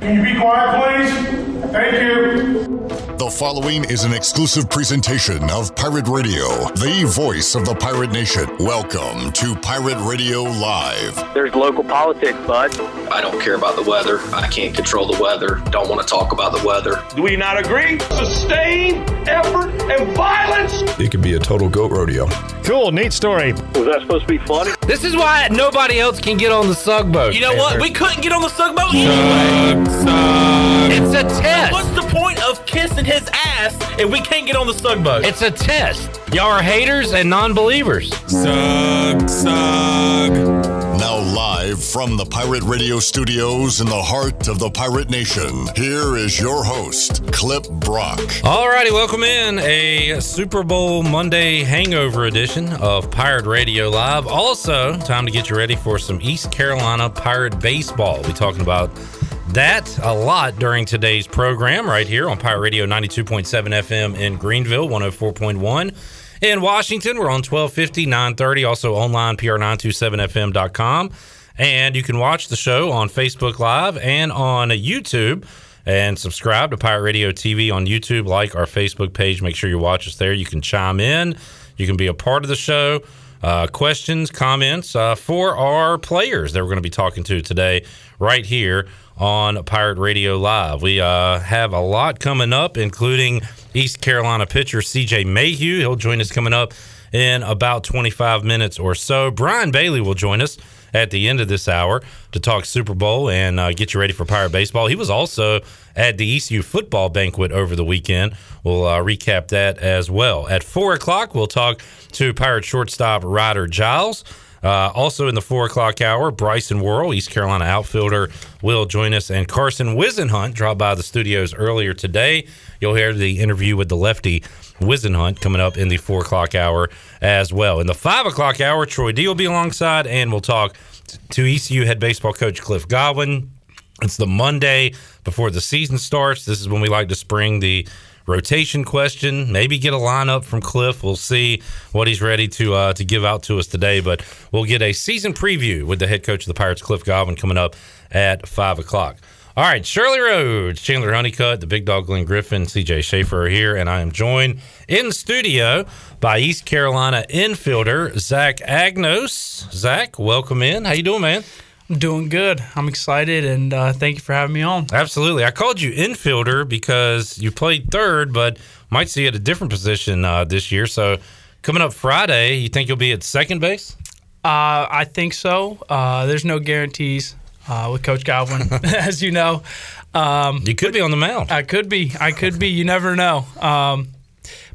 Can you be quiet, please? Thank you. The following is an exclusive presentation of Pirate Radio, the voice of the pirate nation. Welcome to Pirate Radio Live. There's local politics, bud. I don't care about the weather. I can't control the weather. Don't want to talk about the weather. Do we not agree? Sustained effort and violence. It could be a total goat rodeo. Cool, neat story. Was that supposed to be funny? This is why nobody else can get on the sug boat. You know what? We couldn't get on the sug boat. It's a test. What's the point of kissing his ass if we can't get on the sug boat? It's a test. Y'all are haters and non-believers. Sug, sug. Now, live from the Pirate Radio studios in the heart of the Pirate Nation, here is your host, Clip Brock. All righty, welcome in a Super Bowl Monday hangover edition of Pirate Radio Live. Also, time to get you ready for some East Carolina Pirate baseball. We'll be talking about that a lot during today's program right here on Pirate Radio 92.7 FM in Greenville, 104.1 in Washington. We're on 1250, 930, also online, pr927fm.com. And you can watch the show on Facebook Live and on YouTube. And subscribe to Pirate Radio TV on YouTube, like our Facebook page. Make sure you watch us there. You can chime in, you can be a part of the show. Uh, questions, comments uh, for our players that we're going to be talking to today, right here on Pirate Radio Live. We uh, have a lot coming up, including East Carolina pitcher CJ Mayhew. He'll join us coming up in about 25 minutes or so. Brian Bailey will join us at the end of this hour to talk Super Bowl and uh, get you ready for Pirate Baseball. He was also at the ECU football banquet over the weekend. We'll uh, recap that as well. At 4 o'clock, we'll talk to Pirate shortstop Ryder Giles. Uh, also in the four o'clock hour, Bryson Worrell, East Carolina outfielder, will join us, and Carson Whisenhunt dropped by the studios earlier today. You'll hear the interview with the lefty Whisenhunt coming up in the four o'clock hour as well. In the five o'clock hour, Troy D will be alongside, and we'll talk to ECU head baseball coach Cliff Godwin. It's the Monday before the season starts. This is when we like to spring the rotation question. Maybe get a lineup from Cliff. We'll see what he's ready to uh, to give out to us today. But we'll get a season preview with the head coach of the Pirates, Cliff Godwin, coming up at five o'clock. All right, Shirley Rhodes, Chandler Honeycutt, the big dog Glenn Griffin, CJ Schaefer are here, and I am joined in studio by East Carolina infielder Zach Agnos. Zach, welcome in. How you doing, man? I'm doing good. I'm excited, and uh, thank you for having me on. Absolutely. I called you infielder because you played third, but might see you at a different position uh, this year. So coming up Friday, you think you'll be at second base? Uh, I think so. Uh, there's no guarantees uh, with Coach Godwin, as you know. Um, you could be on the mound. I could be. I could be. You never know. Um,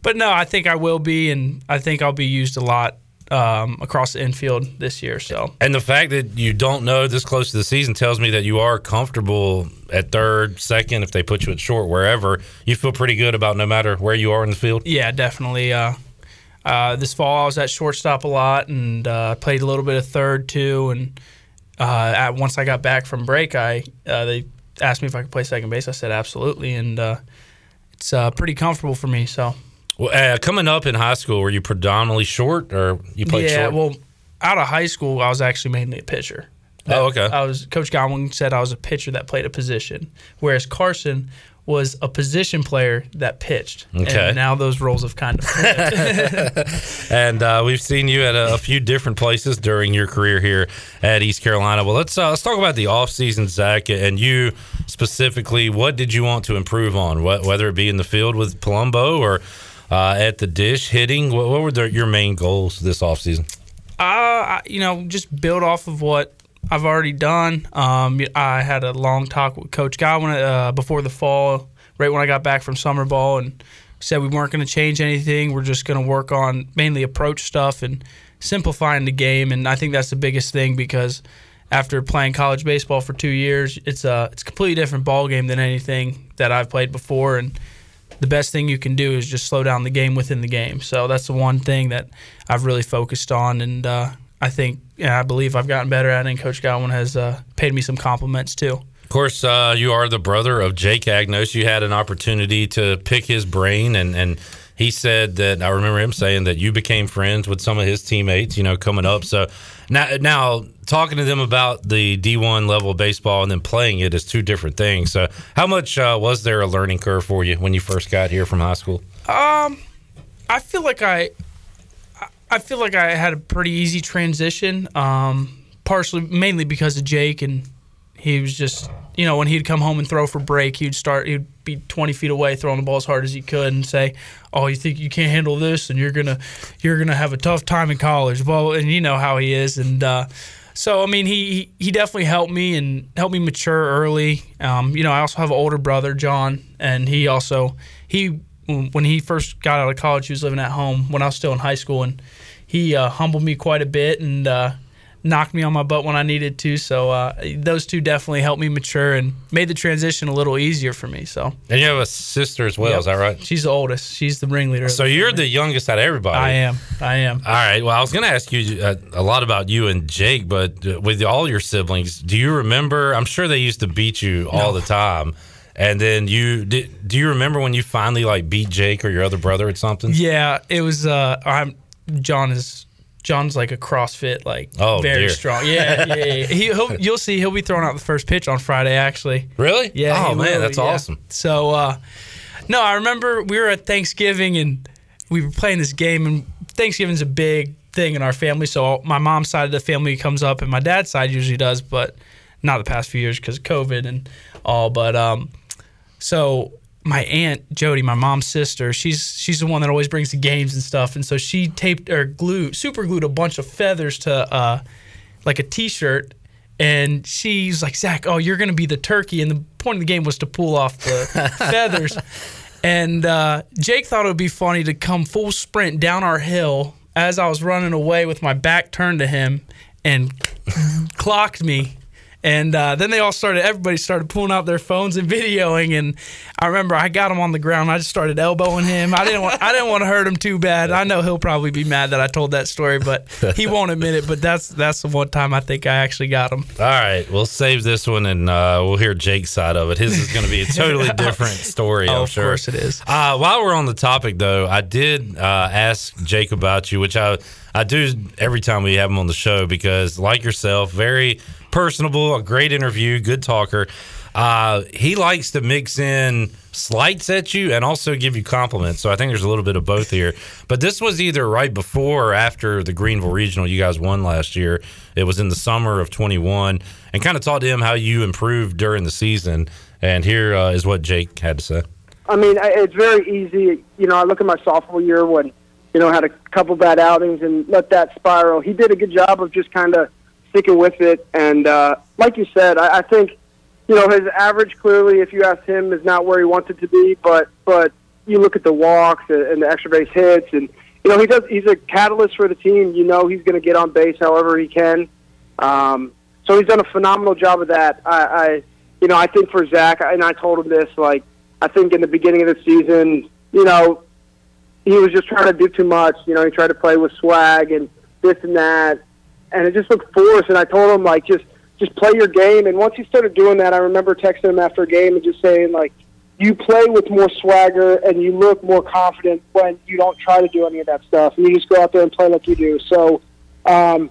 but no, I think I will be, and I think I'll be used a lot um, across the infield this year. So, and the fact that you don't know this close to the season tells me that you are comfortable at third, second. If they put you at short, wherever you feel pretty good about, no matter where you are in the field. Yeah, definitely. Uh, uh, this fall, I was at shortstop a lot, and uh, played a little bit of third too. And uh, at once I got back from break, I uh, they asked me if I could play second base. I said absolutely, and uh, it's pretty comfortable for me. So. Well, uh, coming up in high school, were you predominantly short, or you played short? yeah, short? well, out of high school, I was actually mainly a pitcher. Oh, okay. I was Coach Godwin said I was a pitcher that played a position, whereas Carson was a position player that pitched. Okay. And now those roles have kind of flipped. and uh, we've seen you at a, a, few different places during your career here at East Carolina. Well, let's uh, let's talk about the offseason, Zach, and you specifically. What did you want to improve on? What, whether it be in the field with Palumbo or uh, at the dish hitting? What, what were the, your main goals this offseason? Uh, you know, just build off of what I've already done. Um, I had a long talk with Coach Godwin uh, before the fall, right when I got back from summer ball, and said we weren't going to change anything. We're just going to work on mainly approach stuff and simplifying the game. And I think that's the biggest thing because after playing college baseball for two years, it's a it's a completely different ball game than anything that I've played before, and the best thing you can do is just slow down the game within the game. So that's the one thing that I've really focused on, and uh, I think yeah, I believe I've gotten better at it. And Coach Godwin has uh, paid me some compliments too. Of course, uh, you are the brother of Jake Agnos. You had an opportunity to pick his brain and and he said that I remember him saying that you became friends with some of his teammates, you know, coming up. So now, now talking to them about the D1 level baseball and then playing it is two different things. So, how much uh, was there a learning curve for you when you first got here from high school? Um, I feel like I, I feel like I had a pretty easy transition. Um, partially, mainly because of Jake, and he was just, you know, when he'd come home and throw for break, he'd start, he'd be 20 feet away, throwing the ball as hard as he could, and say, "Oh, you think you can't handle this, and you're gonna, you're gonna have a tough time in college." Well, and you know how he is, and. uh so I mean, he he definitely helped me and helped me mature early. Um, you know, I also have an older brother, John, and he also he when he first got out of college, he was living at home when I was still in high school, and he uh, humbled me quite a bit and uh, knocked me on my butt when I needed to. So uh, those two definitely helped me mature and made the transition a little easier for me. So and you have a sister as well, yep. is that right? She's the oldest. She's the ringleader. So you're the youngest out of everybody. I am. I am. All right. Well, I was going to ask you uh, a lot about you and Jake, but uh, with all your siblings, do you remember? I'm sure they used to beat you all no. the time. And then you did, do you remember when you finally like beat Jake or your other brother at something? Yeah, it was uh I'm John is John's like a CrossFit, like oh, very dear. strong. Yeah, yeah, yeah. He, you'll see he'll be throwing out the first pitch on Friday. Actually, really? Yeah. Oh man, will, that's yeah. awesome. So, uh, no, I remember we were at Thanksgiving and we were playing this game, and Thanksgiving's a big thing in our family. So my mom's side of the family comes up, and my dad's side usually does, but not the past few years because of COVID and all. But um, so my aunt Jody, my mom's sister, she's she's the one that always brings the games and stuff, and so she taped or glued, super glued a bunch of feathers to uh, like a T-shirt, and she's like, Zach, oh, you're gonna be the turkey, and the point of the game was to pull off the feathers, and uh, Jake thought it would be funny to come full sprint down our hill as I was running away with my back turned to him and clocked me and uh, then they all started, everybody started pulling out their phones and videoing. And I remember I got him on the ground. I just started elbowing him. I didn't want, I didn't want to hurt him too bad. I know he'll probably be mad that I told that story, but he won't admit it. But that's that's the one time I think I actually got him. All right, we'll save this one and uh, we'll hear Jake's side of it. His is going to be a totally different story. oh, I'm sure. Of course it is. Uh, while we're on the topic, though, I did uh, ask Jake about you, which I I do every time we have him on the show because, like yourself, very personable, a great interview, good talker. Uh, he likes to mix in slights at you and also give you compliments. So I think there's a little bit of both here. But this was either right before or after the Greenville Regional you guys won last year. It was in the summer of 21 and kind of talked to him how you improved during the season. And here uh, is what Jake had to say. I mean, it's very easy. You know, I look at my sophomore year when, you know, had a couple bad outings and let that spiral. He did a good job of just kind of – sticking with it. And uh, like you said, I, I think you know his average clearly, if you ask him, is not where he wants it to be. But but you look at the walks and the extra base hits, and you know he does. He's a catalyst for the team. You know he's going to get on base however he can. Um, so he's done a phenomenal job of that. I, I you know I think for Zach, and I told him this like I think in the beginning of the season, you know, he was just trying to do too much. You know, he tried to play with swag and this and that and it just looked forced. And I told him like just just play your game. And once he started doing that, I remember texting him after a game and just saying like, you play with more swagger and you look more confident when you don't try to do any of that stuff and you just go out there and play like you do. So, um,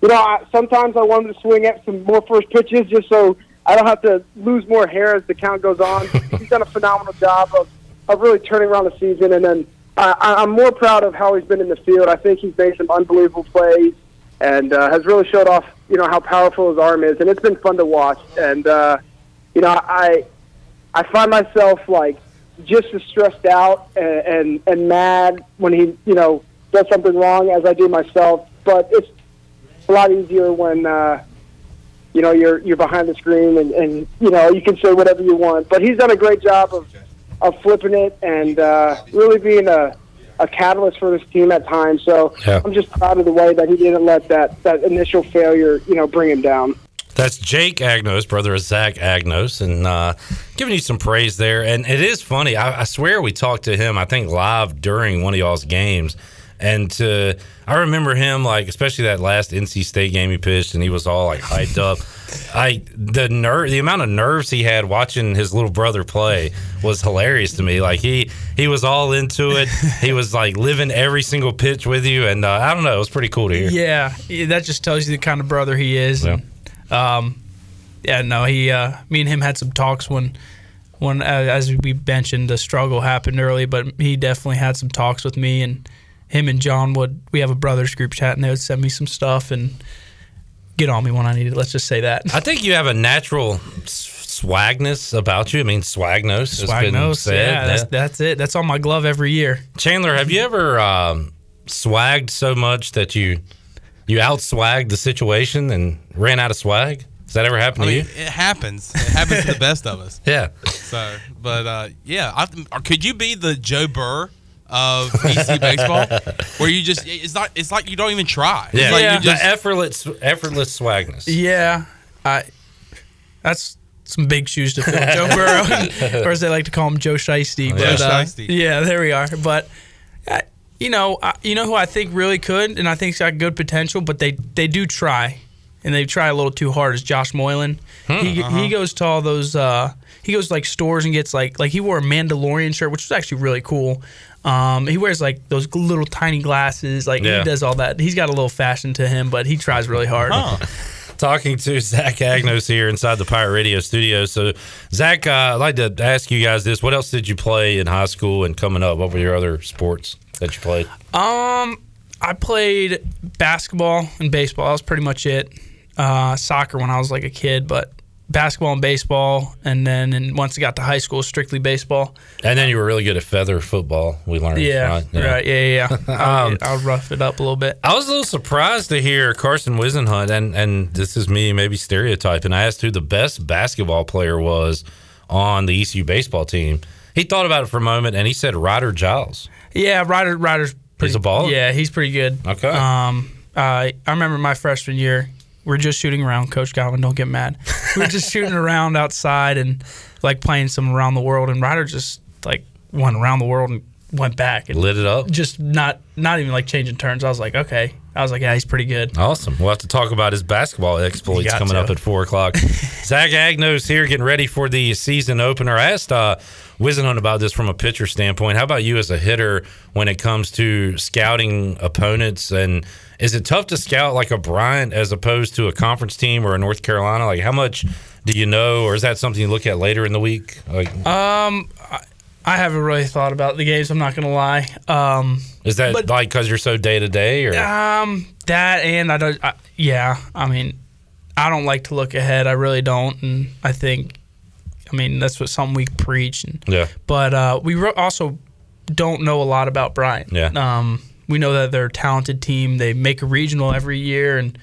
you know, I, sometimes I want him to swing at some more first pitches just so I don't have to lose more hair as the count goes on. he's done a phenomenal job of, of really turning around the season. And then uh, I'm more proud of how he's been in the field. I think he's made some unbelievable plays and uh, has really showed off, you know, how powerful his arm is, and it's been fun to watch. And uh, you know, I I find myself like just as stressed out and, and and mad when he, you know, does something wrong as I do myself. But it's a lot easier when uh, you know you're you're behind the screen and, and you know you can say whatever you want. But he's done a great job of of flipping it and uh, really being a a catalyst for this team at times. So yeah. I'm just proud of the way that he didn't let that that initial failure, you know, bring him down. That's Jake Agnos, brother of Zach Agnos, and uh, giving you some praise there. And it is funny. I, I, swear we talked to him. I think live during one of y'all's games, and to, I remember him like, especially that last NC State game he pitched, and he was all like hyped up. I the nerve, the amount of nerves he had watching his little brother play was hilarious to me. Like he he was all into it. he was like living every single pitch with you, and uh, I don't know, it was pretty cool to hear. Yeah, that just tells you the kind of brother he is. Yeah. And, um, yeah, no, he, uh, me and him had some talks when, when uh, as we mentioned, the struggle happened early, but he definitely had some talks with me and him and John would. We have a brothers group chat, and they would send me some stuff and get on me when I needed. Let's just say that. I think you have a natural swagness about you. I mean, swagnos. has been Swagnos, said. yeah, that's, that's it. That's on my glove every year. Chandler, have you ever um, swagged so much that you you outswagged the situation and ran out of swag? Has that ever happened I to mean, you? it happens. It happens to the best of us. Yeah. So, but uh, yeah, I, could you be the Joe Burr of ECU baseball, where you just it's not it's like you don't even try. It's Yeah, like Yeah. you just the effortless effortless swagness. Yeah, I. That's some big shoes to fill, Joe Burrow, or as they like to call him, Joe Shiesty. Joe But, uh, Shiesty. yeah, there we are. But uh, you know, uh, you know who I think really could, and I think's got good potential, but they they do try, and they try a little too hard. Is Josh Moylan? he he goes to all those. Uh, he goes to, like stores and gets like like he wore a Mandalorian shirt, which was actually really cool. Um, he wears like those little tiny glasses. Like Yeah. he does all that. He's got a little fashion to him, but he tries really hard. Talking to Zach Agnos here inside the Pirate Radio studio. So, Zach, uh, I'd like to ask you guys this: What else did you play in high school and coming up? What were your other sports that you played? Um, I played basketball and baseball. That was pretty much it. Uh, soccer when I was like a kid, but basketball and baseball, and then and once I got to high school, strictly baseball. And then you were really good at feather football. We learned. Yeah, right? right. Yeah, yeah. yeah. I'll, Um, I'll rough it up a little bit. I was a little surprised to hear Carson Whisenhunt, and and this is me maybe stereotyping. I asked who the best basketball player was on the ECU baseball team. He thought about it for a moment, and he said Ryder Giles. Yeah, Ryder. Ryder's pretty. He's a baller? Yeah, he's pretty good. Okay. Um, I I remember my freshman year. We're just shooting around, Coach Godwin. Don't get mad. we're just shooting around outside and like playing some around the world. And Ryder just like went around the world and went back and Lit it up. just not not even like changing turns. I was like, okay. I was like, yeah, he's pretty good. Awesome. We'll have to talk about his basketball exploits coming to. up at four o'clock. Zach Agnos here, getting ready for the season opener. I asked uh, Whisenhunt about this from a pitcher standpoint. How about you as a hitter when it comes to scouting opponents? And is it tough to scout like a Bryant as opposed to a conference team or a North Carolina? Like, how much do you know, or is that something you look at later in the week? Like, Um, I, I haven't really thought about the games. I'm not gonna lie. Um, is that but- like because you're so day to day, or Um, that and I don't. I, yeah, I mean, I don't like to look ahead. I really don't, and I think, I mean, that's what some we preach. And, yeah, but uh, we ro- also don't know a lot about Bryant. Yeah. Um, we know that they're a talented team. They make a regional every year, and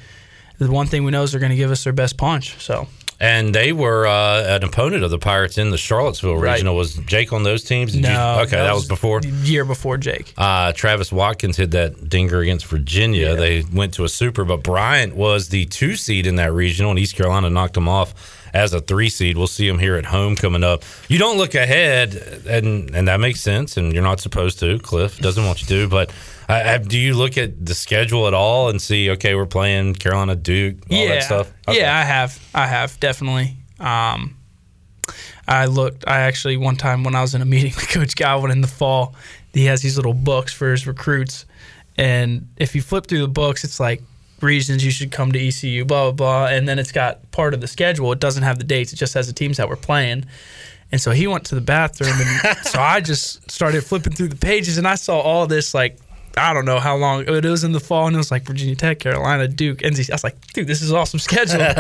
the one thing we know is they're going to give us their best punch. So And they were uh, an opponent of the Pirates in the Charlottesville Right. regional. Was Jake on those teams? Did no, you- okay, that, was, before. year before Jake. Uh, Travis Watkins hit that dinger against Virginia. Yeah. They went to a super, but Bryant was the two seed in that regional, and East Carolina knocked him off as a three seed. We'll see them here at home coming up. You don't look ahead, and and that makes sense, and you're not supposed to. Cliff doesn't want you to, but. Uh, have- do you look at the schedule at all and see, okay, we're playing Carolina, Duke, all yeah, that stuff? Okay. Yeah, I have. I have definitely. Um, I looked. I actually one time when I was in a meeting with Coach Godwin in the fall, he has these little books for his recruits, and if you flip through the books, it's like reasons you should come to ECU, blah blah blah, and then it's got part of the schedule. It doesn't have the dates. It just has the teams that we're playing. And so he went to the bathroom, and so I just started flipping through the pages, and I saw all this like I don't know how long it was in the fall, and it was like Virginia Tech, Carolina, Duke, NC. I was like, dude, this is awesome schedule. and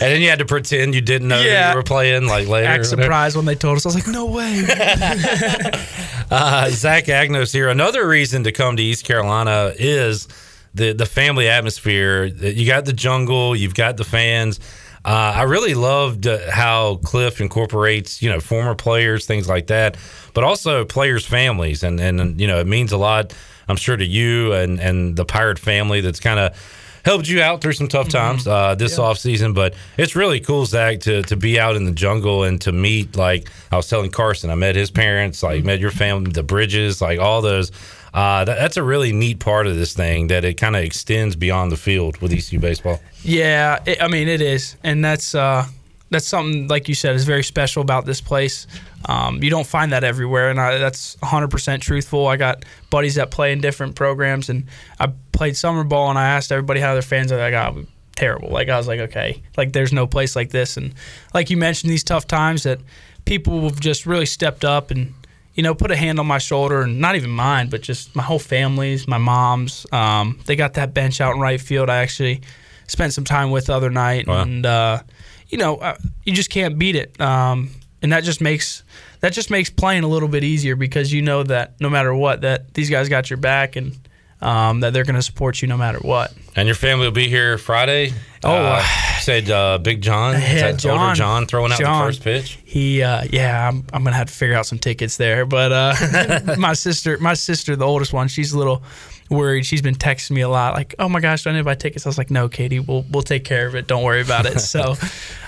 then you had to pretend you didn't know Yeah. that you were playing like later. Act surprised when they told us. I was like, no way. Uh, Zach Agnos here. Another reason to come to East Carolina is the the family atmosphere. You got the jungle, you've got the fans. Uh, I really loved uh, how Cliff incorporates, you know, former players, things like that, but also players' families, and and you know, it means a lot. I'm sure to you and and the Pirate family that's kind of helped you out through some tough times uh, this off season. But it's really cool, Zach, to to be out in the jungle and to meet. Like I was telling Carson, I met his parents, like met your family, the Bridges, like all those. Uh, that, that's a really neat part of this thing that it kind of extends beyond the field with ECU baseball. Yeah, it, I mean it is, and that's uh, that's something like you said is very special about this place. Um, you don't find that everywhere, and I, that's 100% truthful. I got buddies that play in different programs, and I played summer ball, and I asked everybody how their fans are. Like, oh, terrible. Like I was like, okay, like there's no place like this, and like you mentioned, these tough times that people have just really stepped up and you know, put a hand on my shoulder, and not even mine, but just my whole family's, my mom's. Um, they got that bench out in right field. I actually spent some time with the other night, wow. and uh, you know, uh, you just can't beat it. Um, and that just makes that just makes playing a little bit easier because you know that no matter what, that these guys got your back, and um, that they're going to support you no matter what. And your family will be here Friday. Oh, uh, said uh, Big John, yeah, John, John throwing out the first pitch. He, uh, yeah, I'm, I'm gonna have to figure out some tickets there. But uh, my sister, my sister, the oldest one, she's a little worried. She's been texting me a lot, like, "Oh my gosh, do I need to buy tickets?" I was like, "No, Katie, we'll we'll take care of it. Don't worry about it." So.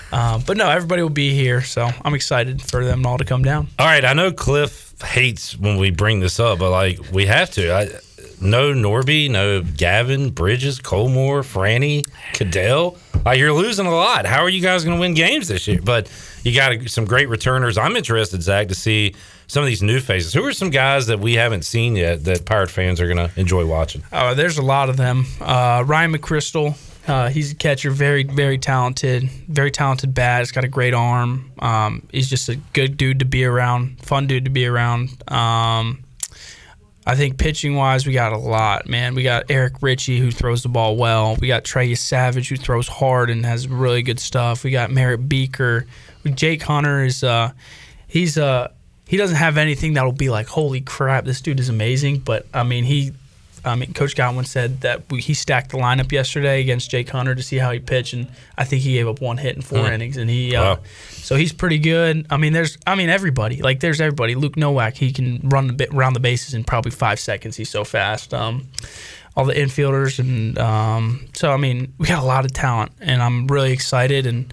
Um, but no, everybody will be here, so I'm excited for them all to come down. All right, I know Cliff hates when we bring this up, but like we have to. I, no Norby, no Gavin, Bridges, Colmore, Franny, Cadell. Like you're losing a lot. How are you guys going to win games this year? But you got some great returners. I'm interested, Zach, to see some of these new faces. Who are some guys that we haven't seen yet that Pirate fans are going to enjoy watching? Uh, there's a lot of them. Uh, Ryan McChrystal. Uh, he's a catcher, very, very talented, very talented bat. He's got a great arm. Um, he's just a good dude to be around, fun dude to be around. Um, I think pitching wise, we got a lot, man. We got Eric Ritchie who throws the ball well. We got Trey Savage who throws hard and has really good stuff. We got Merritt Beeker. Jake Hunter is uh, he's uh he doesn't have anything that'll be like holy crap, this dude is amazing. But I mean he I mean, Coach Godwin said that we, he stacked the lineup yesterday against Jake Hunter to see how he pitched, and I think he gave up one hit in four mm. innings, and he, uh, wow. so he's pretty good. I mean, there's, I mean, everybody, like there's everybody. Luke Nowak, he can run the bit around the bases in probably five seconds. He's so fast. Um, all the infielders, and um, so I mean, we got a lot of talent, and I'm really excited, and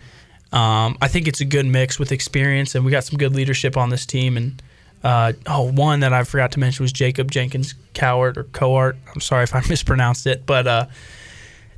um, I think it's a good mix with experience, and we got some good leadership on this team, and uh, oh, one that I forgot to mention was Jacob Jenkins Cowart or Coart. I'm sorry if I mispronounced it, but uh,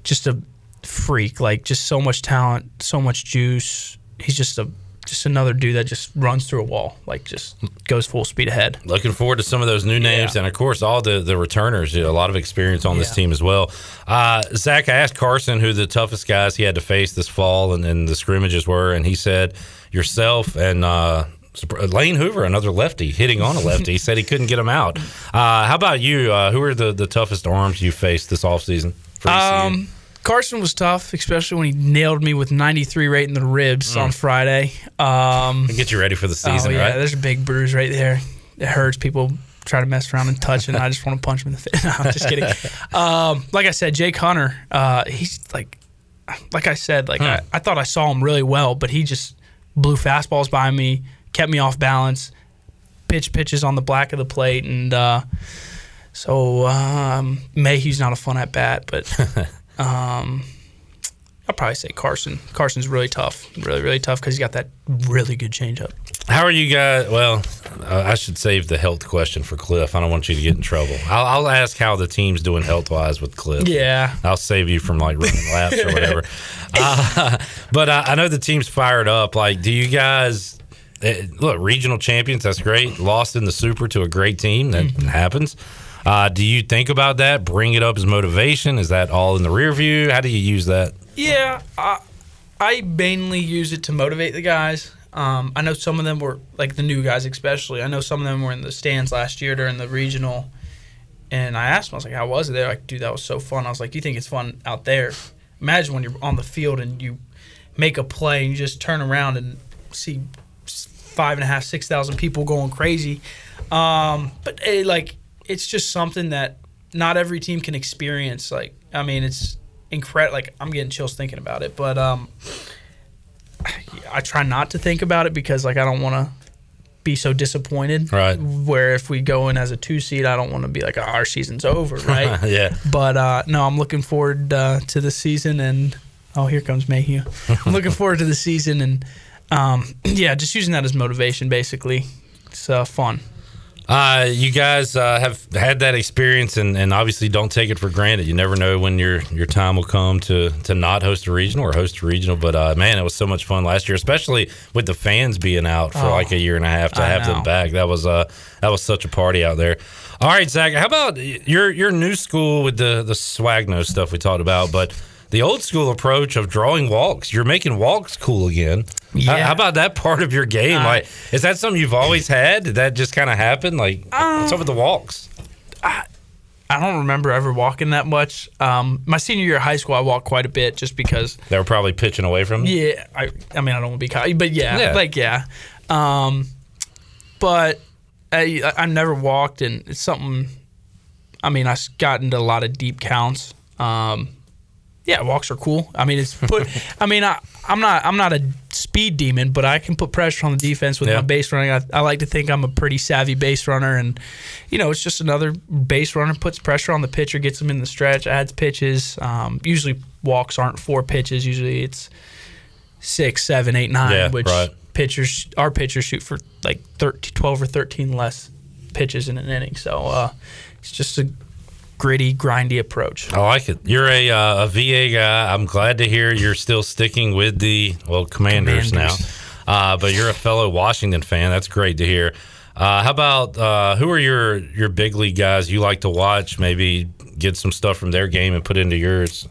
just a freak. Like just so much talent, so much juice. He's just a just another dude that just runs through a wall, like just goes full speed ahead. Looking forward to some of those new names, yeah. and of course, all the the returners. You know, a lot of experience on yeah. this team as well. Uh, Zach, I asked Carson who the toughest guys he had to face this fall, and, and the scrimmages were, and he said yourself and uh, Lane Hoover, another lefty, hitting on a lefty. said he couldn't get him out. Uh, how about you? Uh, who are the, the toughest arms you faced this offseason? Um, Carson was tough, especially when he nailed me with 93 right in the ribs mm. on Friday. Um, get you ready for the season, oh, yeah, right? There's a big bruise right there. It hurts. People try to mess around and touch, and I just want to punch him in the face. No, I'm just kidding. Um, like I said, Jake Hunter, uh, he's like, like I said, like hmm. I, I thought I saw him really well, but he just blew fastballs by me kept me off balance, pitch pitches on the black of the plate, and uh, so um, Mayhew's not a fun at bat, but um, I'll probably say Carson. Carson's really tough, really really tough because he's got that really good changeup. How are you guys? Well, uh, I should save the health question for Cliff. I don't want you to get in trouble. I'll, I'll ask how the team's doing health wise with Cliff. Yeah, I'll save you from like running laps or whatever. Uh, but I, I know the team's fired up. Like, do you guys? Eh, look, regional champions, that's great. Lost in the super to a great team, that mm-hmm. happens. Uh, do you think about that? Bring it up as motivation? Is that all in the rear view? How do you use that? Yeah, I, I mainly use it to motivate the guys. Um, I know some of them were like the new guys, especially. I know some of them were in the stands last year during the regional, and I asked them, I was like, "How was it?" They're like, "Dude, that was so fun." I was like, "You think it's fun out there? Imagine when you're on the field and you make a play and you just turn around and see five and a half, six thousand people going crazy. Um, but it, like, it's just something that not every team can experience. Like, I mean, it's incredible. Like, I'm getting chills thinking about it. But um, I try not to think about it because, like, I don't want to be so disappointed. Right. Where if we go in as a two seed, I don't want to be like, oh, our season's over, right? yeah. But uh, no, I'm looking forward uh, to the season and. Oh, here comes Mayhew. I'm looking forward to the season and um, yeah, just using that as motivation, basically. It's uh, fun. Uh, you guys uh, have had that experience, and, and obviously don't take it for granted. You never know when your your time will come to to not host a regional or host a regional. But uh, man, it was so much fun last year, especially with the fans being out for Oh, like a year and a half to I have know. them back. That was uh that was such a party out there. All right, Zach, how about your your new school with the the swagno stuff we talked about, but the old school approach of drawing walks. You're making walks cool again. How, Yeah. how about that part of your game? Uh, like, is that something you've always had? Did that just kind of happen? Like, what's up with the walks? I don't remember ever walking that much. Um, my senior year of high school, I walked quite a bit just because. They were probably pitching away from you. Yeah, I, I mean, I don't want to be cocky, but yeah, Yeah. like yeah. Um, but I, I never walked, and it's something. I mean, I got into a lot of deep counts. Um, yeah, walks are cool. I mean, it's put. I mean, I, I'm not. I'm not a speed demon, but I can put pressure on the defense with Yeah. my base running. I, I like to think I'm a pretty savvy base runner, and you know, it's just another base runner puts pressure on the pitcher, gets him in the stretch, adds pitches. Um, usually, walks aren't four pitches. Usually, it's six, seven, eight, nine, Yeah, which right. pitchers our pitchers shoot for like 13, 12 or 13 less pitches in an inning. So uh, it's just a gritty, grindy approach. I like it. You're a, uh, a VA guy. I'm glad to hear you're still sticking with the well Commanders, Commanders. now, uh, but you're a fellow Washington fan. That's great to hear. Uh, how about uh, who are your your big league guys you like to watch? Maybe get some stuff from their game and put into yours.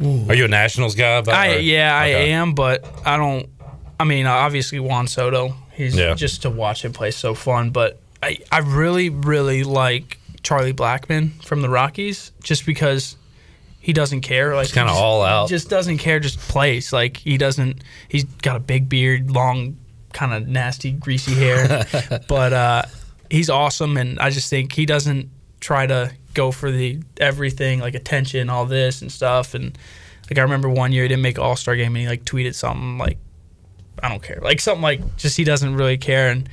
Are you a Nationals guy? I yeah, I am, but I don't. I mean, obviously Juan Soto. He's Yeah. just to watch him play so fun. But I I really really like Charlie Blackmon from the Rockies, just because he doesn't care. Like He's kinda all out. Just doesn't care. Just plays. Like he doesn't. He's got a big beard, long, kind of nasty, greasy hair, but uh, he's awesome. And I just think he doesn't try to go for the everything like attention, all this and stuff. And like I remember one year he didn't make All Star game and he like tweeted something like, "I don't care," like something like just he doesn't really care. And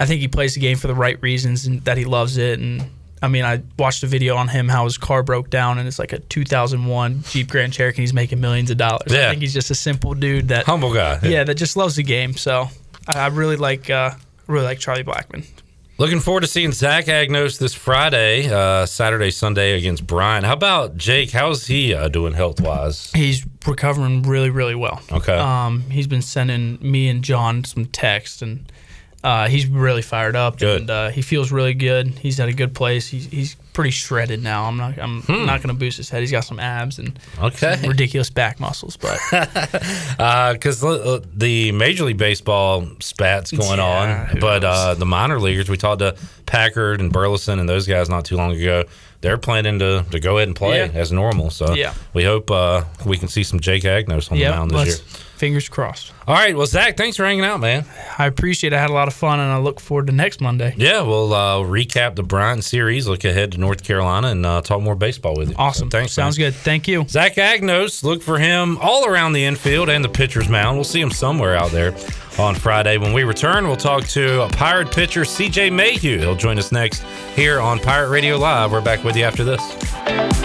I think he plays the game for the right reasons and that he loves it. And I mean, I watched a video on him how his car broke down and it's like a 2001 Jeep Grand Cherokee. He's making millions of dollars. Yeah. I think he's just a simple dude that Humble guy. yeah, that just loves the game. So I, I really like uh, really like Charlie Blackmon. Looking forward to seeing Zach Agnos this Friday, uh, Saturday, Sunday against Bryant. How about Jake? How's he uh, doing health wise? He's recovering really, really well. Okay. Um, he's been sending me and John some text, and uh, he's really fired up. Good. And uh, he feels really good. He's at a good place. He's, he's pretty shredded now. I'm not. I'm not going to boost his head. He's got some abs and Hmm. Okay. ridiculous back muscles. But because uh, the Major League Baseball spats going Yeah, on, but uh, the minor leaguers, we talked to Packard and Burleson and those guys not too long ago. They're planning to, to go ahead and play Yeah. as normal. So Yeah. we hope uh, we can see some Jake Agnos on yeah, the mound this year. fingers crossed. All right. Well, Zach, thanks for hanging out, man. I appreciate. it. I had a lot of fun, and I look forward to next Monday. Yeah, we'll uh, recap the Bryant series, look ahead to North Carolina, and uh, talk more baseball with you. Awesome. So thanks. Sounds man. good. Thank you. Zach Agnos, look for him all around the infield and the pitcher's mound. We'll see him somewhere out there on Friday. When we return, we'll talk to Pirate pitcher, CJ Mayhew. He'll join us next here on Pirate Radio Live. We're back with you after this.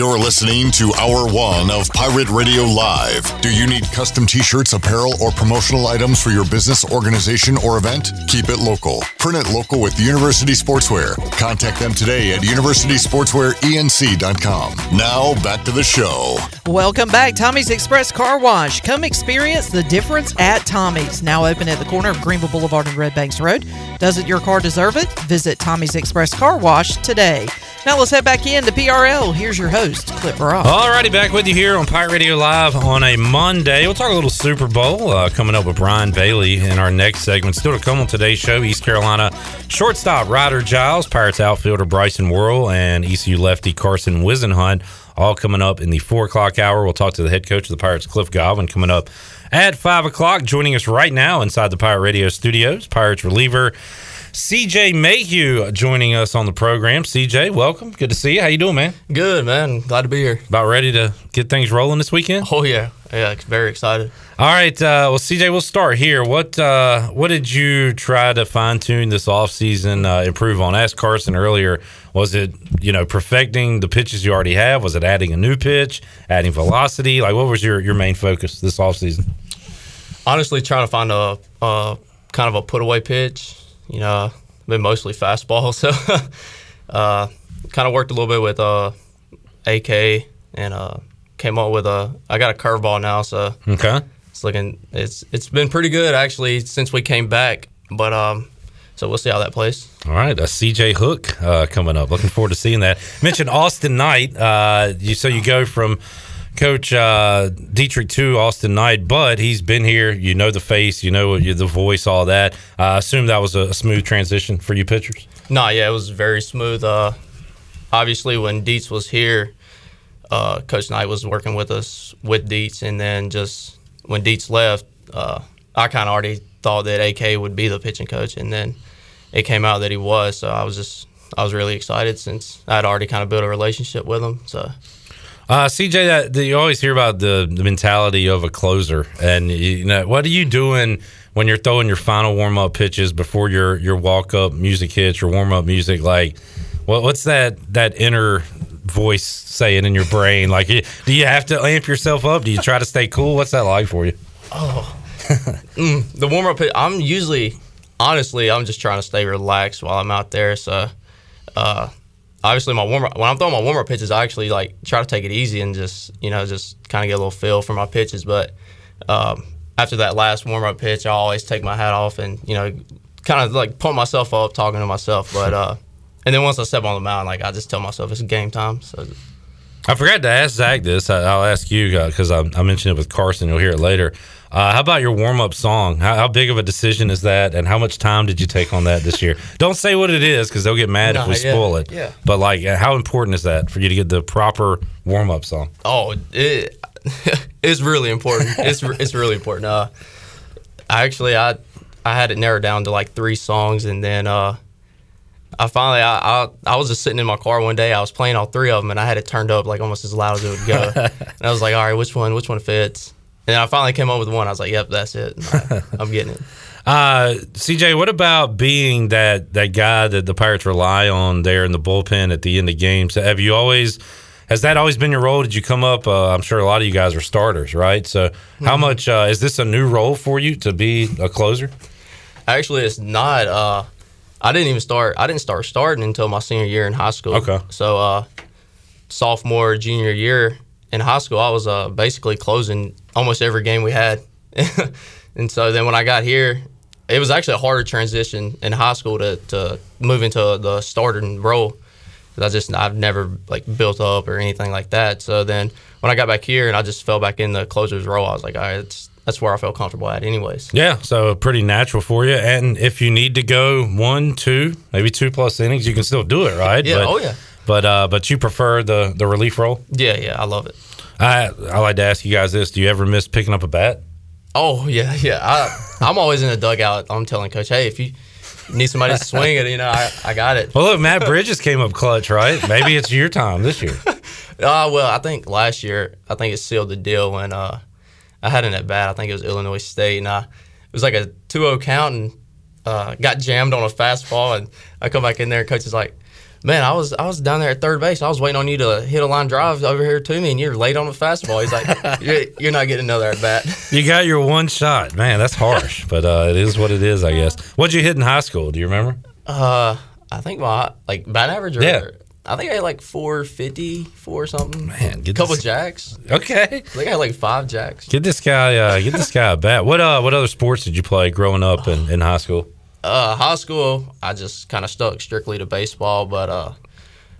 You're listening to Hour One of Pirate Radio Live. Do you need custom t shirts, apparel, or promotional items for your business, organization, or event? Keep it local. Print it local with University Sportswear. Contact them today at universitysportswearenc.com. Now, back to the show. Welcome back, Tommy's Express Car Wash. Come experience the difference at Tommy's. Now open at the corner of Greenville Boulevard and Red Banks Road. Doesn't your car deserve it? Visit Tommy's Express Car Wash today. Now let's head back in to PRL. Here's your host, Clip All righty, back with you here on Pirate Radio Live on a Monday. We'll talk a little Super Bowl uh, coming up with Brian Bailey in our next segment. Still to come on today's show, East Carolina shortstop Ryder Giles, Pirates outfielder Bryson Worrell, and ECU lefty Carson Whisenhunt. All coming up in the four o'clock hour. We'll talk to the head coach of the Pirates, Cliff Godwin, coming up at five o'clock. Joining us right now inside the Pirate Radio studios, Pirates reliever CJ Mayhew joining us on the program. CJ, welcome. Good to see you. How you doing, man? Good, man. Glad to be here. About ready to get things rolling this weekend? Oh yeah, yeah. Very excited. All right. Uh, well, CJ, we'll start here. What uh, what did you try to fine tune this offseason, uh, improve on? Ask Carson earlier. Was it you know perfecting the pitches you already have? Was it adding a new pitch, adding velocity? Like, what was your your main focus this offseason? Honestly, trying to find a, a kind of a put away pitch. You know, been mostly fastball, so uh, kind of worked a little bit with uh, AK and uh, came up with a. I got a curveball now, so okay, it's looking it's it's been pretty good actually since we came back, but um. So we'll see how that plays. All right, a CJ Hook uh, coming up. Looking forward to seeing that. Mentioned Austin Knight. Uh, you so you go from Coach uh, Dietrich to Austin Knight, but he's been here. You know the face, you know the voice, all that. I assume that was a smooth transition for you pitchers. No, yeah, it was very smooth. Uh, obviously, when Dietz was here, uh, Coach Knight was working with us with Dietz, and then just when Dietz left, uh, I kind of already thought that AK would be the pitching coach, and then it came out that he was. So I was just I was really excited since I'd already kind of built a relationship with him. So. Uh, CJ, that, that, you always hear about the, the mentality of a closer, and you know what are you doing when you're throwing your final warm up pitches before your your walk up music hits, your warm up music? Like, what, what's that that inner voice saying in your brain? Like, do you have to amp yourself up? Do you try to stay cool? What's that like for you? Oh, mm, the warm up. I'm usually, honestly, I'm just trying to stay relaxed while I'm out there. So, uh, obviously, my warm when I'm throwing my warm up pitches, I actually like try to take it easy and just you know just kind of get a little feel for my pitches. But um, after that last warm up pitch, I always take my hat off and you know kind of like pump myself up, talking to myself. But uh, and then once I step on the mound, like I just tell myself it's game time. So. I forgot to ask Zach this. I, will ask you because I, I, mentioned it with Carson. You'll hear it later. Uh, how about your warm up song? How, how, big of a decision is that, and how much time did you take on that this year? Don't say what it is because they'll get mad if we yeah, spoil it. Yeah. But like, how important is that for you to get the proper warm up song? Oh, it, it's really important. it's it's really important. Uh, I actually I I had it narrowed down to like three songs, and then uh, I finally I, I, I was just sitting in my car one day. I was playing all three of them, and I had it turned up like almost as loud as it would go. and I was like, all right, which one which one fits? And I finally came up with one. I was like, yep, that's it. I, am getting it. Uh, CJ, what about being that that guy that the Pirates rely on there in the bullpen at the end of games? Have you always has that always been your role? Did you come up? Uh, I'm sure a lot of you guys are starters, right? So, how mm-hmm. much uh, is this a new role for you to be a closer? Actually, it's not. Uh, I didn't even start. I didn't start starting until my senior year in high school. Okay. So uh, sophomore, junior year in high school, I was uh, basically closing almost every game we had. and so then when I got here, it was actually a harder transition in high school to, to move into the starting role. Cause I just I've never like built up or anything like that. So then when I got back here and I just fell back in the closer's role, I was like, all right, it's that's where I felt comfortable at, anyways. Yeah, so pretty natural for you. And if you need to go one, two, maybe two plus innings, you can still do it, right? Yeah. But, oh yeah. But uh, but you prefer the the relief role? Yeah, yeah, I love it. I I like to ask you guys this: Do you ever miss picking up a bat? Oh yeah, yeah. I I'm always in the dugout. I'm telling coach, hey, if you need somebody to swing it, you know, I, I got it. Well, look, Matt Bridges came up clutch, right? Maybe it's your time this year. Uh, well, I think last year, I think it sealed the deal when uh, I had an at bat. I think it was Illinois State, and I, it was like a 2-0 count, and uh, got jammed on a fastball, and I come back in there, and coach is like, "Man, I was I was down there at third base. I was waiting on you to hit a line drive over here to me, and you're late on the fastball." He's like, "You're, you're not getting another at bat." You got your one shot, man. That's harsh, but uh, it is what it is, I guess. What'd you hit in high school? Do you remember? Uh, I think my like bat average. Or, yeah. I think I had like 450, four something. Man, get a couple this... jacks. Okay. I think I had like five jacks. Get this guy, uh, get this guy a bat. What uh, what other sports did you play growing up in, in high school? Uh, high school, I just kind of stuck strictly to baseball. But uh,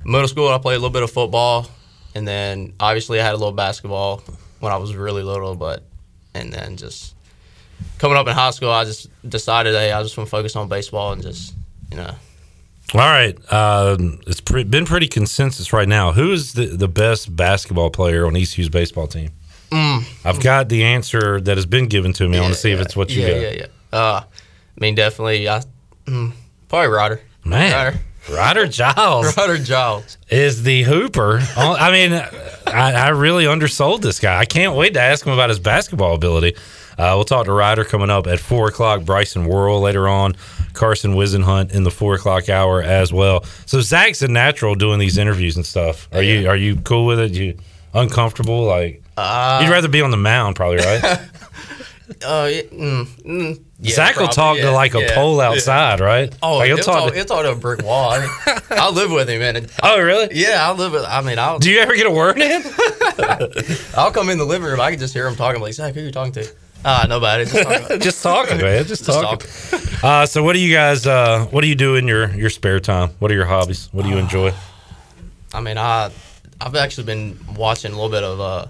middle school, I played a little bit of football, and then obviously I had a little basketball when I was really little. But and then just coming up in high school, I just decided, hey, I just want to focus on baseball and just you know all right. Um, it's pre- been pretty consensus right now. Who is the, the best basketball player on ECU's baseball team? Mm. I've got the answer that has been given to me. Yeah, I want to see yeah, if it's what you yeah, got. Yeah, yeah, uh, I mean, definitely. I, mm, Probably Ryder. Man, Ryder. Ryder Giles. Ryder Giles is the hooper. I mean, I, I, really undersold this guy. I can't wait to ask him about his basketball ability. Uh, we'll talk to Ryder coming up at four o'clock. Bryson Worrell later on. Carson Whisenhunt in the four o'clock hour as well. So Zach's a natural doing these interviews and stuff. Are yeah. you are you cool with it? You uncomfortable? Like uh, you'd rather be on the mound, probably, right? uh, mm, mm, yeah, Zach will talk yeah, to like a yeah, pole outside, right? Oh, like he'll, he'll, talk, to, he'll talk to a brick wall. I mean, I live with him, man. Oh, really? Yeah, I live with. I mean, I'll. Do you ever get a word in? I'll come in the living room. I can just hear him talking. Like Zach, who are you talking to? Ah, nobody. Just talking, just talking man. Just, just talking. talking. Uh, so, what do you guys? Uh, what do you do in your your spare time? What are your hobbies? What do you enjoy? I mean, I I've actually been watching a little bit of. uh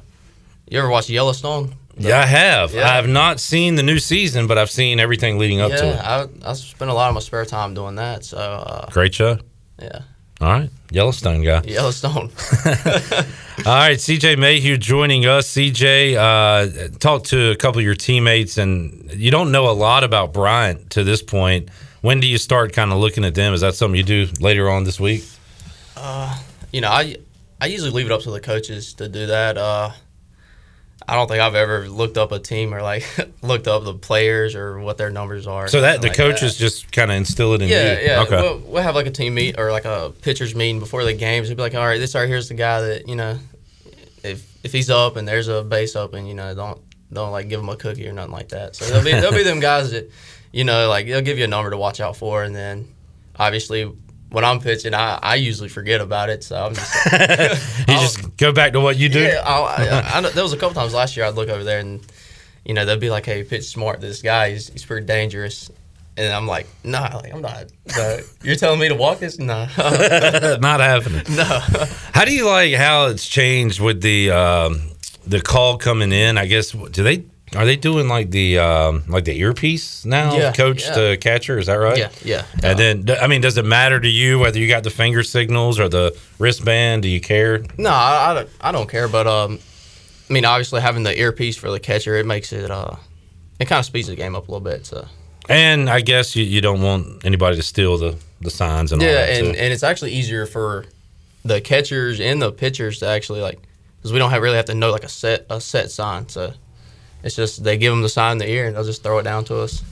You ever watch Yellowstone? Yeah, I have. Yeah. I have not seen the new season, but I've seen everything leading up yeah, to it. I I spent a lot of my spare time doing that. So uh, great show. Yeah. All right, Yellowstone guy. Yellowstone. All right, CJ Mayhew joining us. CJ, uh, talked to a couple of your teammates, and you don't know a lot about Bryant to this point. When do you start kind of looking at them? Is that something you do later on this week? Uh, you know, I I usually leave it up to the coaches to do that. Uh, I don't think I've ever looked up a team or like looked up the players or what their numbers are. So that the like coaches just kind of instill it in yeah, you. Yeah, Okay. We'll, we'll, have like a team meet or like a pitchers meeting before the games. We'd be like, all right, this right here's the guy that you know, if if he's up and there's a base open, you know, don't don't like give him a cookie or nothing like that. So there'll be there'll be them guys that, you know, like they'll give you a number to watch out for, and then obviously when I'm pitching, I, I usually forget about it. So I'm just you just go back to what you do. Yeah, I, I, I, there was a couple times last year I'd look over there and you know they'd be like, "Hey, pitch smart. This guy, he's, he's pretty dangerous." And I'm like, "Nah, like I'm not. you're telling me to walk this? Nah, not happening. No. how do you like how it's changed with the um, the call coming in? I guess do they are they doing like the um, like the earpiece now, yeah, coach yeah. to catcher? Is that right? Yeah, yeah. And then, I mean, does it matter to you whether you got the finger signals or the wristband? Do you care? No, I, I, don't, I don't care. But um, I mean, obviously having the earpiece for the catcher, it makes it uh, it kind of speeds the game up a little bit. So. And I guess you, you don't want anybody to steal the the signs and yeah, all that. and and it's actually easier for the catchers and the pitchers to actually like because we don't have, really have to know like a set a set sign. So it's just they give them the sign in the ear and they'll just throw it down to us.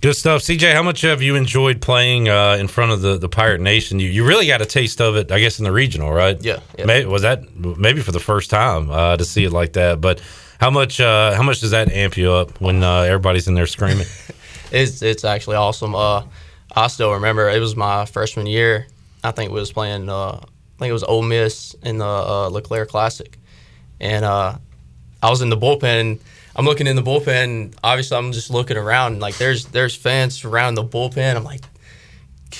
Good stuff, CJ. How much have you enjoyed playing uh, in front of the, the Pirate Nation? You, you really got a taste of it, I guess, in the regional, right? Yeah. yeah. Maybe, was that maybe for the first time uh, to see it like that? But how much uh, how much does that amp you up when uh, everybody's in there screaming? it's it's actually awesome. Uh, I still remember it was my freshman year. I think we was playing. Uh, I think it was Ole Miss in the LeClaire Classic, and I was in the bullpen. I'm looking in the bullpen. And obviously, I'm just looking around. Like there's there's fans around the bullpen. I'm like,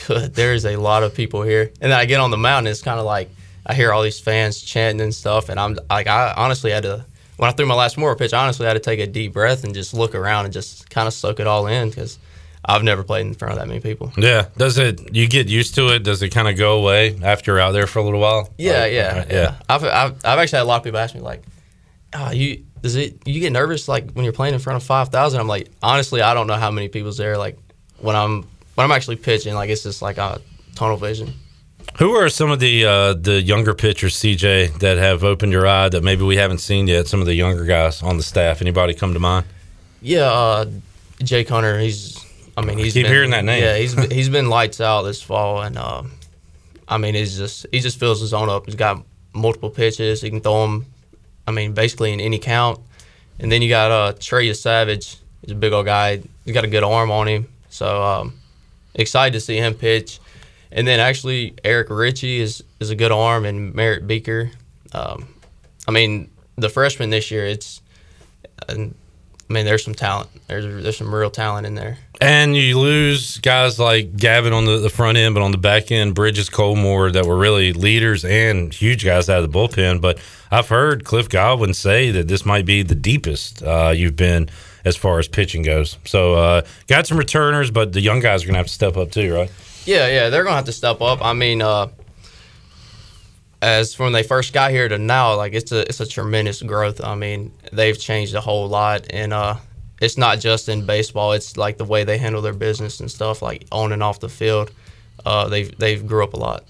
good. There's a lot of people here. And then I get on the mound. And it's kind of like I hear all these fans chanting and stuff. And I'm like, I honestly had to when I threw my last more pitch. I honestly, I had to take a deep breath and just look around and just kind of soak it all in because. I've never played in front of that many people. Yeah. Does it? You get used to it? Does it kind of go away after you're out there for a little while? Yeah, like, yeah, uh, yeah, yeah. I've, I've, I've actually had a lot of people ask me like, oh, you does it you get nervous like when you're playing in front of 5000 i'm like honestly i don't know how many people's there like when i'm when i'm actually pitching like it's just like a tunnel vision who are some of the uh, the younger pitchers, CJ, that have opened your eye that maybe we haven't seen yet? Some of the younger guys on the staff. Anybody come to mind? Yeah, uh, Jake Hunter. He's. I mean, he's keep been, hearing that name. Yeah, he's he's been lights out this fall, and uh, I mean, he's just he just fills his own up. He's got multiple pitches. He can throw them I mean, basically in any count. And then you got uh, Trey Savage. He's a big old guy. He's got a good arm on him. So um, excited to see him pitch. And then actually Eric Ritchie is, is a good arm, and Merritt Beeker. Um, I mean, the freshman this year, it's. I mean, there's some talent. There's there's some real talent in there. And you lose guys like Gavin on the, the front end, but on the back end, Bridges Colmore that were really leaders and huge guys out of the bullpen. But I've heard Cliff Godwin say that this might be the deepest uh, you've been as far as pitching goes. So uh, got some returners, but the young guys are gonna have to step up too, right? Yeah, yeah, they're gonna have to step up. I mean, uh, as from when they first got here to now, like it's a it's a tremendous growth. I mean, they've changed a whole lot, and uh, it's not just in baseball. It's like the way they handle their business and stuff, like on and off the field. Uh, they've they've grew up a lot.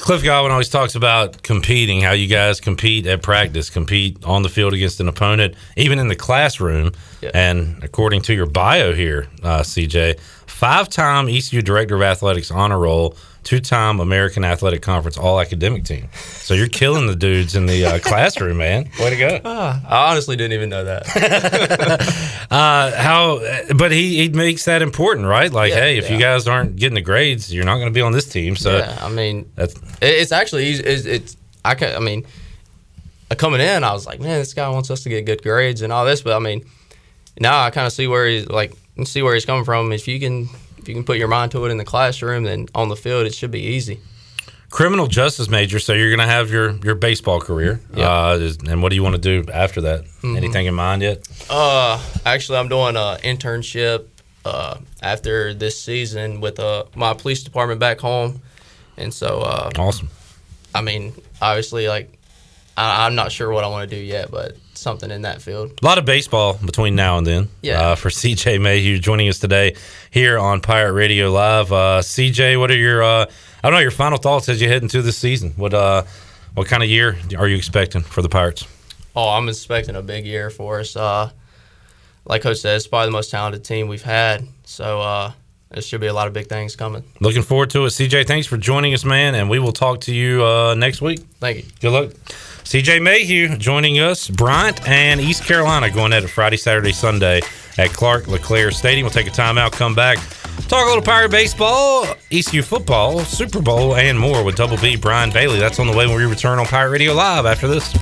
Cliff Godwin always talks about competing, how you guys compete at practice, compete on the field against an opponent, even in the classroom. Yeah. And according to your bio here, uh, CJ, five time ECU Director of Athletics honor roll, two time American Athletic Conference All Academic Team. So you're killing the dudes in the uh, classroom, man. Way to go. I honestly didn't even know that. Uh, how, but he, he makes that important, right? Like, Yeah, hey, if you guys aren't getting the grades, you're not going to be on this team. So yeah, I mean, that's it's actually easy. It's, it's I can I mean, uh, coming in, I was like, man, this guy wants us to get good grades and all this. But I mean, now I kind of see where he's like, see where he's coming from. If you can, if you can put your mind to it in the classroom, and on the field, it should be easy. criminal justice major, so you're going to have your, your baseball career. Uh, and what do you want to do after that? Mhm. Anything in mind yet? Uh, actually, I'm doing an internship uh, after this season with uh, my police department back home, and so uh, awesome. I mean, obviously, like I, I'm not sure what I want to do yet, but something in that field. A lot of baseball between now and then. Yeah. Uh, for CJ Mayhew joining us today here on Pirate Radio Live. Uh, CJ, what are your uh, I don't know your final thoughts as you head into this season? What uh, what kind of year are you expecting for the Pirates? Oh, I'm expecting a big year for us. Uh, like Coach said, it's probably the most talented team we've had. So uh, there should be a lot of big things coming. Looking forward to it. CJ, thanks for joining us, man, and we will talk to you uh, next week. Thank you. Good luck. CJ Mayhew joining us. Bryant and East Carolina going at it Friday, Saturday, Sunday at Clark LeClaire Stadium. We'll take a timeout, come back, talk a little Pirate baseball, ECU football, Super Bowl, and more with Double B Brian Bailey. That's on the way when we return on Pirate Radio Live after this.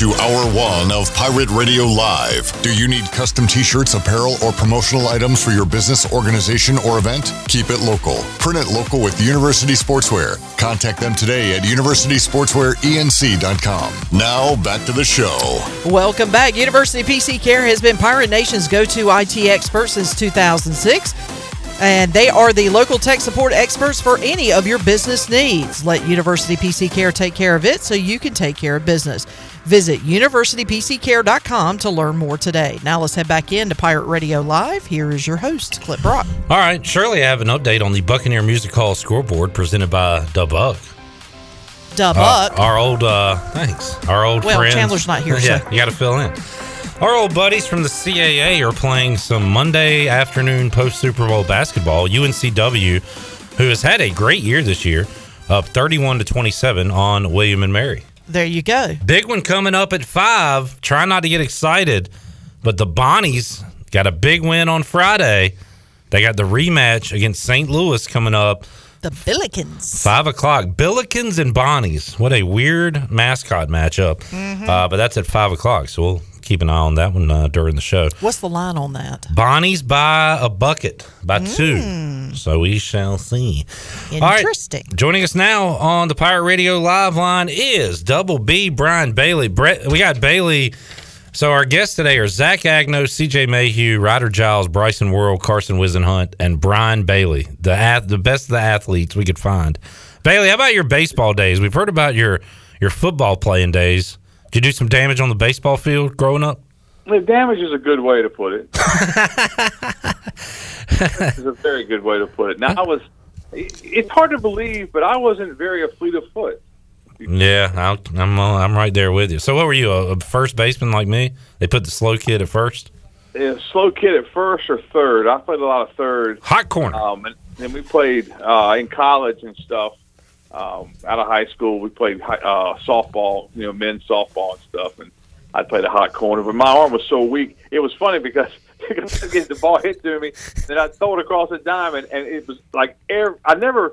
To Hour One of Pirate Radio Live. Do you need custom t shirts, apparel, or promotional items for your business, organization, or event? Keep it local. Print it local with University Sportswear. Contact them today at universitysportswearenc.com. Now, back to the show. Welcome back. University PC Care has been Pirate Nation's go to IT expert since 2006. And they are the local tech support experts for any of your business needs. Let University PC Care take care of it so you can take care of business. Visit universitypccare.com to learn more today. Now let's head back into Pirate Radio Live. Here is your host, Clip Brock. All right, Shirley, I have an update on the Buccaneer Music Hall scoreboard presented by Dubuck. Dubuck. Uh, our old, uh, thanks. Our old Well, friends. Chandler's not here, yeah, so- you got to fill in. Our old buddies from the CAA are playing some Monday afternoon post Super Bowl basketball. UNCW, who has had a great year this year, up 31 to 27 on William and Mary. There you go. Big one coming up at five. Try not to get excited, but the Bonnies got a big win on Friday. They got the rematch against St. Louis coming up. The Billikens. Five o'clock. Billikens and Bonnies. What a weird mascot matchup. Mhm. Uh, but that's at five o'clock, so we'll keep an eye on that one uh, during the show. What's the line on that? Bonnies by a bucket, by Mm. two. So we shall see. All right. Interesting. Joining us now on the Pirate Radio live line is Double B Brian Bailey. Brett, we got Bailey. So our guests today are Zach Agno, CJ Mayhew, Ryder Giles, Bryson Worrell, Carson Whisenhunt, and Brian Bailey, the ath- the best of the athletes we could find. Bailey, how about your baseball days? We've heard about your your football playing days. Did you do some damage on the baseball field growing up? The damage is a good way to put it. it's a very good way to put it. Now I was. It's hard to believe, but I wasn't very a fleet of foot. Yeah, I'll, I'm uh, I'm right there with you. So, what were you, a, a first baseman like me? They put the slow kid at first. Yeah, slow kid at first or third. I played a lot of third. Hot corner. Um, and we played uh, in college and stuff. Um, out of high school, we played uh, softball, you know, men's softball and stuff. And I played a hot corner, but my arm was so weak. It was funny because the ball hit to me, then I throw it across the diamond, and it was like air. I never,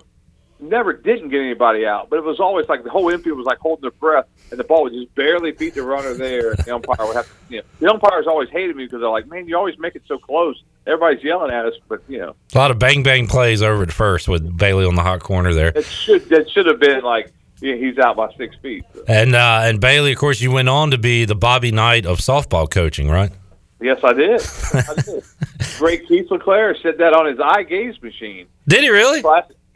never didn't get anybody out, but it was always like the whole infield was like holding their breath, and the ball would just barely beat the runner there, and the umpire would have. To, you know, the umpires always hated me because they're like, "Man, you always make it so close." everybody's yelling at us, but you know, A lot of bang bang plays over at first with Bailey on the hot corner there. it should that should have been like yeah, he's out by six feet. And uh, and Bailey, of course, you went on to be the Bobby Knight of softball coaching, right? Yes, I did. I did. Great Keith LeClaire said that on his eye gaze machine. Did he really?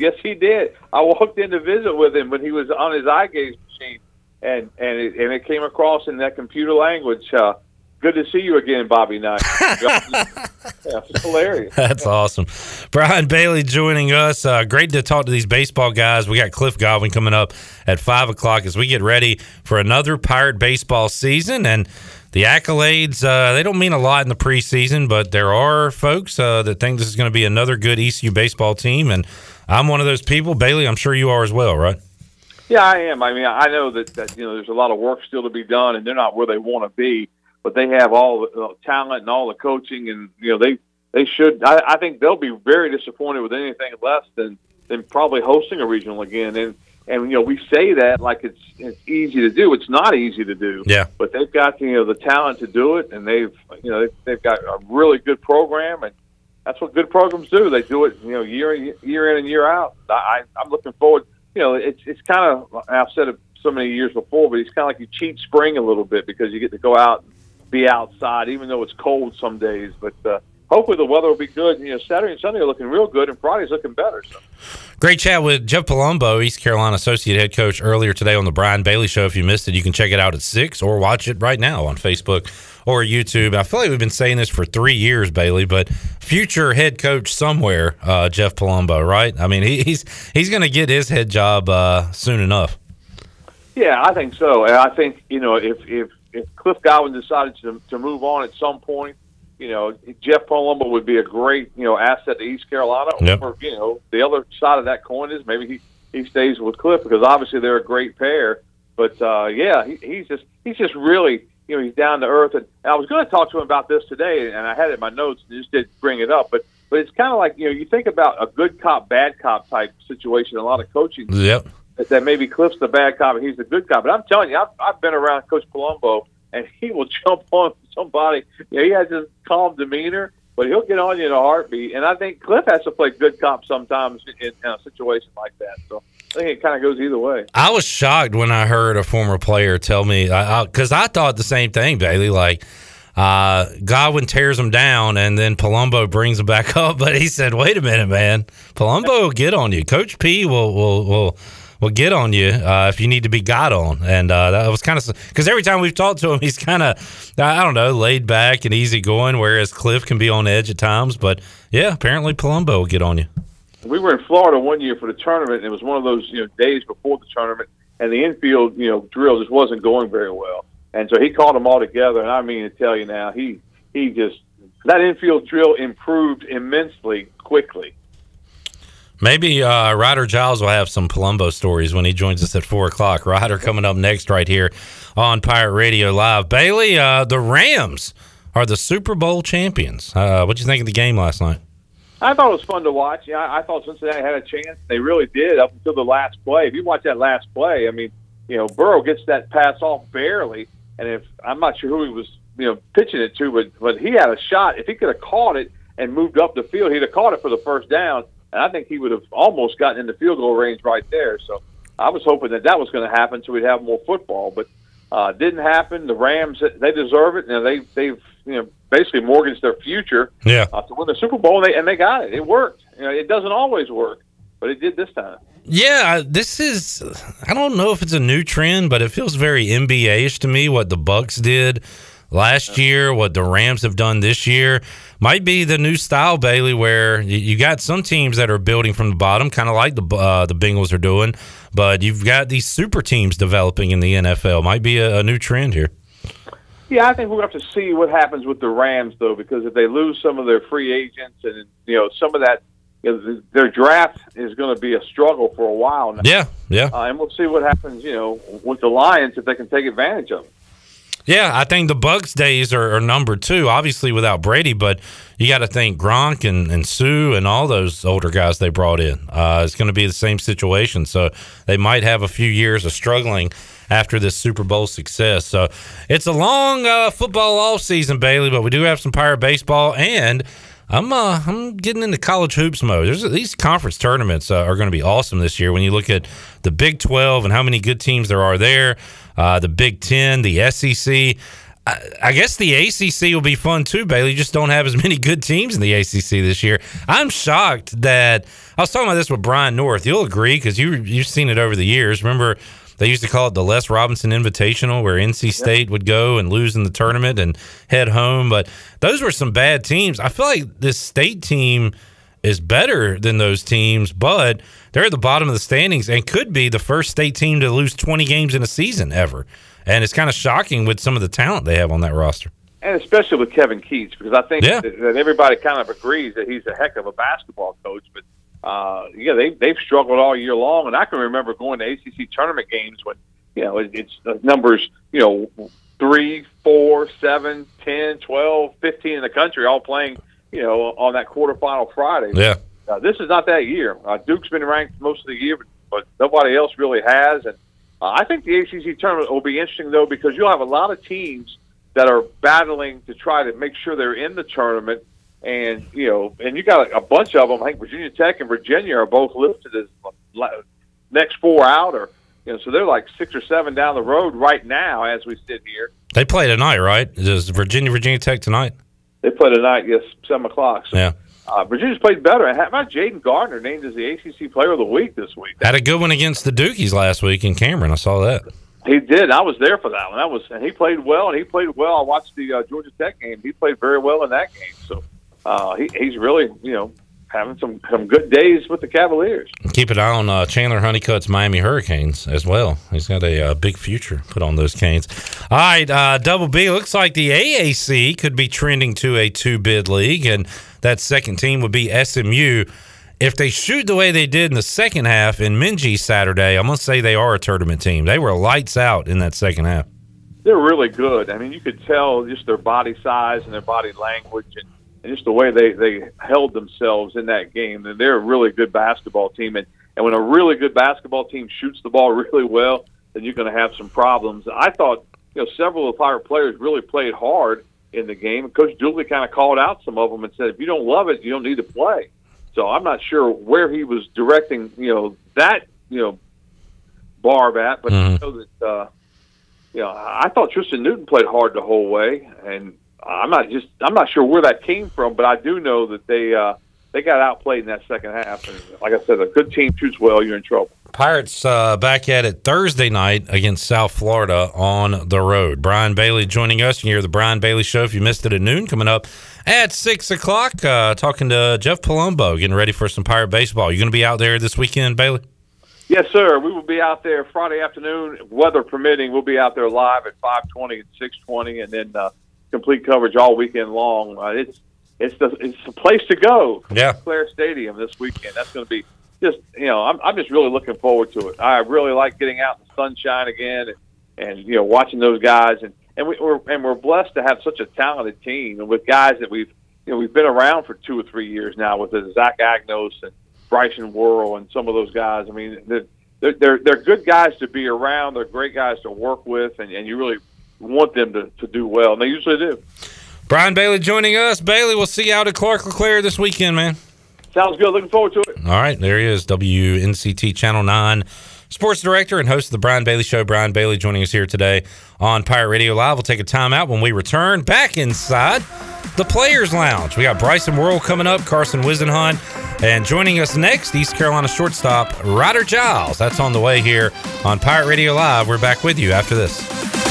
Yes, he did. I walked in to visit with him when he was on his eye gaze machine, and and it, and it came across in that computer language. Uh, Good to see you again, Bobby Knight. yeah, hilarious. That's awesome. Brian Bailey joining us. Uh, great to talk to these baseball guys. We got Cliff Godwin coming up at 5 o'clock as we get ready for another Pirate baseball season. And the accolades, uh, they don't mean a lot in the preseason, but there are folks uh, that think this is going to be another good ECU baseball team. And I'm one of those people. Bailey, I'm sure you are as well, right? Yeah, I am. I mean, I know that, that you know there's a lot of work still to be done, and they're not where they want to be, but they have all the uh, talent and all the coaching, and you know they they should. I, I think they'll be very disappointed with anything less than than probably hosting a regional again. And and you know we say that like it's it's easy to do. It's not easy to do. Yeah. But they've got you know the talent to do it, and they've you know they've, they've got a really good program, and that's what good programs do. They do it you know year in year in and year out. I I'm looking forward. You know, it's it's kind of I've said it so many years before, but it's kind of like you cheat spring a little bit because you get to go out and be outside, even though it's cold some days. But uh, hopefully the weather will be good. You know, Saturday and Sunday are looking real good, and Friday's looking better. So. Great chat with Jeff Palumbo, East Carolina Associate Head Coach, earlier today on the Brian Bailey Show. If you missed it, you can check it out at 6 or watch it right now on Facebook or YouTube. I feel like we've been saying this for three years, Bailey, but future head coach somewhere, uh, Jeff Palumbo, right? I mean, he, he's he's going to get his head job uh, soon enough. Yeah, I think so. And I think you know if if if Cliff Godwin decided to to move on at some point, you know Jeff Palumbo would be a great you know asset to East Carolina. Yep. Or you know the other side of that coin is maybe he he stays with Cliff because obviously they're a great pair. But uh, yeah, he, he's just he's just really you know he's down to earth. And, and I was going to talk to him about this today, and I had it in my notes and just didn't bring it up. But but it's kind of like you know you think about a good cop bad cop type situation. A lot of coaching Yep. that, that maybe Cliff's the bad cop and he's the good cop. But I'm telling you, I've, I've been around Coach Palumbo, and he will jump on somebody. You know, he has this calm demeanor, but he'll get on you in a heartbeat. And I think Cliff has to play good cop sometimes in, in a situation like that. So I think it kind of goes either way. I was shocked when I heard a former player tell me, because I, I, thought the same thing, Bailey. Like, uh, Godwin tears him down, and then Palumbo brings him back up. But he said, "Wait a minute, man. Palumbo will get on you. Coach P will will will." will get on you uh, if you need to be got on. And uh, that was kind of because every time we've talked to him, he's kind of, I don't know, laid back and easy going, whereas Cliff can be on edge at times. But yeah, apparently Palumbo will get on you. We were in Florida one year for the tournament, and it was one of those you know days before the tournament, and the infield you know drill just wasn't going very well. And so he called them all together, and I mean to tell you now, he he just that infield drill improved immensely quickly. Maybe uh, Ryder Giles will have some Palumbo stories when he joins us at four o'clock. Ryder coming up next right here on Pirate Radio Live. Bailey, uh, the Rams are the Super Bowl champions. Uh, what you think of the game last night? I thought it was fun to watch. Yeah, I thought Cincinnati had a chance. They really did up until the last play. If you watch that last play, I mean, you know, Burrow gets that pass off barely, and if I'm not sure who he was, you know, pitching it to, but but he had a shot. If he could have caught it and moved up the field, he'd have caught it for the first down and I think he would have almost gotten into field goal range right there. So I was hoping that that was going to happen, so we'd have more football. But uh, didn't happen. The Rams they deserve it. Know, they they've you know basically mortgaged their future yeah. uh, to win the Super Bowl, and they and they got it. It worked. You know, it doesn't always work, but it did this time. Yeah, this is. I don't know if it's a new trend, but it feels very NBA-ish to me. What the Bucks did last year, what the Rams have done this year might be the new style, Bailey, where you got some teams that are building from the bottom, kind of like the uh, the Bengals are doing, but you've got these super teams developing in the NFL. Might be a, a new trend here. Yeah, I think we're going to have to see what happens with the Rams, though, because if they lose some of their free agents and you know some of that, you know, their draft is going to be a struggle for a while now. Yeah, yeah, uh, and we'll see what happens, you know, with the Lions if they can take advantage of it. Yeah, I think the Bucks days are, are numbered too. Obviously without Brady, but you got to think Gronk and, and Suh and all those older guys they brought in. Uh, it's going to be the same situation, so they might have a few years of struggling after this Super Bowl success. So it's a long uh, football off season, Bailey, but we do have some Pirate baseball and. I'm uh, I'm getting into college hoops mode. There's these conference tournaments uh, are going to be awesome this year. When you look at the Big 12 and how many good teams there are there, uh, the Big 10, the SEC. I, I guess the ACC will be fun too, Bailey. You just don't have as many good teams in the ACC this year. I'm shocked that I was talking about this with Brian North. You'll agree because you you've seen it over the years. Remember they used to call it the Les Robinson Invitational, where NC State would go and lose in the tournament and head home. But those were some bad teams. I feel like this state team is better than those teams, but they're at the bottom of the standings and could be the first state team to lose 20 games in a season ever. And it's kind of shocking with some of the talent they have on that roster. and especially with Kevin Keatts, because I think Yeah. that, that everybody kind of agrees that he's a heck of a basketball coach. But uh, yeah, they they've struggled all year long, and I can remember going to ACC tournament games when you know it, it's the numbers you know three, four, seven, ten, twelve, fifteen in the country all playing you know on that quarterfinal Friday. Yeah. Uh, this is not that year. Uh, Duke's been ranked most of the year, but, but nobody else really has. And uh, I think the ACC tournament will be interesting though because you'll have a lot of teams that are battling to try to make sure they're in the tournament. And you know, and you got a, bunch of them. I think Virginia Tech and Virginia are both listed as next four out, or you know, so they're like six or seven down the road right now as we sit here. They play tonight, right? Is Virginia Virginia Tech tonight? They play tonight, yes, seven o'clock. So Yeah. uh, Virginia's played better. How about Jayden Gardner named as the ACC Player of the Week this week? Had a good one against the Dukies last week in Cameron. I saw that. He did. I was there for that one. That was, and he played well. And he played well. I watched the uh, Georgia Tech game. He played very well in that game. So uh, he, he's really, you know, having some some good days with the Cavaliers. Keep an eye on uh, Chandler Honeycutt's Miami Hurricanes as well. He's got a uh, big future put on those canes. All right, uh, Double B. Looks like the AAC could be trending to a two bid league, and that second team would be SMU. If they shoot the way they did in the second half in Minges Saturday, I'm going to say they are a tournament team. They were lights out in that second half. They're really good. I mean, you could tell just their body size and their body language and, and just the way they, they held themselves in that game. And they're a really good basketball team. And, and when a really good basketball team shoots the ball really well, then you're going to have some problems. I thought, you know, several of the Pirate players really played hard in the game. And Coach Dooley kind of called out some of them and said, if you don't love it, you don't need to play. So I'm not sure where he was directing, you know, that, you know, barb at, but I know that, uh, you know, I thought Tristan Newton played hard the whole way, and I'm not just I'm not sure where that came from, but I do know that they uh, they got outplayed in that second half. And like I said, a good team shoots well, you're in trouble. Pirates uh, back at it Thursday night against South Florida on the road. Brian Bailey joining us. You hear the Brian Bailey Show if you missed it at noon coming up at 6 o'clock. Uh, talking to Jeff Palumbo, getting ready for some Pirate baseball. You're going to be out there this weekend, Bailey? Yes, sir. We will be out there Friday afternoon, weather permitting. We'll be out there live at 5:20 and 6:20, and then uh, complete coverage all weekend long. Uh, it's it's the it's the place to go. Yeah. Claire Stadium this weekend. That's going to be just you know I'm I'm just really looking forward to it. I really like getting out in the sunshine again and, and you know watching those guys and and we, we're and we're blessed to have such a talented team and with guys that we've you know we've been around for two or three years now with the Zach Agnos and Bryson Worrell and some of those guys. I mean they're they're they're, they're good guys to be around. They're great guys to work with, and, and you really want them to, to do well, and they usually do. Brian Bailey joining us. Bailey, we'll see you out at Clark LeClaire this weekend, man. Sounds good. Looking forward to it. All right, there he is, WNCT Channel 9 sports director and host of the Brian Bailey Show. Brian Bailey joining us here today on Pirate Radio Live. We'll take a time out when we return back inside the Players Lounge. We got Bryson Worrell coming up, Carson Whisenhunt, and joining us next, East Carolina shortstop Ryder Giles. That's on the way here on Pirate Radio Live. We're back with you after. This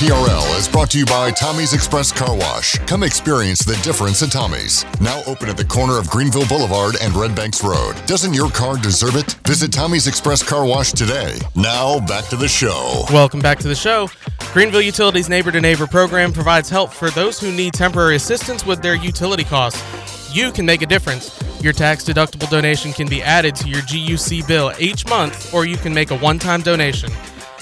PRL is brought to you by Tommy's Express Car Wash. Come experience the difference at Tommy's. Now open at the corner of Greenville Boulevard and Red Banks Road. Doesn't your car deserve it? Visit Tommy's Express Car Wash today. Now back to the show. Welcome back to the show. Greenville Utilities Neighbor to Neighbor program provides help for those who need temporary assistance with their utility costs. You can make a difference. Your tax deductible donation can be added to your GUC bill each month, or you can make a one time donation.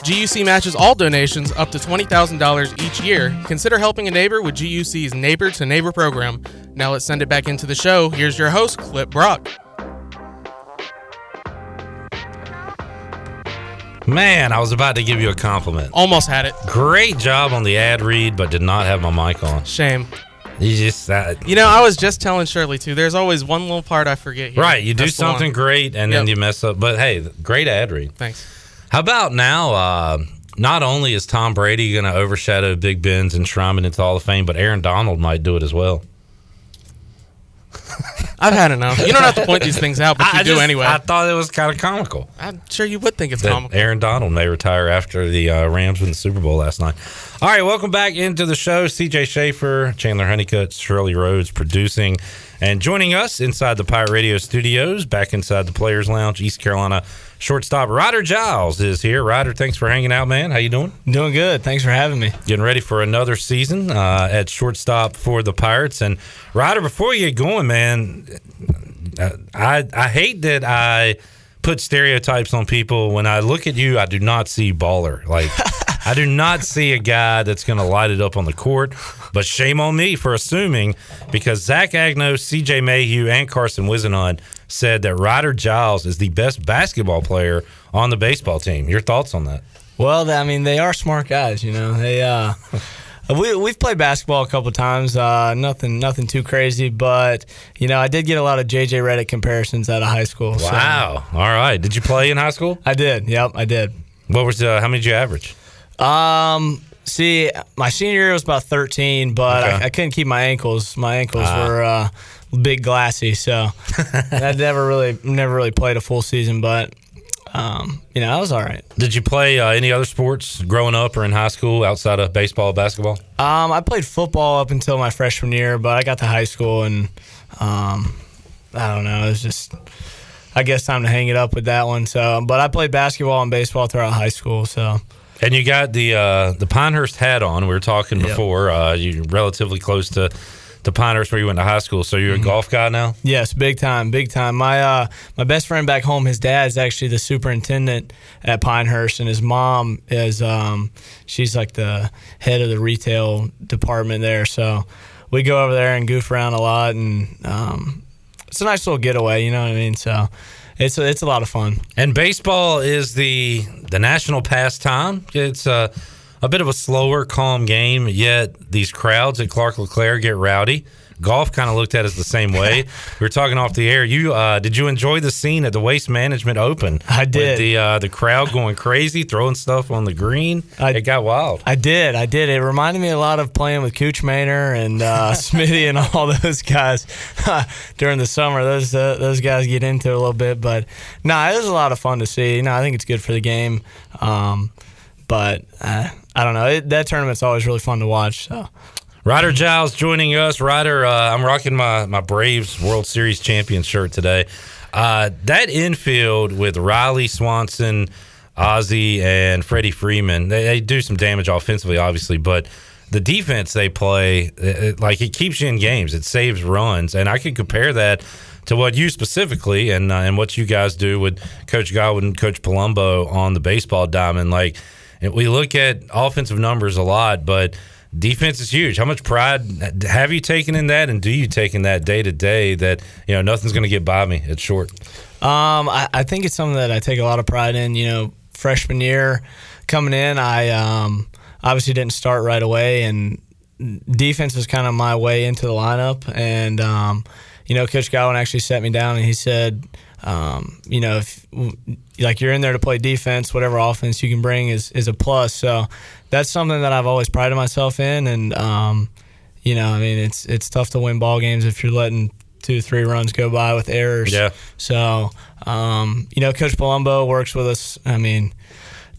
GUC matches all donations up to $20,000 each year. Consider helping a neighbor with GUC's Neighbor to Neighbor program. Now let's send it back into the show. Here's your host, Clip Brock. Man, I was about to give you a compliment. Almost had it. Great job on the ad read, but did not have my mic on. Shame. You just uh, You know, I was just telling Shirley too. There's always one little part I forget. Here. right. You do That's the one. something great and then you mess up. But hey, great ad read. Thanks. How about now? Uh, not only is Tom Brady going to overshadow Big Ben's and Shriman into Hall of Fame, but Aaron Donald might do it as well. I've had enough. You don't have to point these things out, but I- you I do just- anyway. I thought it was kind of comical. I'm sure you would think it's that comical. Aaron Donald may retire after the uh, Rams win the Super Bowl last night. All right, welcome back into the show. CJ Schaefer, Chandler Honeycutt, Shirley Rhodes producing and joining us inside the Pirate Radio studios, back inside the Players Lounge, East Carolina shortstop Ryder Giles is here. Ryder, thanks for hanging out, man. How you doing? Doing good. Thanks for having me. Getting ready for another season uh, at shortstop for the Pirates. And Ryder, before you get going, man, uh, I I hate that I put stereotypes on people. When I look at you, I do not see baller. Like I do not see a guy that's going to light it up on the court. But shame on me for assuming because Zach Agnos, C.J. Mayhew, and Carson Whisenhunt said that Ryder Giles is the best basketball player on the baseball team. Your thoughts on that? Well, I mean, they are smart guys. You know, they uh, we we've played basketball a couple times. Uh, nothing nothing too crazy, but you know, I did get a lot of JJ Redick comparisons out of high school. so- Wow. All right. Did you play in high school? I did. Yep, I did. What was uh, how many did you average? Um, see, my senior year was about 13, but Okay. I, I couldn't keep my ankles. My ankles Ah. were uh, big glassy, so I never really never really played a full season. But um, you know, I was all right. Did you play uh, any other sports growing up or in high school outside of baseball, basketball? Um, I played football up until my freshman year, but I got to high school and um, I don't know. It was just, I guess, time to hang it up with that one. So, but I played basketball and baseball throughout high school. So, And you got the uh, the Pinehurst hat on. We were talking Yep. before. Uh, you're relatively close to to Pinehurst where you went to high school. So you're Mm-hmm. a golf guy now. yes, big time, big time. My uh, my best friend back home, his dad is actually the superintendent at Pinehurst, and his mom is um, she's like the head of the retail department there. So, we go over there and goof around a lot, and um, it's a nice little getaway. You know what I mean? So. It's a, it's a lot of fun. And baseball is the the national pastime. It's a a bit of a slower, calm game. Yet these crowds at Clark LeClaire get rowdy. Golf kind of looked at us the same way. we were talking off the air. You uh, did you enjoy the scene at the Waste Management Open? I did. With the uh, the crowd going crazy, throwing stuff on the green. it got wild. I did, I did. It reminded me a lot of playing with Cooch Maynor and uh, Smitty and all those guys during the summer. Those uh, those guys get into it a little bit, but nah, it was a lot of fun to see. No, I think it's good for the game. Um, but uh, I don't know. It, that tournament's always really fun to watch. So. Ryder Giles joining us. Ryder, uh, I'm rocking my, my Braves World Series champion shirt today. Uh, that infield with Riley Swanson, Ozzy, and Freddie Freeman, they, they do some damage offensively, obviously, but the defense they play, it, it- like it keeps you in games. It saves runs, and I can compare that to what you specifically and uh, and what you guys do with Coach Godwin and Coach Palumbo on the baseball diamond. Like we look at offensive numbers a lot, but defense is huge. How much pride have you taken in that, and do you take in that day to day? That you know nothing's going to get by me at short. Um, I, I think it's something that I take a lot of pride in. You know, freshman year coming in, I um, obviously didn't start right away, and defense was kind of my way into the lineup. And um, you know, Coach Godwin actually sat me down and he said, um, you know, if like you're in there to play defense, whatever offense you can bring is is a plus. So that's something that I've always prided myself in, and um, you know, I mean, it's it's tough to win ball games if you're letting two, three runs go by with errors. Yeah. So, um, you know, Coach Palumbo works with us. I mean,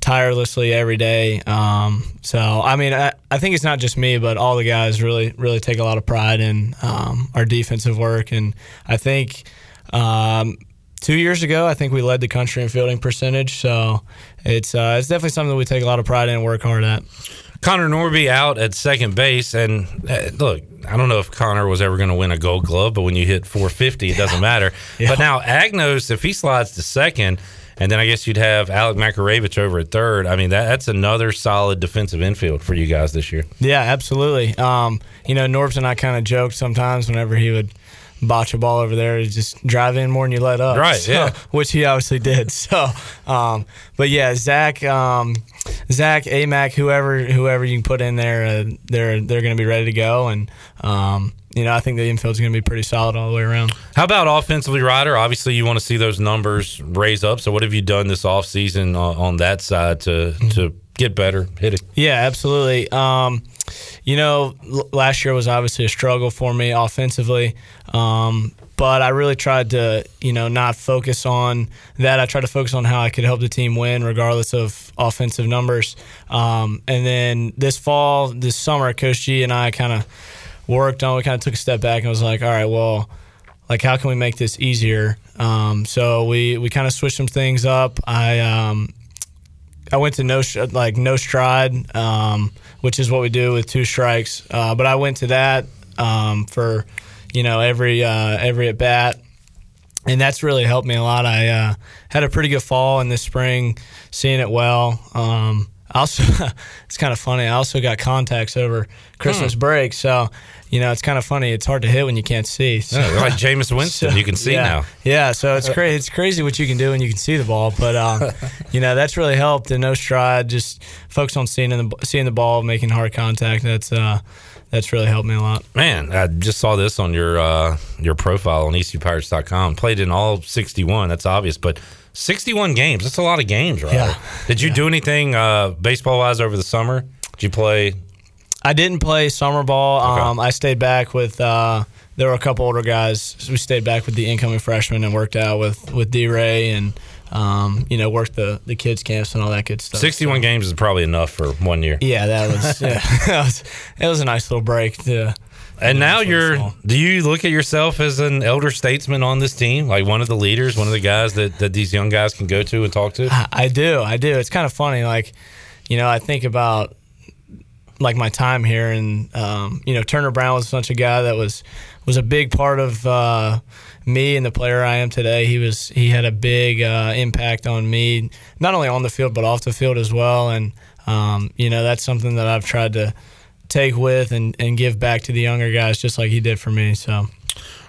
tirelessly every day. Um, so, I mean, I, I think it's not just me, but all the guys really, really take a lot of pride in um, our defensive work. And I think um, two years ago, I think we led the country in fielding percentage. So it's uh, it's definitely something that we take a lot of pride in and work hard at. Connor Norby out at second base, and uh, look, I don't know if Connor was ever going to win a Gold Glove, but when you hit 450, it doesn't matter. But now Agnos, if he slides to second, and then I guess you'd have Alec Makarewicz over at third. I mean, that, that's another solid defensive infield for you guys this year. Yeah, absolutely. Um, you know, Norbs and I kind of joked sometimes whenever he would botch a ball over there, to just drive in more than you let up. Right, So- yeah. Which he obviously did. So, um, but yeah, Zach, um, Zach, Amac, whoever, whoever you can put in there, uh, they're they're going to be ready to go, and um, you know, I think the infield's going to be pretty solid all the way around. How about offensively, Ryder? Obviously, you want to see those numbers raise up. So, what have you done this offseason on, on that side to to get better? Hit it. Yeah, absolutely. Um, you know, l- last year was obviously a struggle for me offensively, um, but I really tried to, you know, not focus on that. I tried to focus on how I could help the team win, regardless of offensive numbers. Um, and then this fall, this summer, Coach G and I kind of worked on. We kind of took a step back and was like, all right, well, like how can we make this easier? Um, so we we kind of switched some things up. I um, I went to no like no stride, um, which is what we do with two strikes. Uh, but I went to that um, for you know every uh, every at bat, and that's really helped me a lot. I uh, had a pretty good fall in this spring, seeing it well. Um, also, it's kind of funny. I also got contacts over Christmas Hmm. break, so you know it's kind of funny. It's hard to hit when you can't see. So, Yeah, like Jameis Winston, you can see yeah, now. Yeah, so it's crazy. It's crazy what you can do when you can see the ball. But um, you know that's really helped. And no stride, just focus on seeing the seeing the ball, making hard contact. That's uh, that's really helped me a lot. Man, I just saw this on your uh, your profile on ECUPirates.com. Played in all 61. That's obvious, but 61 games. That's a lot of games, right? Yeah. Did you do anything uh, baseball wise over the summer? Did you play? I didn't play summer ball. Um, I stayed back with. Uh, there were a couple older guys. So we stayed back with the incoming freshmen and worked out with with D Ray and um, you know worked the the kids camps and all that good stuff. 61 games is probably enough for one year. Yeah, that was yeah, that was it was a nice little break to. And now you're. Do you look at yourself as an elder statesman on this team, like one of the leaders, one of the guys that, that these young guys can go to and talk to? I do. I do. It's kind of funny. Like, you know, I think about like my time here, and um, you know, Turner Brown was such a guy that was was a big part of uh, me and the player I am today. He was he had a big uh, impact on me, not only on the field but off the field as well. And um, you know, that's something that I've tried to take with and, and give back to the younger guys, just like he did for me. So.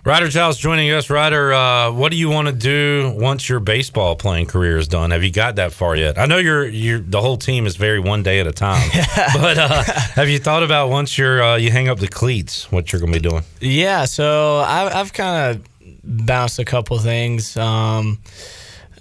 Ryder Giles joining us. Ryder, uh, what do you want to do once your baseball playing career is done? Have you got that far yet? I know you're you're the whole team is very one day at a time, but uh, have you thought about once you're uh, you hang up the cleats, what you're going to be doing? Yeah, so I've, I've kind of bounced a couple things. Um,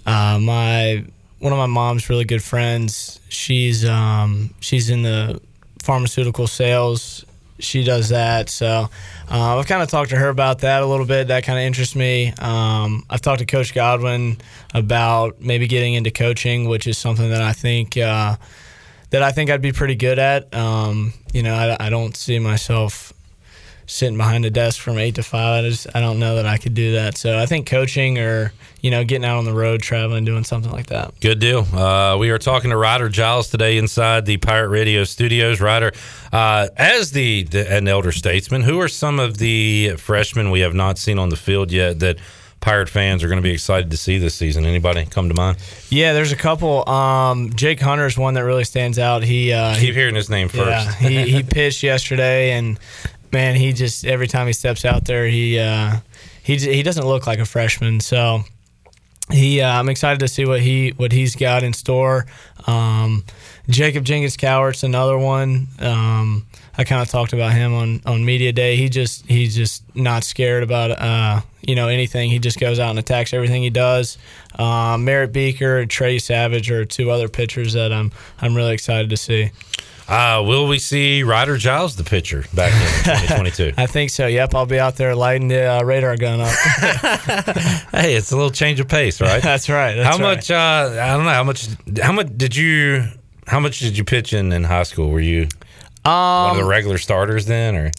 uh, my one of my mom's really good friends. She's um, she's in the pharmaceutical sales. She does that, so uh, I've kind of talked to her about that a little bit. That kind of interests me. Um, I've talked to Coach Godwin about maybe getting into coaching, which is something that I think uh, that I think I'd be pretty good at. Um, you know, I, I don't see myself sitting behind a desk from eight to five. I just I don't know that I could do that. So I think coaching or you know getting out on the road, traveling, doing something like that. Good deal. Uh, we are talking to Ryder Giles today inside the Pirate Radio studios. Ryder, uh, as the, the an elder statesman, who are some of the freshmen we have not seen on the field yet that Pirate fans are going to be excited to see this season? Anybody come to mind? Yeah, there's a couple. Um, Jake Hunter's one that really stands out. He uh, Keep hearing his name first. Yeah, he, he pitched yesterday, and man, he just every time he steps out there, he uh, he he doesn't look like a freshman. So he, uh, I'm excited to see what he what he's got in store. Um, Jacob Jenkins Cowart's another one. Um, I kind of talked about him on, on media day. He just he's just not scared about uh, you know anything. He just goes out and attacks everything he does. Um, Merritt Beeker and Trey Savage are two other pitchers that I'm I'm really excited to see. Uh, will we see Ryder Giles, the pitcher, back in 2022? I think so. Yep, I'll be out there lighting the uh, radar gun up. hey, it's a little change of pace, right? That's right. that's how right. much? Uh, I don't know. How much? How much did you? How much did you pitch in in high school? Were you one of the Um, regular starters then, or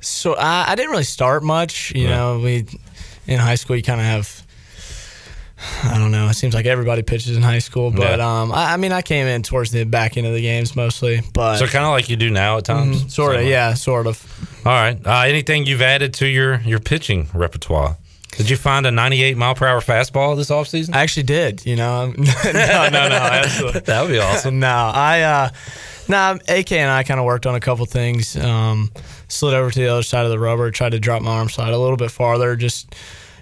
So I, I didn't really start much. You Right. know, we in high school you kind of have. I don't know. It seems like everybody pitches in high school, but Yeah. um, I, I mean, I came in towards the back end of the games mostly, but so kind of like you do now at times? sort of, yeah, sort of. All right. Uh, anything you've added to your your pitching repertoire? Did you find a 98 mile per hour fastball this offseason? I actually did. You know, no, no, no. Absolutely. that would be awesome. no, I, uh, nah, AK and I kind of worked on a couple things. Um, slid over to the other side of the rubber, tried to drop my arm slide a little bit farther, just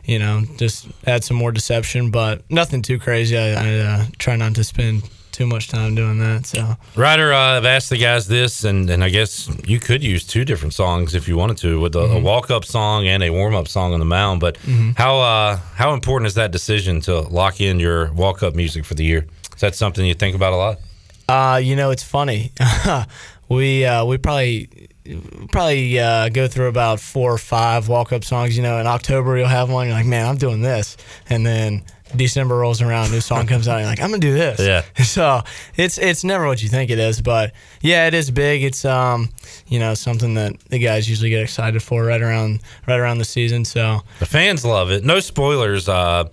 you know, just add some more deception, but nothing too crazy. I, I uh, try not to spend too much time doing that. So, Ryder, uh, I've asked the guys this, and, and I guess you could use two different songs if you wanted to, with a, Mm-hmm. a walk up song and a warm up song on the mound. But Mhm. how uh, how important is that decision to lock in your walk up music for the year? Is that something you think about a lot? Uh, you know, it's funny. we uh, we probably probably uh, go through about four or five walk up songs. You know, in October you'll have one. You're like, man, I'm doing this, and then December rolls around, new song comes out. And you're like, I'm gonna do this. Yeah. So it's it's never what you think it is, but yeah, it is big. It's um you know something that the guys usually get excited for right around right around the season. So The fans love it. No spoilers. Uh,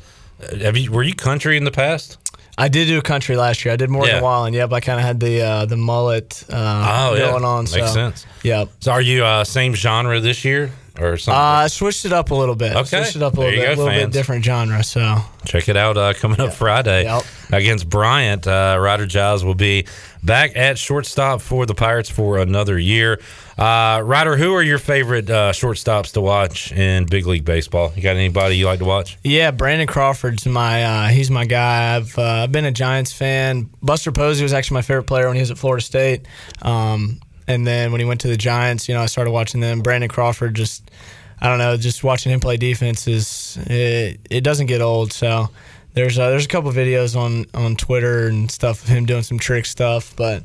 have you were you country in the past? I did do country last year. I did more Yeah. Wallen. Yep, I kind of had the uh, the mullet uh, Oh, yeah. going on. Makes so. sense. Yep. So are you uh, same genre this year or something? Uh, I switched it up a little bit. Okay. Switched it up a little bit, go, little bit different genre. So Check it out uh, coming up Friday against Bryant. Uh, Ryder Giles will be back at shortstop for the Pirates for another year. Uh, Ryder, who are your favorite uh, shortstops to watch in big league baseball? You got anybody you like to watch? yeah, Brandon Crawford's my uh, he's my guy. I've uh, been a Giants fan. Buster Posey was actually my favorite player when he was at Florida State. Um, and then when he went to the Giants, you know, I started watching them. Brandon Crawford just I don't know, just watching him play defense is it, it doesn't get old. So there's uh, there's a couple videos on on Twitter and stuff of him doing some trick stuff, but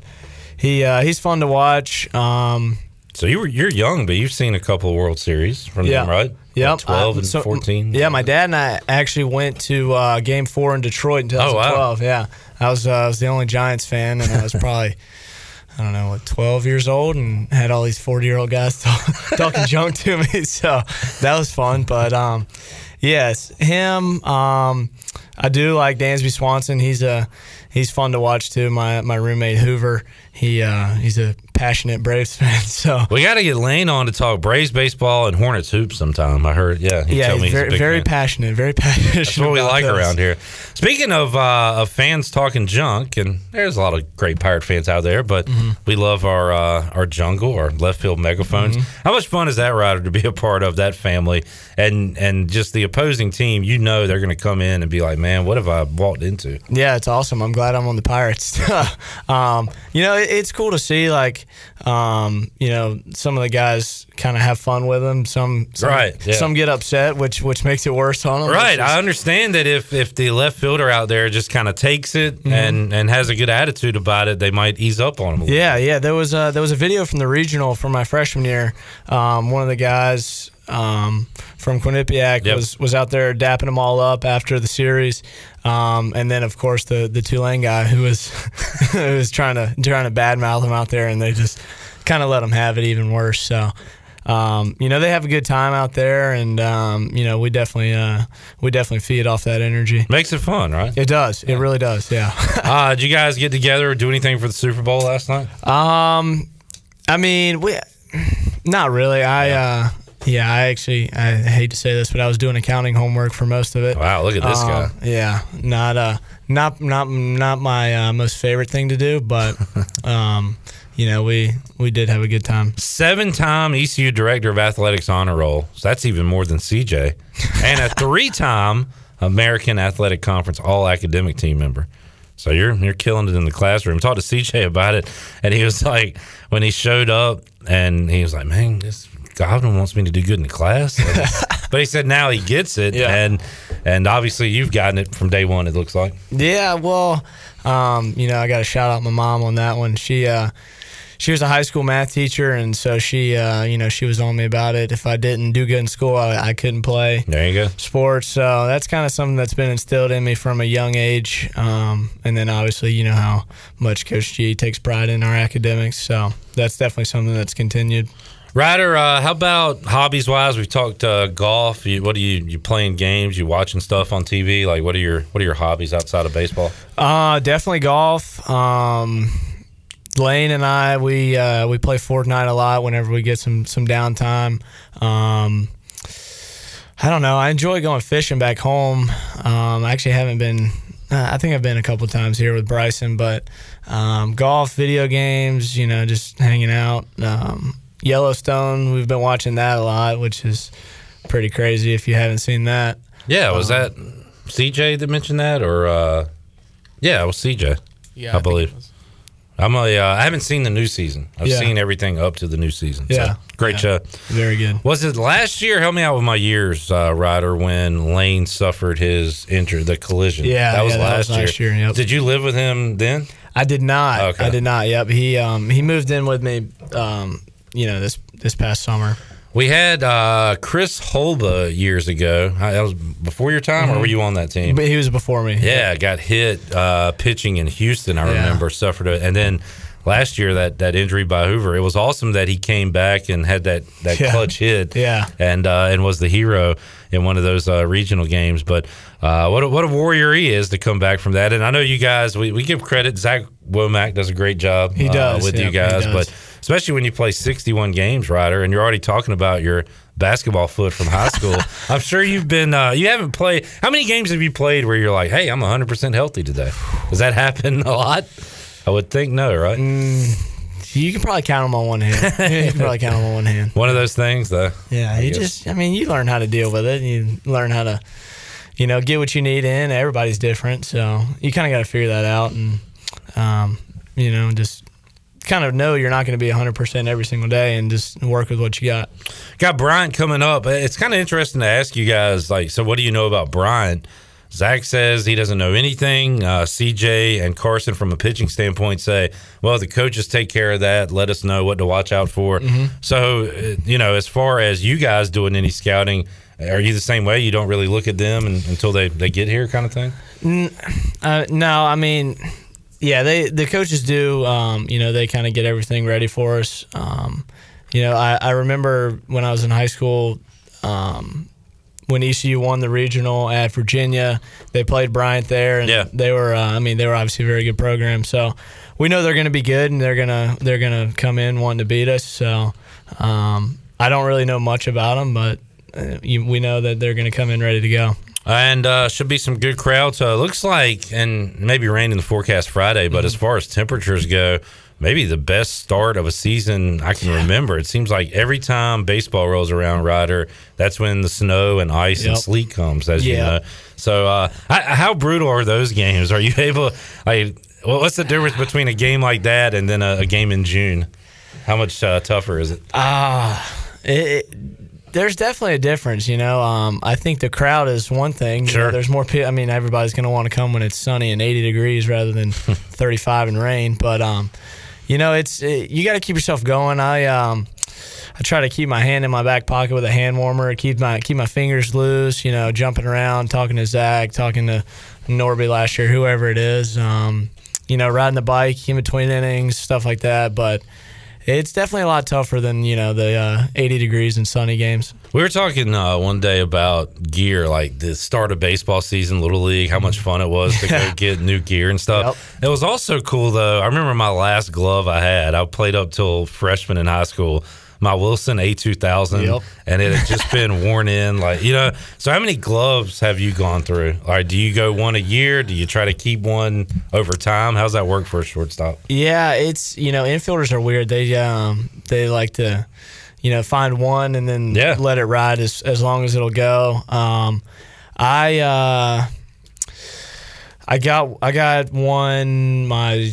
he uh, he's fun to watch. Um, So you were you're young, but you've seen a couple of World Series from Yeah. them, right? Yep. What, Twelve I- and so- fourteen. Yeah, my dad and I actually went to uh, Game Four in Detroit in Oh, wow. 2012. Yeah, I was uh, I was the only Giants fan, and I was probably I don't know what 12 years old, and had all these 40 year old guys talk, talking junk to me. So that was fun. But um, yes, him. Um, I do like Dansby Swanson. He's a he's fun to watch too. My my roommate Hoover. He uh, he's a passionate Braves fan. So We got to get Lane on to talk Braves baseball and Hornets hoops sometime. I heard. Yeah, he yeah, told me he's he's very big very passionate. Very passionate. That's what we like those. around here. Speaking of uh, of fans talking junk, and there's a lot of great pirate fans out there, but Mm-hmm. we love our uh, our jungle, our left field megaphones. Mm-hmm. How much fun is that, Ryder, to be a part of that family, and and just the opposing team? You know they're going to come in and be like, man, what have I walked into? Yeah, it's awesome. I'm glad I'm on the Pirates. um, you know, it, it's cool to see like, um, you know, some of the guys kind of have fun with them. Some, some Right, yeah. Some get upset, which which makes it worse on them. Right, just- I understand that if if the left fielder out there just kind of takes it Mm-hmm. and and has a good attitude about it, they might ease up on little. Yeah, yeah. There was a, there was a video from the regional from my freshman year. Um, one of the guys um, from Quinnipiac Yep. was was out there dapping them all up after the series, um, and then of course the the Tulane guy who was who was trying to trying to badmouth them out there, and they just kind of let them have it even worse. So. Um, you know they have a good time out there, and um, you know we definitely uh, we definitely feed off that energy. Makes it fun, right? It does. It really does. Yeah. uh, did you guys get together or do anything for the Super Bowl last night? Um, I mean, we not really. I uh, yeah, I actually I hate to say this, but I was doing accounting homework for most of it. Wow, look at this guy. Um, Yeah, not uh, not not not my uh, most favorite thing to do, but um, you know, we we did have a good time. Seven time ECU Director of Athletics honor roll. So that's even more than CJ. And a three time American Athletic Conference all academic team member. So you're you're killing it in the classroom. Talked to CJ about it, and he was like, when he showed up, and he was like, "Man, this Godwin wants me to do good in the class." but he said now he gets it, and and obviously you've gotten it from day one. It looks like. Yeah, well, um, you know, I got to shout out my mom on that one. She uh, she was a high school math teacher, and so she, uh, you know, she was on me about it. If I didn't do good in school, I, I couldn't play. There you go. Sports. So that's kind of something that's been instilled in me from a young age. Um, and then obviously, you know how much Coach G takes pride in our academics. So that's definitely something that's continued. Ryder, uh, how about hobbies wise? We've talked uh, golf. You, what are you? You playing games? You watching stuff on TV? Like, what are your what are your hobbies outside of baseball? Uh, definitely golf. Um, Lane and I we uh, we play Fortnite a lot whenever we get some some downtime. Um, I don't know. I enjoy going fishing back home. Um, I actually haven't been. I think I've been a couple times here with Bryson, but um, golf, video games, you know, just hanging out. Um, Yellowstone, we've been watching that a lot, which is pretty crazy if you haven't seen that. Yeah, was Um, that CJ that mentioned that, or uh, yeah, it was CJ. Yeah, I I, believe. I'm a. Uh, I haven't seen the new season. I've Yeah. seen everything up to the new season. So, Yeah. great Yeah. show. Very good. Was it last year? Help me out with my years, uh, Ryder, when Lane suffered his injury, the collision. Yeah, that was, yeah, that last, was last year, yep. Did you live with him then? I did not. Okay. I did not. Yep. He um he moved in with me. Um, you know this this past summer. We had uh, Chris Holba years ago. That was before your time, or Mhm. were you on that team? But he was before me. Yeah, got hit uh, pitching in Houston. I Yeah. remember suffered it, and then last year that that injury by Hoover. It was awesome that he came back and had that that Yeah. clutch hit. Yeah. and uh, and was the hero in one of those uh, regional games. But uh, what a, what a warrior he is to come back from that. And I know you guys. We, we give credit. Zach Womack does a great job. He uh, does, with yep, you guys, but especially when you play 61 games, Ryder, and you're already talking about your basketball foot from high school. I'm sure you've been, uh, you haven't played. How many games have you played where you're like, hey, I'm 100% healthy today? Does that happen a lot? I would think no, right? You can probably count them on one hand. you can probably count them on one hand. One of those things, though. Yeah, I you guess. just, I mean, you learn how to deal with it. You learn how to, you know, get what you need in. Everybody's different, so you kind of got to figure that out, and um, you know, just kind of know you're not going to be 100 percent every single day, and just work with what you got. Got Bryant coming up. It's kind of interesting to ask you guys, like, so what do you know about Bryant? Zach says he doesn't know anything. Uh, CJ and Carson, from a pitching standpoint, say, well, the coaches take care of that. Let us know what to watch out for. Mhm. So, uh, you know, as far as you guys doing any scouting, are you the same way? You don't really look at them and, until they, they get here, kind of thing? N- uh, no, I mean, yeah, they the coaches do. Um, you know, they kind of get everything ready for us. Um, you know, I, I remember when I was in high school. Um, when ECU won the regional at Virginia, they played Bryant there, and Yeah. they were. Uh, I mean, they were obviously a very good program. So we know they're going to be good, and they're gonna they're gonna come in wanting to beat us. So um, I don't really know much about them, but uh, you, we know that they're going to come in ready to go. And uh, should be some good crowds. Uh, it looks like, and maybe rain in the forecast Friday, but as far as temperatures go, maybe the best start of a season I can remember. It seems like every time baseball rolls around, Ryder, that's when the snow and ice and sleet comes, as you know. So, uh, how, how brutal are those games? Are you able? Like, well, what's the difference between a game like that and then a, a game in June? How much uh, tougher is it? Ah, it, it- there's definitely a difference. You know, um, I think the crowd is one thing. You know, there's more people. I mean, everybody's going to want to come when it's sunny and 80 degrees rather than 35 and rain. But um, you know, it's it, you got to keep yourself going. I um, I try to keep my hand in my back pocket with a hand warmer. Keep my keep my fingers loose. You know, jumping around, talking to Zach, talking to Norby last year, whoever it is. Um, you know, riding the bike in between innings, stuff like that. But it's definitely a lot tougher than you know the uh, 80 degrees and sunny games. We were talking uh, one day about gear, like the start of baseball season, little league, how much fun it was to go get new gear and stuff. It was also cool though. I remember my last glove I had. I played up till freshman in high school. My Wilson A2000, Yep. and it had just been worn in. Like you know, so how many gloves have you gone through? All right, do you go one a year? Do you try to keep one over time? How's that work for a shortstop? Yeah, it's you know infielders are weird. They um they like to you know find one and then yeah. let it ride as as long as it'll go. Um, I uh, I got I got one my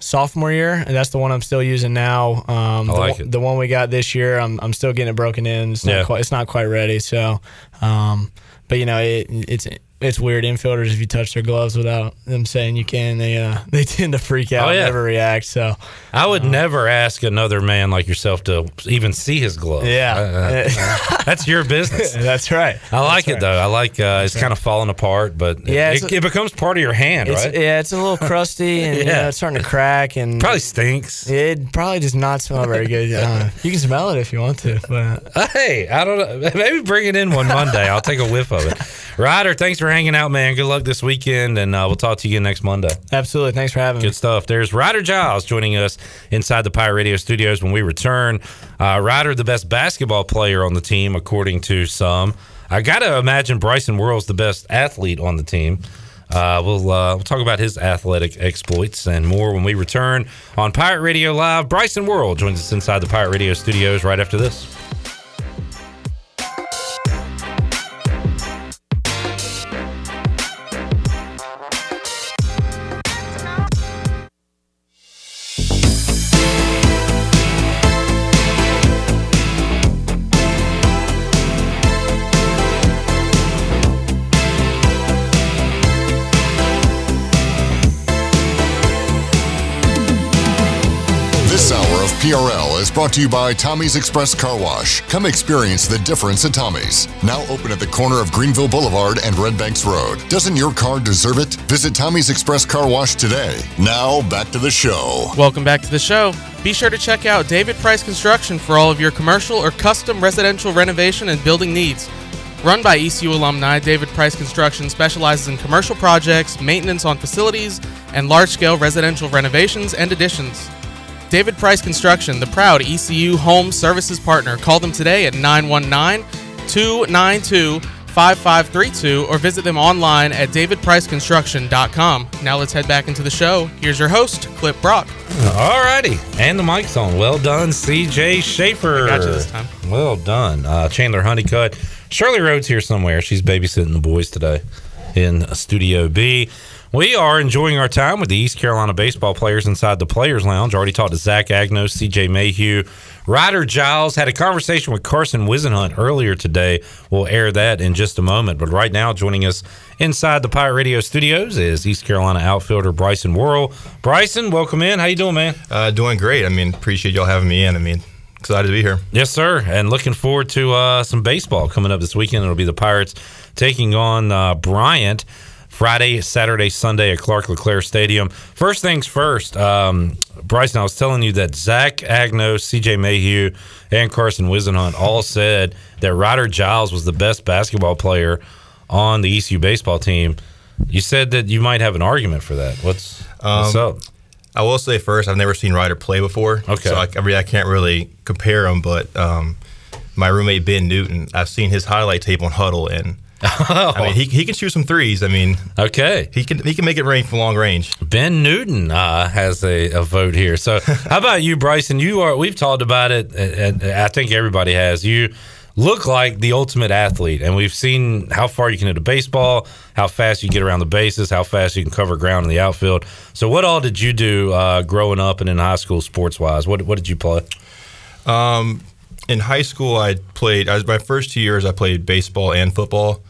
sophomore year, and that's the one I'm still using now. Um, I the, like one- it. the one we got this year, I'm I'm still getting it broken in. It's not Yeah. quite it's not quite ready. So, um, but you know it, it's it's weird infielders if you touch their gloves without them saying you can. They uh they tend to freak out, Oh, and yeah. never react. So. I would never ask another man like yourself to even see his glove. Yeah. That's your business. That's right. I like That's it though. I like uh, it's kind of falling apart, but Yeah, it, it's- it, becomes part of your hand, right? Yeah, it's a little crusty and you Yeah. know, it's starting to crack and Probably stinks. It probably does not smell very good. Uh, you can smell it if you want to, but Hey, I don't know. Maybe bring it in one Monday. I'll take a whiff of it. Ryder, thanks for hanging out, man. Good luck this weekend, and uh, we'll talk to you again next Monday. Absolutely. Thanks for having me. Good stuff. There's Ryder Giles joining us inside the Pirate Radio studios when we return. Uh, Ryder, the best basketball player on the team, according to some. I got to imagine Bryson Worrell's the best athlete on the team. Uh, we'll uh, we'll talk about his athletic exploits and more when we return on Pirate Radio Live. Bryson Worrell joins us inside the Pirate Radio studios right after. This is brought to you by Tommy's Express Car Wash. Come experience the difference at Tommy's. Now open at the corner of Greenville Boulevard and Red Banks Road. Doesn't your car deserve it? Visit Tommy's Express Car Wash today. Now back to the show. Welcome back to the show. Be sure to check out David Price Construction for all of your commercial or custom residential renovation and building needs. Run by ECU alumni, David Price Construction specializes in commercial projects, maintenance on facilities, and large scale residential renovations and additions. David Price Construction, the proud ECU home services partner. Call them today at 919 292 5532 or visit them online at davidpriceconstruction.com. Now let's head back into the show. Here's your host, Clip Brock. All righty. And the mic's on. Well done, CJ Schaefer. I got you this time. Well done. Uh, Chandler Honeycutt. Shirley Rhodes here somewhere. She's babysitting the boys today in Studio B. We are enjoying our time with the East Carolina baseball players inside the Players Lounge. Already talked to Zach Agnos, CJ Mayhew, Ryder Giles. Had a conversation with Carson Whisenhunt earlier today. We'll air that in just a moment. But right now, joining us inside the Pirate Radio studios is East Carolina outfielder Bryson Worrell. Bryson, welcome in. How you doing, man? Uh, doing great. I mean, appreciate y'all having me in. I mean, excited to be here. Yes, sir. And looking forward to uh, some baseball coming up this weekend. It'll be the Pirates taking on uh, Bryant. Friday, Saturday, Sunday at Clark LeClair Stadium. First things first, um, Bryson, I was telling you that Zach Agnos, CJ Mayhew, and Carson Whisenhunt all said that Ryder Giles was the best basketball player on the ECU baseball team. You said that you might have an argument for that. What's, what's Um, up? I will say first, I've never seen Ryder play before. Okay. So I, I, mean, I can't really compare him, but um, my roommate Ben Newton, I've seen his highlight tape on Hudl, and I mean, he, he can shoot some threes. I mean, okay, he can he can make it rain from long range. Ben Newton uh, has a, a vote here. So, how about you, Bryson? You are. We've talked about it, and I think everybody has. You look like the ultimate athlete, and we've seen how far you can hit a baseball, how fast you get around the bases, how fast you can cover ground in the outfield. So, what all did you do uh, growing up and in high school, sports wise? What what did you play? Um, in high school, I played. I was my first two years. I played baseball and football.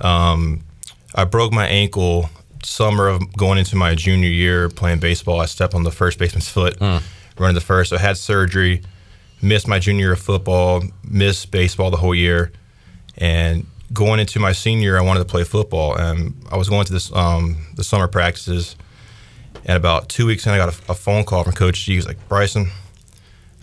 Um, I broke my ankle summer of going into my junior year playing baseball. I stepped on the first baseman's foot, running the first. So I had surgery, missed my junior year of football, missed baseball the whole year, and going into my senior I wanted to play football. And I was going to this um, the summer practices, and about two weeks in, I got a, a phone call from Coach G. He was like, Bryson,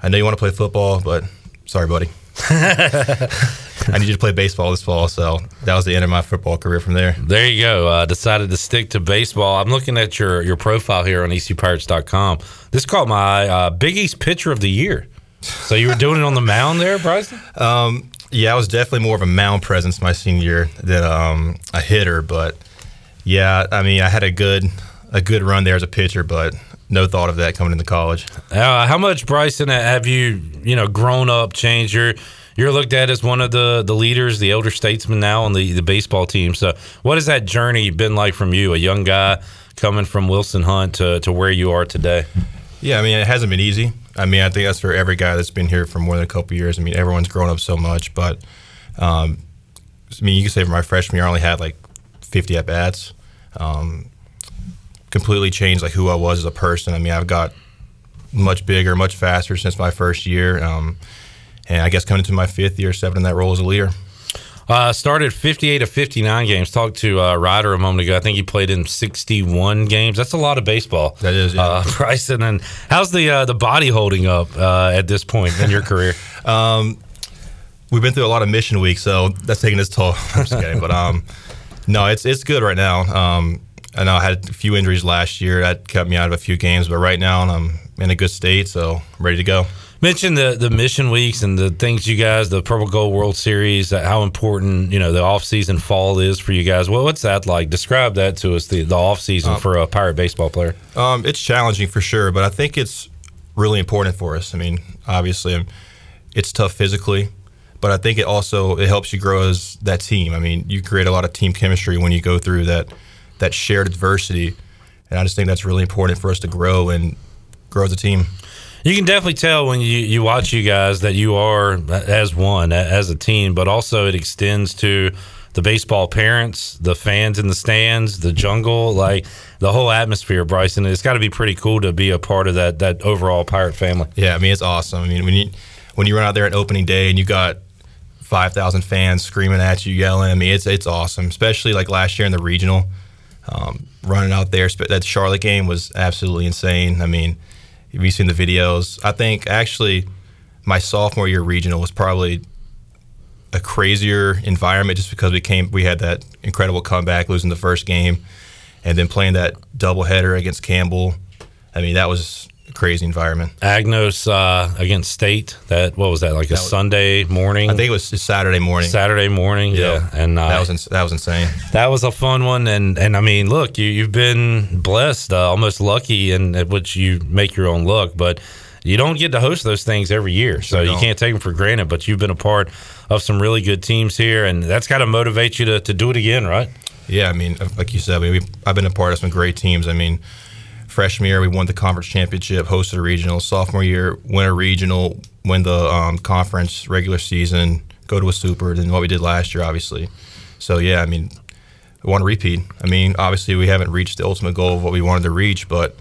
I know you want to play football, but sorry, buddy. I need you to play baseball this fall. So that was the end of my football career from there. There you go. Uh, decided to stick to baseball. I'm looking at your your profile here on ECPirates.com. This caught my eye. Uh, Big East pitcher of the year. So you were doing it on the mound there, Bryson? Um, yeah, I was definitely more of a mound presence my senior year than um, a hitter. But yeah, I mean, I had a good a good run there as a pitcher, but no thought of that coming into college. Uh, how much, Bryson, have you you know grown up, changed? You're you're looked at as one of the the leaders, the elder statesman now on the the baseball team. So, what has that journey been like from you, a young guy coming from Wilson Hunt to to where you are today? Yeah, I mean, it hasn't been easy. I mean, I think that's for every guy that's been here for more than a couple years. I mean, everyone's grown up so much, but um, I mean, you can say for my freshman year, I only had like 50 at bats. Um, completely changed like who I was as a person. I mean, I've got much bigger, much faster since my first year, um, and I guess coming into my fifth year, stepping in that role as a leader. Uh, started 58 of 59 games. Talked to uh, Ryder a moment ago. I think he played in 61 games. That's a lot of baseball. That is, yeah. uh, Bryson. And how's the uh, the body holding up uh, at this point in your career? um, we've been through a lot of mission weeks, so that's taking its toll. I'm just kidding, but um, No, it's it's good right now. Um, I know I had a few injuries last year that kept me out of a few games, but right now I'm in a good state, so I'm ready to go. Mention the the mission weeks and the things you guys, the Purple Gold World Series, how important you know the off season fall is for you guys. Well, what's that like? Describe that to us. The the off season Um, for a pirate baseball player. Um, it's challenging for sure, but I think it's really important for us. I mean, obviously, um, it's tough physically, but I think it also it helps you grow as that team. I mean, you create a lot of team chemistry when you go through that that shared adversity, and I just think that's really important for us to grow and grow as a team. You can definitely tell when you, you watch you guys that you are as one, as a team, but also it extends to the baseball parents, the fans in the stands, the jungle, like the whole atmosphere, Bryson. It's got to be pretty cool to be a part of that that overall pirate family. Yeah, I mean it's awesome. I mean when you when you run out there at opening day and you got five thousand fans screaming at you, yelling. I mean it's it's awesome. Especially like last year in the regional, um, running out there. That Charlotte game was absolutely insane. I mean, have you seen the videos? I think actually my sophomore year regional was probably a crazier environment just because we came we had that incredible comeback losing the first game and then playing that doubleheader against Campbell. I mean that was crazy environment. Agnos uh, against State. That what was that like a That was- Sunday morning? I think it was Saturday morning. Saturday morning, yeah, and uh, that was ins- that was insane. That was a fun one, and and I mean, look, you you've been blessed, uh, almost lucky, in which you make your own luck, but you don't get to host those things every year, so you can't take them for granted. But you've been a part of some really good teams here, and that's got to motivate you to, to do it again, right? Yeah, I mean, like you said, I mean, I've been a part of some great teams. I mean, freshman year we won the conference championship, hosted a regional. Sophomore year, win a regional, win the um, conference regular season, go to a super. Then what we did last year, obviously. So yeah, I mean, we want to repeat. I mean, obviously we haven't reached the ultimate goal of what we wanted to reach, but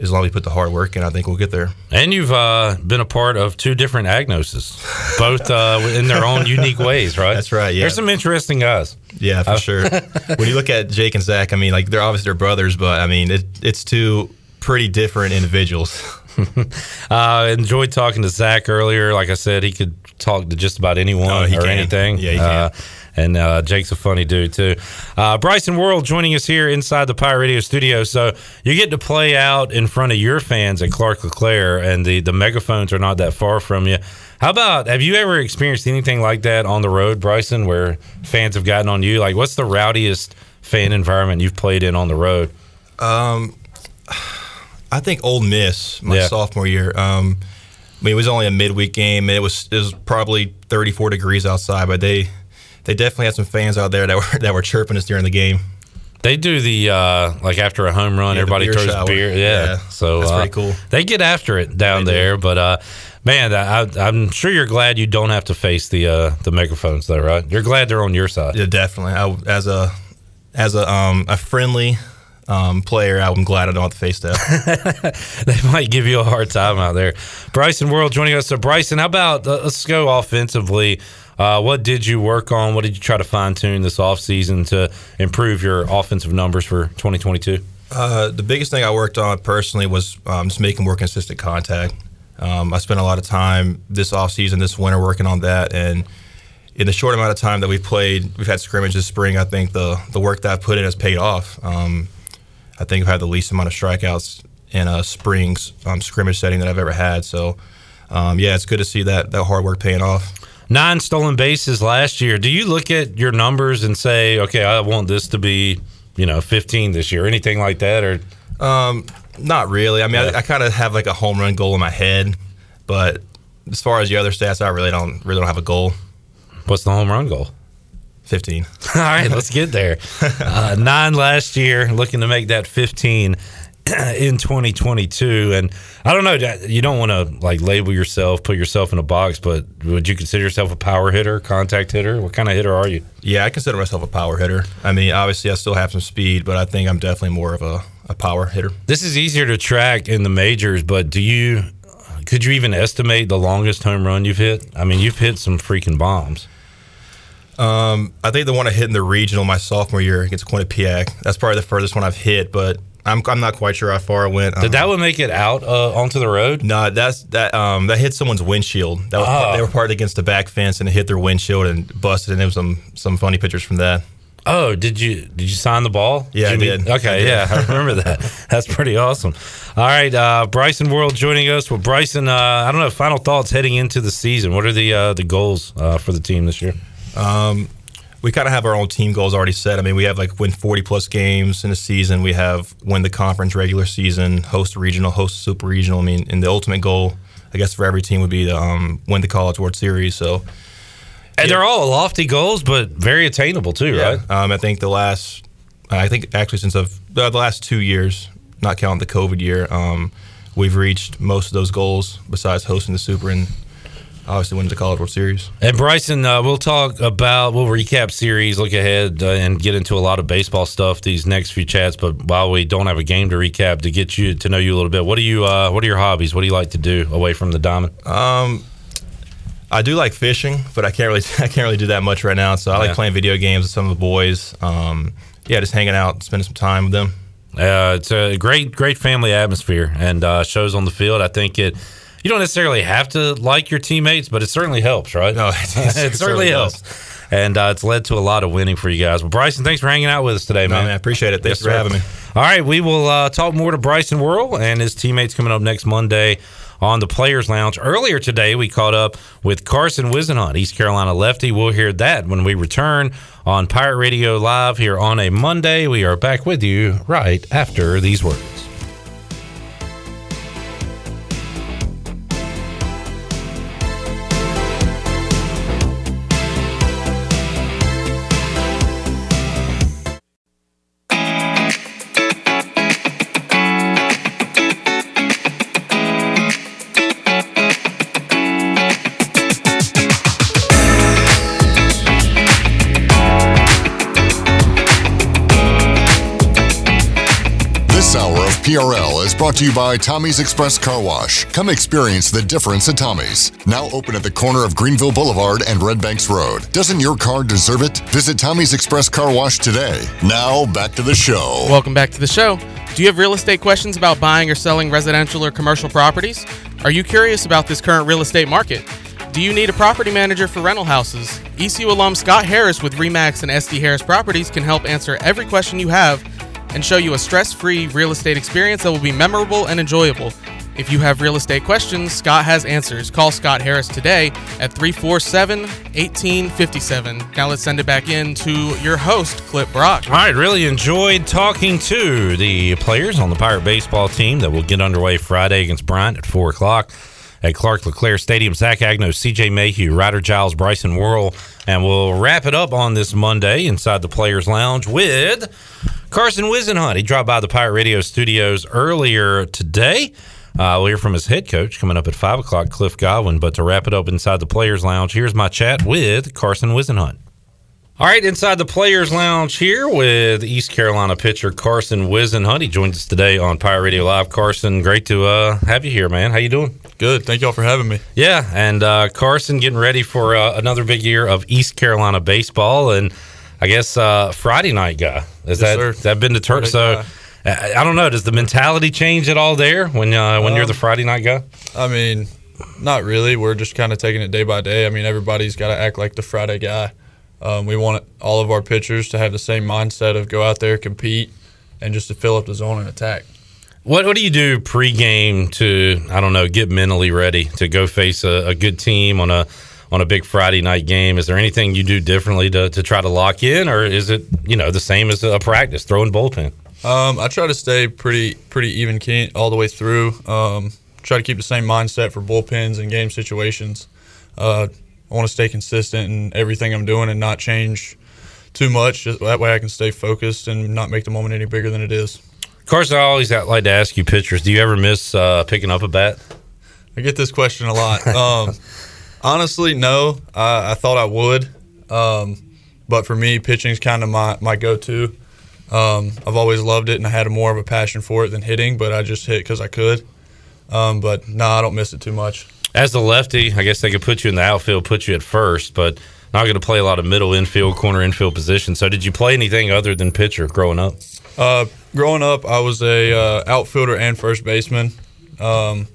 as long as we put the hard work in, I think we'll get there. And you've uh, been a part of two different Agnoses, both uh, in their own unique ways, right? That's right. Yeah. There's some interesting guys. Yeah, for Uh, sure. when you look at Jake and Zach, I mean, like they're obviously they're brothers, but I mean, it, it's two pretty different individuals. uh, enjoyed talking to Zach earlier. Like I said, he could talk to just about anyone Oh, or can. anything. Yeah, he uh, And uh, Jake's a funny dude too. Uh, Bryson Worrell joining us here inside the Pirate Radio studio. So you get to play out in front of your fans at Clark LeClair, and the the megaphones are not that far from you. How about have you ever experienced anything like that on the road, Bryson, where fans have gotten on you? Like, what's the rowdiest fan environment you've played in on the road? Um, I think Ole Miss, my Yeah. sophomore year. Um, I mean, it was only a midweek game, and it was it was probably 34 degrees outside, but they they definitely had some fans out there that were that were chirping us during the game. They do the uh, like after a home run, Yeah, everybody beer throws shower. beer. Yeah, Yeah, so that's uh, pretty cool. They get after it down there, but uh, man, I, I'm sure you're glad you don't have to face the uh, the megaphones, though, right? You're glad they're on your side. Yeah, definitely. I, as a as a um, a friendly um, player, I'm glad I don't have to face that. they might give you a hard time out there. Bryson Worrell joining us. So, Bryson, how about uh, let's go offensively? Uh, what did you work on? What did you try to fine tune this offseason to improve your offensive numbers for 2022? Uh, the biggest thing I worked on personally was um, just making more consistent contact. Um, I spent a lot of time this offseason, this winter, working on that. And in the short amount of time that we've played, we've had scrimmage this spring. I think the the work that I've put in has paid off. Um, I think I've had the least amount of strikeouts in a spring um, scrimmage setting that I've ever had. So, um, yeah, it's good to see that that hard work paying off. Nine stolen bases last year. Do you look at your numbers and say, okay, I want this to be, you know, 15 this year, anything like that? Or Um, not really. I mean, I, I kind of have like a home run goal in my head, but as far as the other stats, I really don't really don't have a goal. What's the home run goal? Fifteen. All right, let's get there. Uh, nine last year, looking to make that 15 in 2022. And I don't know, you don't want to like label yourself, put yourself in a box, but would you consider yourself a power hitter, contact hitter? What kind of hitter are you? Yeah, I consider myself a power hitter. I mean, obviously, I still have some speed, but I think I'm definitely more of a, a power hitter. This is easier to track in the majors, but do you could you even estimate the longest home run you've hit? I mean, you've hit some freaking bombs. Um, I think the one I hit in the regional my sophomore year against Quinnipiac. That's probably the furthest one I've hit, but I'm, I'm not quite sure how far it went. Did that one make it out uh, onto the road? No, that's that um, that hit someone's windshield. That was Oh. they were parked against the back fence and it hit their windshield and busted. And there was some some funny pictures from that. Oh, did you did you sign the ball? Yeah, Did I did. mean- Okay, I did. yeah, I remember that. That's pretty awesome. All right, uh, Bryson Worrell joining us. Well, Bryson, uh, I don't know. Final thoughts heading into the season. What are the uh, the goals uh, for the team this year? Um, we kind of have our own team goals already set. I mean, we have like win 40 plus games in a season. We have win the conference regular season, host regional, host super regional. I mean, and the ultimate goal, I guess, for every team would be to um, win the College World Series. So, And they're all lofty goals, but very attainable too, right? Um, I think the last, I think actually since of uh, the last two years, not counting the COVID year, um, we've reached most of those goals besides hosting the Super and obviously winning the College World Series. And Bryson, uh, we'll talk about, we'll recap series, look ahead, uh, and get into a lot of baseball stuff these next few chats. But while we don't have a game to recap, to get you to know you a little bit, what do you, uh, what are your hobbies? What do you like to do away from the diamond? Um, I do like fishing, but I can't really I can't really do that much right now. So I like playing video games with some of the boys. Um, yeah, just hanging out, spending some time with them. Uh, it's a great, great family atmosphere and uh, shows on the field. I think it. You don't necessarily have to like your teammates, but it certainly helps, right? No, it, it, certainly helps, and uh, it's led to a lot of winning for you guys. Well, Bryson, thanks for hanging out with us today, No, man. man, I appreciate it. Thanks Yes, for having me. All right, we will uh, talk more to Bryson Worrell and his teammates coming up next Monday on the Players Lounge. Earlier today, we caught up with Carson Whisenhunt, East Carolina lefty. We'll hear that when we return on Pirate Radio Live here on a Monday. We are back with you right after these words. Brought to you by Tommy's Express Car Wash. Come experience the difference at Tommy's. Now open at the corner of Greenville Boulevard and Red Banks Road. Doesn't your car deserve it? Visit Tommy's Express Car Wash today. Now back to the show. Welcome back to the show. Do you have real estate questions about buying or selling residential or commercial properties? Are you curious about this current real estate market? Do you need a property manager for rental houses? ECU alum Scott Harris with REMAX and SD Harris Properties can help answer every question you have and show you a stress free real estate experience that will be memorable and enjoyable. If you have real estate questions, Scott has answers. Call Scott Harris today at 347 1857. Now let's send it back in to your host, Clip Brock. All right, really enjoyed talking to the players on the Pirate baseball team that will get underway Friday against Bryant at 4 o'clock at Clark LeClair Stadium. Zach Agnos, CJ Mayhew, Ryder Giles, Bryson Worrell, and we'll wrap it up on this Monday inside the Players Lounge with Carson Whisenhunt. He dropped by the Pirate Radio studios earlier today. Uh, we'll hear from his head coach coming up at 5 o'clock, Cliff Godwin. But to wrap it up inside the Players Lounge, here's my chat with Carson Whisenhunt. All right, inside the Players Lounge here with East Carolina pitcher Carson Whisenhunt. He joins us today on Pirate Radio Live. Carson, great to uh, have you here, man. How you doing? Good. Thank y'all for having me. Yeah, and uh, Carson getting ready for uh, another big year of East Carolina baseball, and I guess uh, Friday night guy. Is Yes, that sir. that been determined? So I, I don't know. Does the mentality change at all there when uh, when you're Um, the Friday night guy? I mean, not really. We're just kind of taking it day by day. I mean, everybody's got to act like the Friday guy. Um, we want all of our pitchers to have the same mindset of go out there, compete, and just to fill up the zone and attack. What what do you do pregame to I don't know get mentally ready to go face a, a good team on a on a big Friday night game? Is there anything you do differently to, to try to lock in, or is it you know the same as a practice throwing bullpen? Um, I try to stay pretty pretty even keen all the way through. Um, try to keep the same mindset for bullpens and game situations. Uh, I want to stay consistent in everything I'm doing and not change too much. Just that way I can stay focused and not make the moment any bigger than it is. Carson, I always like to ask you pitchers. Do you ever miss uh, picking up a bat? I get this question a lot. Um, honestly, no. I, I thought I would, um, but for me, pitching's kind of my my go-to. Um, I've always loved it, and I had more of a passion for it than hitting. But I just hit because I could. Um, but no, I don't miss it too much. As a lefty, I guess they could put you in the outfield, put you at first, but not going to play a lot of middle infield, corner infield position. So, did you play anything other than pitcher growing up? Uh, growing up, I was a uh, outfielder and first baseman. Um,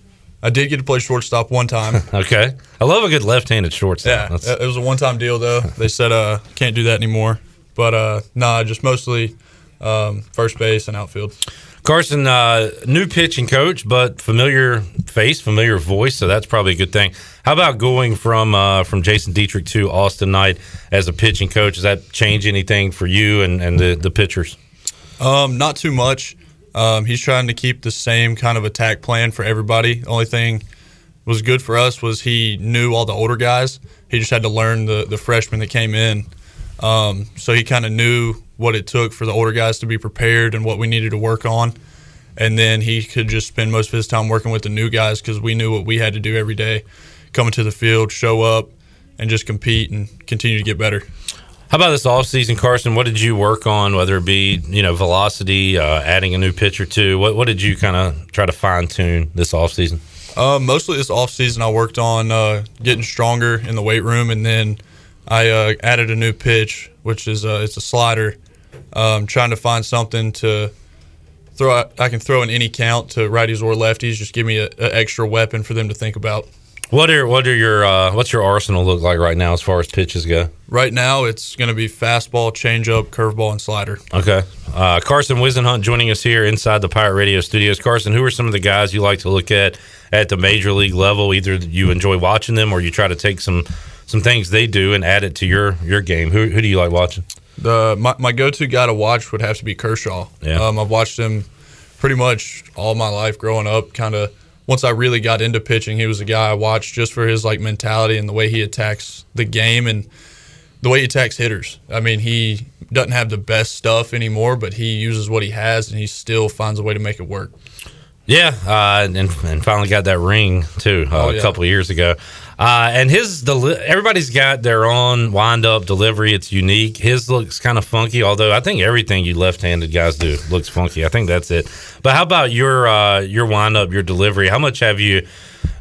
I did get to play shortstop one time. Okay, I love a good left-handed shortstop. Yeah, That's- it was a one-time deal though. They said uh, can't do that anymore. But uh, nah, just mostly um, first base and outfield. Carson, uh, new pitching coach, but familiar face, familiar voice, so that's probably a good thing. How about going from uh, from Jason Dietrich to Austin Knight as a pitching coach? Does that change anything for you and, and the, the pitchers? Um, not too much. Um, he's trying to keep the same kind of attack plan for everybody. The only thing was good for us was he knew all the older guys. He just had to learn the the freshmen that came in. Um, so he kind of knew what it took for the older guys to be prepared and what we needed to work on. And then he could just spend most of his time working with the new guys because we knew what we had to do every day coming to the field, show up, and just compete and continue to get better. How about this offseason, Carson? What did you work on, whether it be, you know, velocity, uh, adding a new pitcher to? What, what did you kind of try to fine tune this offseason? Uh, mostly this offseason, I worked on uh, getting stronger in the weight room, and then I uh, added a new pitch, which is uh, it's a slider. Um, trying to find something to throw. I can throw in any count to righties or lefties. Just give me an extra weapon for them to think about. What are what are your uh, what's your arsenal look like right now as far as pitches go? Right now, it's going to be fastball, changeup, curveball, and slider. Okay. Uh, Carson Whisenhunt joining us here inside the Pirate Radio studios. Carson, who are some of the guys you like to look at at the major league level? Either you enjoy watching them, or you try to take some some things they do and add it to your your game. Who who do you like watching? The my, my go to guy to watch would have to be Kershaw. Yeah. Um, I've watched him pretty much all my life growing up. Kind of once I really got into pitching, he was a guy I watched just for his like mentality and the way he attacks the game and the way he attacks hitters. I mean, he doesn't have the best stuff anymore, but he uses what he has and he still finds a way to make it work. Yeah, uh, and, and finally got that ring too uh, Oh, yeah. a couple of years ago. Uh, and his deli- everybody's got their own wind up delivery. It's unique. His looks kind of funky, although I think everything you left handed guys do looks funky. I think that's it. But how about your uh, your wind up, your delivery? How much have you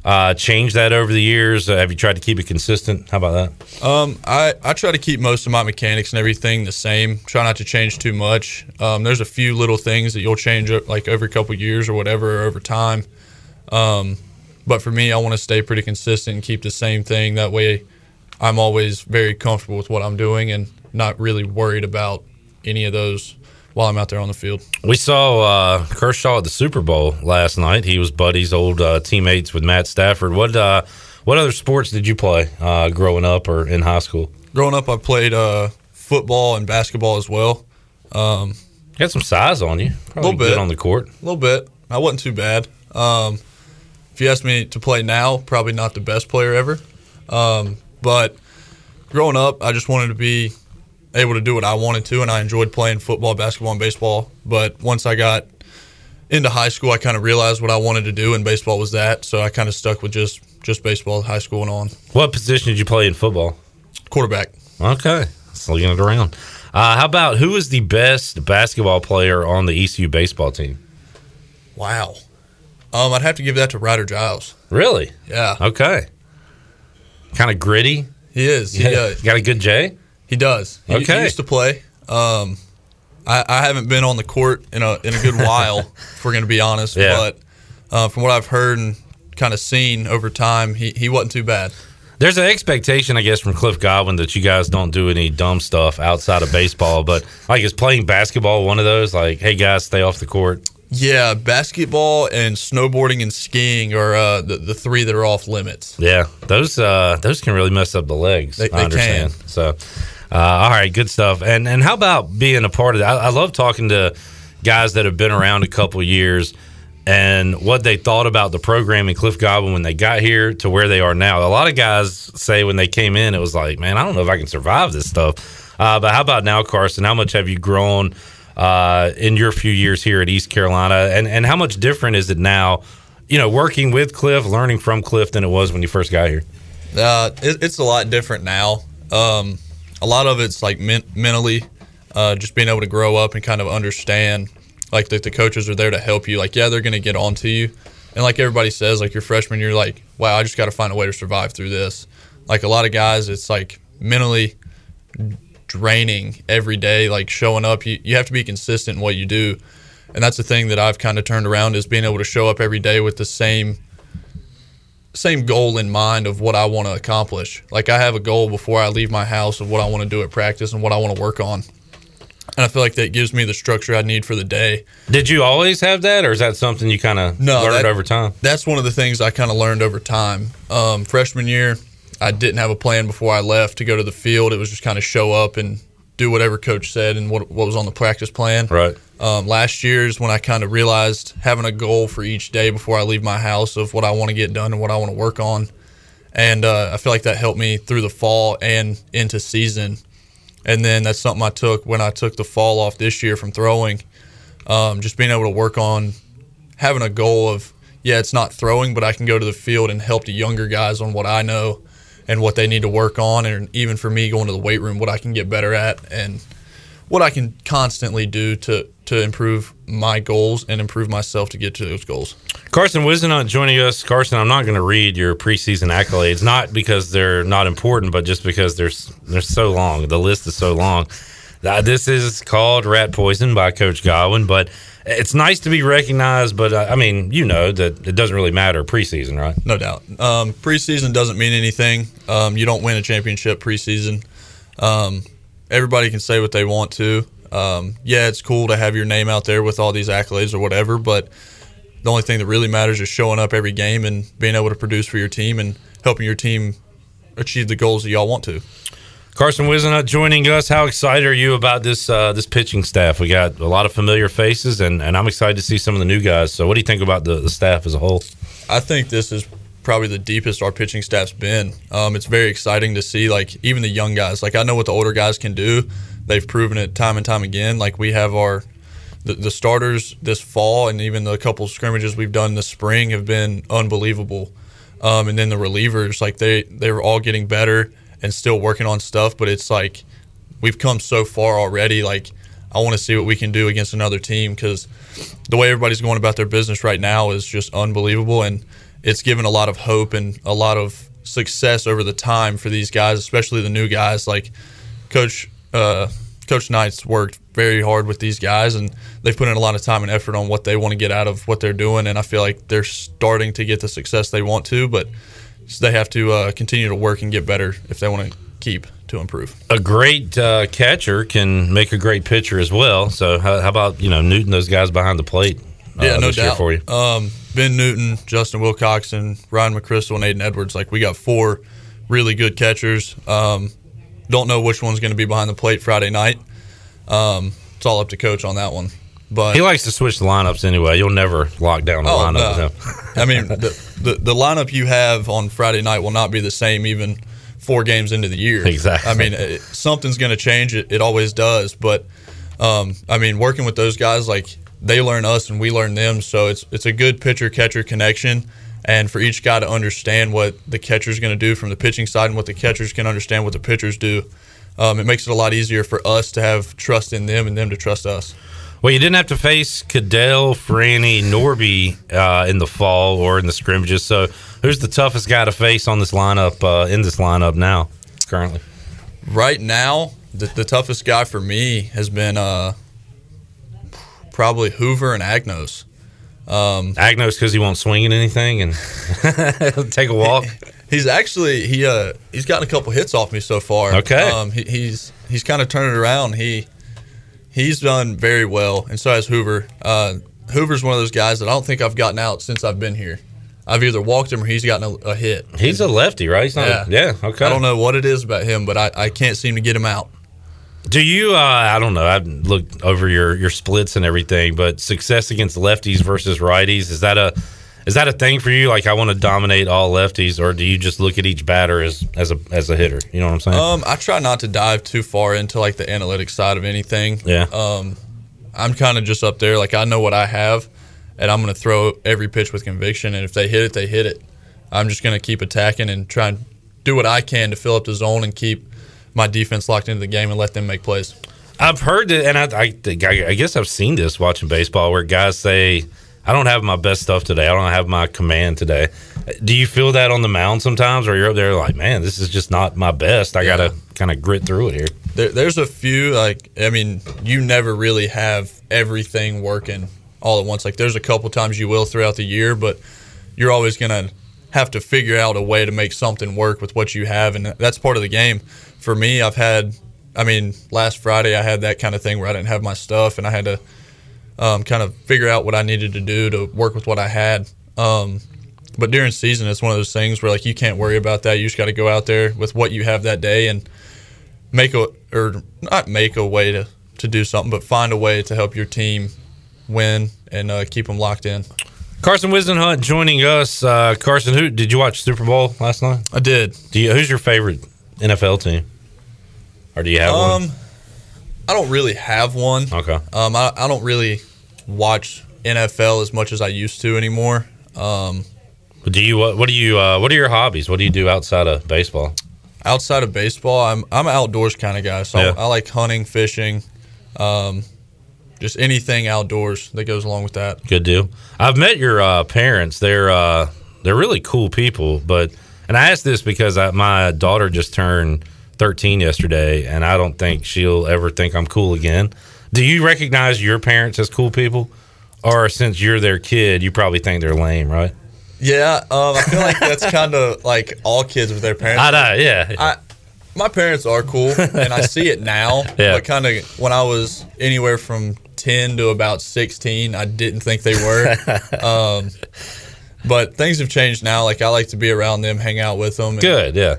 uh, changed that over the years? Uh, have you tried to keep it consistent? How about that? Um, I, I try to keep most of my mechanics and everything the same. Try not to change too much. Um, there's a few little things that you'll change up like every couple years or whatever or over time. Um, but for me, I want to stay pretty consistent and keep the same thing. That way, I'm always very comfortable with what I'm doing and not really worried about any of those while I'm out there on the field. We saw uh, Kershaw at the Super Bowl last night. He was buddies, old uh, teammates with Matt Stafford. What uh, what other sports did you play uh, growing up or in high school? Growing up, I played uh, football and basketball as well. Um, Got some size on you. A little bit on the court. A little bit. I wasn't too bad. Um, if you ask me to play now, probably not the best player ever. Um, but growing up, I just wanted to be able to do what I wanted to, and I enjoyed playing football, basketball, and baseball. But once I got into high school, I kind of realized what I wanted to do, and baseball was that. So I kind of stuck with just just baseball, high school, and on. What position did you play in football? Quarterback. Okay, slinging it around. Uh, how about who is the best basketball player on the ECU baseball team? Wow. Um, I'd have to give that to Ryder Giles. Really? Yeah. Okay. Kind of gritty. He is. He, Yeah. Got a good J. He does. He, Okay. he used to play. Um, I, I haven't been on the court in a in a good while, if we're going to be honest. Yeah. But uh, from what I've heard and kind of seen over time, he, he wasn't too bad. There's an expectation, I guess, from Cliff Godwin that you guys don't do any dumb stuff outside of baseball. But like, is playing basketball one of those? Like, hey guys, stay off the court. Yeah, basketball and snowboarding and skiing are uh, the the three that are off limits. Yeah, those uh, those can really mess up the legs. They- I they understand. So, uh, all right, good stuff. And and how about being a part of that? I, I love talking to guys that have been around a couple years and what they thought about the program in Cliff Godwin when they got here to where they are now. A lot of guys say when they came in, it was like, man, I don't know if I can survive this stuff. Uh, but how about now, Carson? How much have you grown uh, in your few years here at East Carolina, and and how much different is it now? You know, working with Cliff, learning from Cliff than it was when you first got here. Uh, it, it's a lot different now. Um, a lot of it's like men- mentally, uh, just being able to grow up and kind of understand, like that the coaches are there to help you. Like, yeah, they're going to get on to you, and like everybody says, like your freshman, you're like, wow, I just got to find a way to survive through this. Like a lot of guys, it's like mentally draining every day. Like showing up, you, you have to be consistent in what you do, and that's the thing that I've kind of turned around is being able to show up every day with the same same goal in mind of what I want to accomplish. Like I have a goal before I leave my house of what I want to do at practice and what I want to work on. and I feel like that gives me the structure I need for the day. Did you always have that, or is that something you kind of No, learned that- over time? That's one of the things I kind of learned over time. Um, freshman year, I didn't have a plan before I left to go to the field. It was just kind of show up and do whatever coach said and what, what was on the practice plan. Right. Um, last year is when I kind of realized having a goal for each day before I leave my house of what I want to get done and what I want to work on. And uh, I feel like that helped me through the fall and into season. And then that's something I took when I took the fall off this year from throwing. Um, just being able to work on having a goal of, yeah, it's not throwing, but I can go to the field and help the younger guys on what I know and what they need to work on. And even for me going to the weight room, what I can get better at and what I can constantly do to, to improve my goals and improve myself to get to those goals. Carson Whisenhunt joining us. Carson, I'm not going to read your preseason accolades, not because they're not important, but just because there's they're so long. The list is so long. This is called Rat Poison by Coach Godwin, but it's nice to be recognized. But uh, I mean, you know that it doesn't really matter preseason, right? No doubt. Um, preseason doesn't mean anything. Um, you don't win a championship preseason. Um, everybody can say what they want to. Um, yeah, it's cool to have your name out there with all these accolades or whatever, but the only thing that really matters is showing up every game and being able to produce for your team and helping your team achieve the goals that y'all want to. Carson Whisenhunt joining us. How excited are you about this uh, this pitching staff? We got a lot of familiar faces, and, and I'm excited to see some of the new guys. So, what do you think about the, the staff as a whole? I think this is probably the deepest our pitching staff's been. Um, it's very exciting to see, like even the young guys. Like I know what the older guys can do. They've proven it time and time again. Like we have our the, the starters this fall, and even the couple scrimmages we've done this spring have been unbelievable. Um, and then the relievers, like they they're all getting better and still working on stuff. But it's like we've come so far already. Like I want to see what we can do against another team because the way everybody's going about their business right now is just unbelievable, and it's given a lot of hope and a lot of success over the time for these guys, especially the new guys. Like Coach uh, Coach Knight's worked very hard with these guys, and they've put in a lot of time and effort on what they want to get out of what they're doing. And I feel like they're starting to get the success they want to, but they have to uh, continue to work and get better if they want to keep to improve. A great uh, catcher can make a great pitcher as well. So, how, how about you know Newton, those guys behind the plate? uh, Yeah, no doubt. for you. Um, ben Newton, Justin Wilcoxon, Ryan McChrystal, and Aiden Edwards. Like we got four really good catchers. Um, don't know which one's going to be behind the plate Friday night. Um, it's all up to coach on that one. But He likes to switch the lineups anyway. You'll never lock down the Oh, lineup no. I mean, the, the the lineup you have on Friday night will not be the same even four games into the year. Exactly. I mean, it, something's going to change. It, it always does. But um, I mean, working with those guys, like they learn us and we learn them. So it's it's a good pitcher catcher connection. And for each guy to understand what the catcher's going to do from the pitching side and what the catchers can understand what the pitchers do, um, it makes it a lot easier for us to have trust in them and them to trust us. Well, you didn't have to face Cadell, Franny, Norby uh, in the fall or in the scrimmages. So, who's the toughest guy to face on this lineup uh, in this lineup now, currently? Right now, the, the toughest guy for me has been uh, probably Hoover and Agnos. Um, Agnos because he won't swing at anything and take a walk. He's actually he uh he's gotten a couple hits off me so far. Okay. Um, he, he's he's kind of turned it around. He he's done very well, and so has Hoover. Uh, Hoover's one of those guys that I don't think I've gotten out since I've been here. I've either walked him or he's gotten a, a hit. He's a lefty, right? He's not yeah. a- yeah, okay. I don't know what it is about him, but I, I can't seem to get him out. Do you? Uh, I don't know. I've looked over your your splits and everything, but success against lefties versus righties is that a is that a thing for you? Like, I want to dominate all lefties, or do you just look at each batter as as a as a hitter? You know what I'm saying? Um, I try not to dive too far into like the analytics side of anything. Yeah. Um, I'm kind of just up there. Like I know what I have, and I'm going to throw every pitch with conviction. And if they hit it, they hit it. I'm just going to keep attacking and try and do what I can to fill up the zone and keep my defense locked into the game and let them make plays. I've heard it, and I, I, I I guess I've seen this watching baseball where guys say, "I don't have my best stuff today. I don't have my command today." Do you feel that on the mound sometimes, or you're up there like, "Man, this is just not my best. I got to kind of grit through it here." There, there's a few like I mean, you never really have everything working all at once. Like there's a couple times you will throughout the year, but you're always gonna have to figure out a way to make something work with what you have, and that's part of the game. For me, I've had I mean, last Friday I had that kind of thing where I didn't have my stuff and I had to um, kind of figure out what I needed to do to work with what I had. Um, but during season, it's one of those things where like you can't worry about that. You just got to go out there with what you have that day and make a or not make a way to to do something, but find a way to help your team win and uh, keep them locked in. Carson Whisenhunt joining us. Uh, Carson, who did you watch Super Bowl last night? I did. Do you, who's your favorite NFL team, or do you have um, one? I don't really have one. Okay. Um, I, I don't really watch NFL as much as I used to anymore. Um, do you what? What do you? Uh, what are your hobbies? What do you do outside of baseball? Outside of baseball, I'm I'm an outdoors kind of guy. So Yeah. I, I like hunting, fishing, um, just anything outdoors that goes along with that. Good deal. I've met your uh, parents. They're uh, they're really cool people. But and I asked this because I, my daughter just turned 13 yesterday, and I don't think she'll ever think I'm cool again. Do you recognize your parents as cool people, or since you're their kid, you probably think they're lame, right? Yeah, um, I feel like that's kind of like all kids with their parents. I know, yeah. I, my parents are cool, and I see it now. Yeah. But kind of when I was anywhere from ten to about sixteen, I didn't think they were. um, but things have changed now. Like I like to be around them, hang out with them. Good, yeah.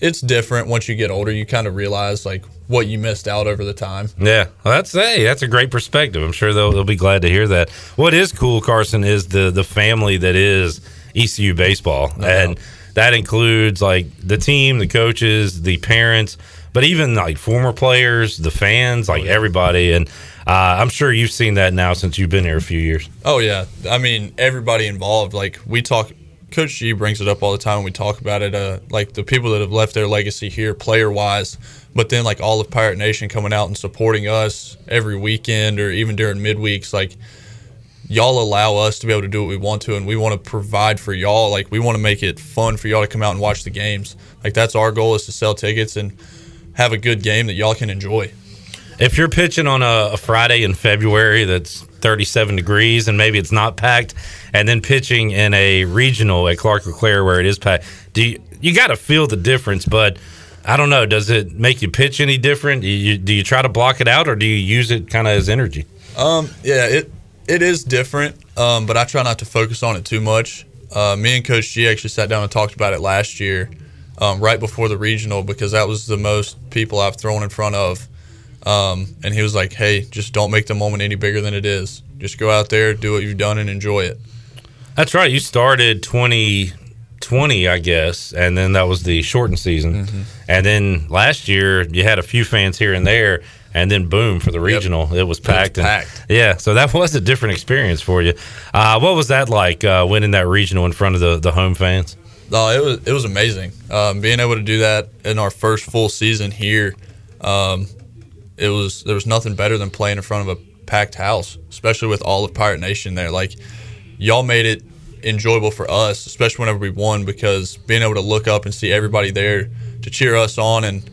It's different once you get older. You kind of realize like what you missed out over the time. Yeah, well, that's hey, that's a great perspective. I'm sure they'll, they'll be glad to hear that. What is cool, Carson, is the the family that is ECU baseball, and that includes like the team, the coaches, the parents, but even like former players, the fans, like everybody. And uh, I'm sure you've seen that now since you've been here a few years. Oh yeah, I mean everybody involved. Like we talk, Coach G brings it up all the time when we talk about it. Uh, like the people that have left their legacy here, player wise, but then like all of Pirate Nation coming out and supporting us every weekend or even during midweeks. Like y'all allow us to be able to do what we want to, and we want to provide for y'all. Like we want to make it fun for y'all to come out and watch the games. Like that's our goal is to sell tickets and have a good game that y'all can enjoy. If you're pitching on a, a Friday in February that's 37 degrees and maybe it's not packed, and then pitching in a regional at Clark LeClair where it is packed, do you, you got to feel the difference? But I don't know. Does it make you pitch any different? Do you, do you try to block it out or do you use it kind of as energy? Um, yeah, it it is different, um, but I try not to focus on it too much. Uh, me and Coach G actually sat down and talked about it last year, um, right before the regional, because that was the most people I've thrown in front of. Um, and he was like, "Hey, just don't make the moment any bigger than it is. Just go out there, do what you've done, and enjoy it." That's right. You started 2020, I guess, and then that was the shortened season. And then last year, you had a few fans here and there, and then boom for the regional, it was packed. and- packed. yeah, so that was a different experience for you. Uh, what was that like uh, winning that regional in front of the, the home fans? No, it was it was amazing. Um, being able to do that in our first full season here, um, it was there was nothing better than playing in front of a packed house, especially with all of Pirate Nation there. Like y'all made it enjoyable for us, especially whenever we won, because being able to look up and see everybody there to cheer us on and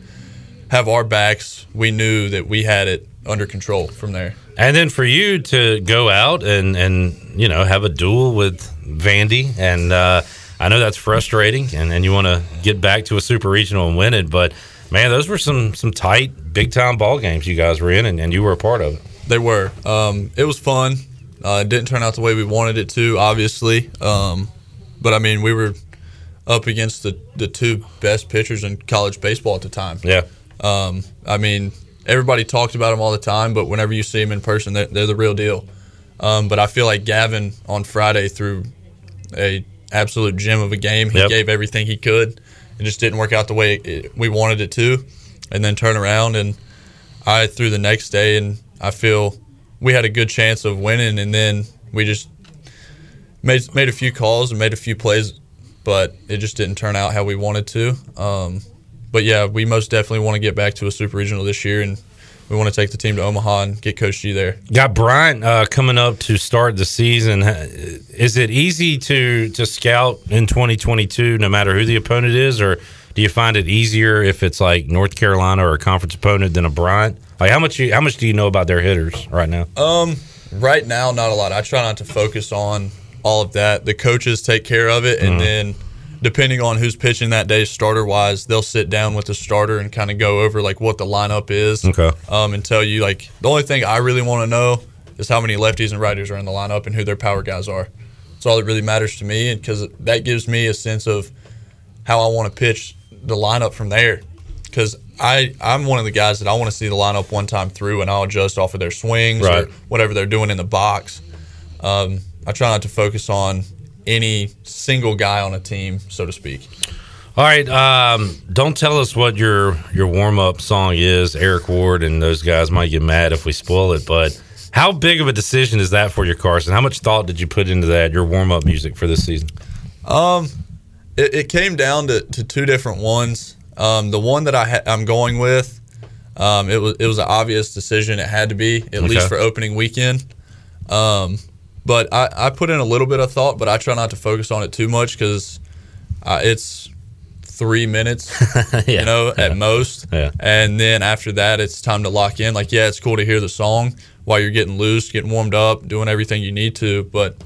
have our backs, we knew that we had it under control from there. And then for you to go out and and you know have a duel with Vandy, and uh, I know that's frustrating, and, and you want to get back to a super regional and win it, but man, those were some some tight, big time ball games you guys were in, and, and you were a part of it. They were. Um, it was fun. Uh, it didn't turn out the way we wanted it to, obviously. Um, but I mean, we were up against the, the two best pitchers in college baseball at the time. Yeah. Um, I mean, everybody talked about them all the time, but whenever you see them in person, they're, they're the real deal. Um, but I feel like Gavin on Friday threw a absolute gem of a game. He Yep. gave everything he could. It just didn't work out the way it, we wanted it to, and then turn around and I threw the next day, and I feel we had a good chance of winning, and then we just made made a few calls and made a few plays, but it just didn't turn out how we wanted to. Um, but yeah, we most definitely want to get back to a super regional this year, and we want to take the team to Omaha and get Coach G there. Got Bryant uh, coming up to start the season. Is it easy to to scout in 2022, no matter who the opponent is, or do you find it easier if it's like North Carolina or a conference opponent than a Bryant? Like how much you, how much do you know about their hitters right now? Um, right now, not a lot. I try not to focus on all of that. The coaches take care of it, and Mhm. then depending on who's pitching that day, starter wise, they'll sit down with the starter and kind of go over like what the lineup is. Okay. Um, and tell you like the only thing I really want to know is how many lefties and righties are in the lineup and who their power guys are. That's all that really matters to me, because that gives me a sense of how I want to pitch the lineup from there. Because I I'm one of the guys that I want to see the lineup one time through, and I'll adjust off of their swings Right. or whatever they're doing in the box. Um, I try not to focus on any single guy on a team, so to speak. All right, um, don't tell us what your your warm up song is. Eric Ward and those guys might get mad if we spoil it, but how big of a decision is that for you, Carson? How much thought did you put into that? Your warm up music for this season? Um, it, it came down to, to two different ones. Um, the one that I ha- I'm going with, um, it was it was an obvious decision. It had to be at Okay. least for opening weekend. Um, but I, I put in a little bit of thought, but I try not to focus on it too much because uh, it's three minutes, you know, at most. Yeah. And then after that, it's time to lock in. Like, yeah, it's cool to hear the song while you're getting loose, getting warmed up, doing everything you need to. But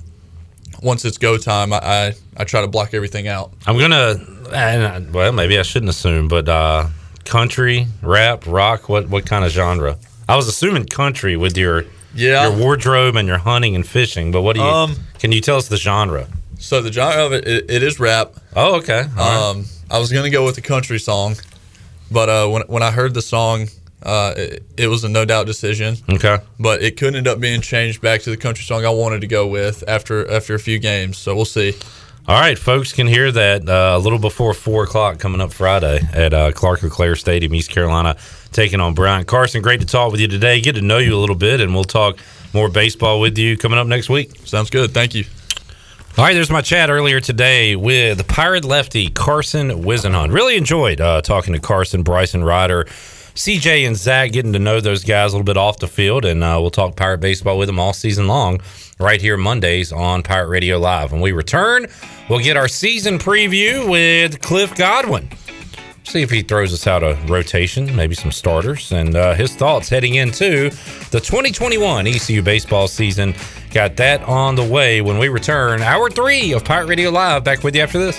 once it's go time, I, I, I try to block everything out. I'm gonna, and I- well, maybe I shouldn't assume, but uh, country, rap, rock. What what kind of genre? I was assuming country with your Yeah. your wardrobe and your hunting and fishing. But what do you? Um, can you tell us the genre? So the genre of it, it, it is rap. Oh, okay. All Um, I was gonna go with the country song, but uh, when when I heard the song, uh, it, it was a no doubt decision. Okay. But it could end up being changed back to the country song I wanted to go with after after a few games. So we'll see. All right, folks can hear that uh, a little before four o'clock coming up Friday at uh, Clark LeClair Stadium, East Carolina, taking on Bryant Carson. Great to talk with you today. Get to know you a little bit, and we'll talk more baseball with you coming up next week. Sounds good. Thank you. All right, there's my chat earlier today with Pirate lefty Carson Whisenhunt. Really enjoyed uh, talking to Carson, Bryson Ryder, CJ, and Zach, getting to know those guys a little bit off the field, and uh, we'll talk Pirate baseball with them all season long, right here Mondays on Pirate Radio Live. When we return, we'll get our season preview with Cliff Godwin. See if he throws us out a rotation, maybe some starters, and uh, his thoughts heading into the 2021 ECU baseball season. Got that on the way when we return. Hour three of Pirate Radio Live. Back with you after this.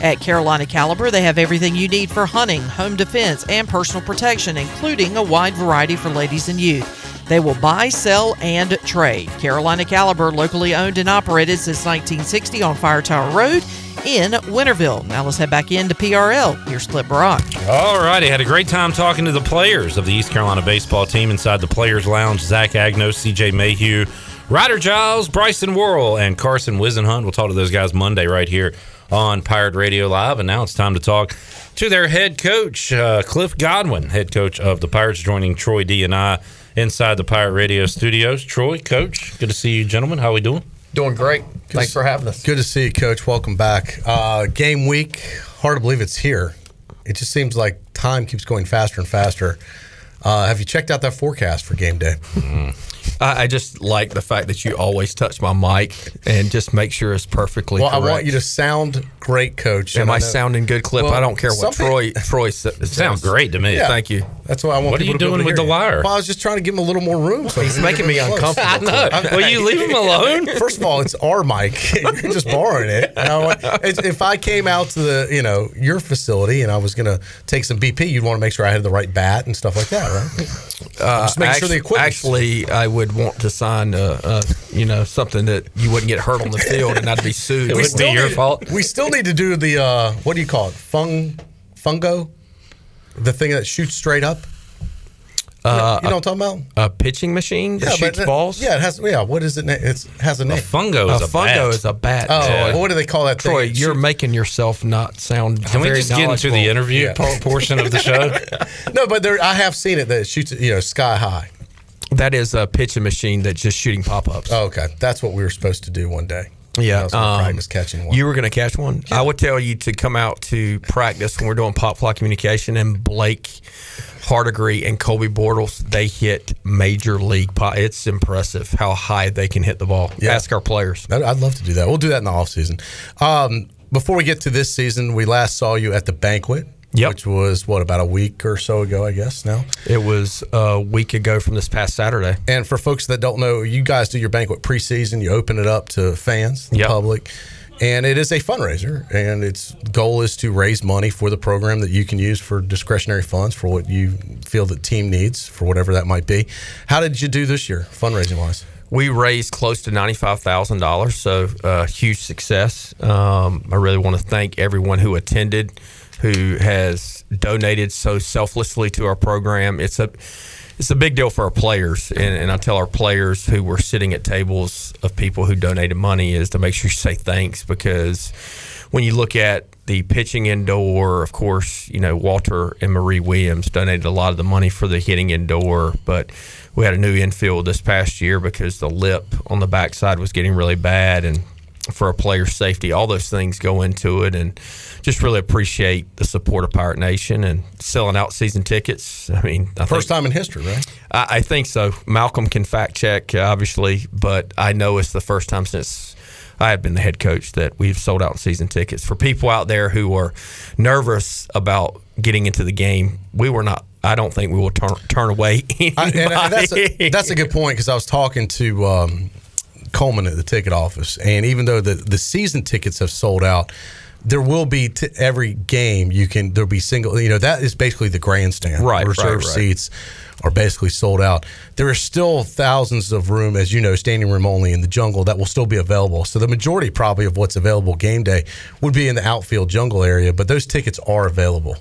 At Carolina Caliber, they have everything you need for hunting, home defense, and personal protection, including a wide variety for ladies and youth. They will buy, sell, and trade. Carolina Caliber, locally owned and operated since 1960 on Fire Tower Road in Winterville. Now let's head back into PRL. Here's Clip Brock. All righty. Had a great time talking to the players of the East Carolina baseball team inside the Players Lounge. Zach Agnos, CJ Mayhew, Ryder Giles, Bryson Worrell, and Carson Whisenhunt. We'll talk to those guys Monday right here on Pirate Radio Live. And now it's time to talk to their head coach, uh, Cliff Godwin, head coach of the Pirates, joining Troy D and I inside the Pirate Radio studios. Troy, coach, good to see you, gentlemen. How are we doing? Doing great. Thanks for having us. Good to see you, Coach. Welcome back. Uh, game week. Hard to believe it's here. It just seems like time keeps going faster and faster. Uh, have you checked out that forecast for game day? I, I just like the fact that you always touch my mic and just make sure it's perfectly Well, correct. I want you to sound great, Coach. Am And I sounding good, Clip? I don't care what some Troy people- Troy says. Sounds great to me. Yeah. Thank you. That's what I want. What are you to doing with the you. wire? Well, I was just trying to give him a little more room. So He's making me close. uncomfortable. I know. Will you leave him alone? First of all, it's our mic. You're just borrowing it. I if I came out to the, you know, your facility and I was going to take some BP, you'd want to make sure I had the right bat and stuff like that, right? Uh, just making sure the equipment. equipment's- Actually, I would want to sign, uh, uh, you know, something that you wouldn't get hurt on the field and not be sued. It wouldn't be your need, fault. We still need to do the uh, what do you call it? Fung, fungo, the thing that shoots straight up. Uh, you know what I'm talking about? A pitching machine that shoots but, balls. Yeah, it has. Yeah, what is it? na- It's has a name. fungo is a fungo is a bat. Oh, Troy. what do they call that? Troy, It you're shoots- making yourself not sound. Can we just get into the interview Yeah. portion of the show? no, but there, I have seen it that it shoots you know sky high. That is a pitching machine that's just shooting pop ups. Oh, okay, that's what we were supposed to do one day. Yeah, I was um, practice catching one. You were going to catch one. I would tell you to come out to practice when we're doing pop fly communication. And Blake Hardigree and Colby Bortles, they hit major league pop. It's impressive how high they can hit the ball. Ask our players. I'd, I'd love to do that. We'll do that in the off season. Um, before we get to this season, we last saw you at the banquet. Which was what about a week or so ago, I guess. Now It was a week ago from this past Saturday. And for folks that don't know, you guys do your banquet preseason. You open it up to fans, the Yep. public, and it is a fundraiser. And its goal is to raise money for the program that you can use for discretionary funds for what you feel the team needs for whatever that might be. How did you do this year, fundraising wise? We raised close to ninety-five thousand dollars, so uh, huge success. Um, I really want to thank everyone who attended, who has donated so selflessly to our program. It's a it's a big deal for our players, and, and I tell our players who were sitting at tables of people who donated money is to make sure you say thanks because when you look at the pitching indoor, of course, you know Walter and Marie Williams donated a lot of the money for the hitting indoor, but we had a new infield this past year because the lip on the backside was getting really bad, and for a player's safety, all those things go into it, and just really appreciate the support of Pirate Nation and selling out season tickets. I mean, I First think, time in history, right? I, I think so. Malcolm can fact check, obviously, but I know it's the first time since I have been the head coach that we've sold out season tickets. For people out there who are nervous about getting into the game, we were not. I don't think we will turn turn away I- that's, a, that's a good point because I was talking to um, Coleman at the ticket office, and even though the, the season tickets have sold out, there will be t- every game you can there'll be single. You know that is basically the grandstand. Right, reserve right, right. seats are basically sold out. There are still thousands of room, as you know, standing room only in the jungle that will still be available. So the majority probably of what's available game day would be in the outfield jungle area, but those tickets are available.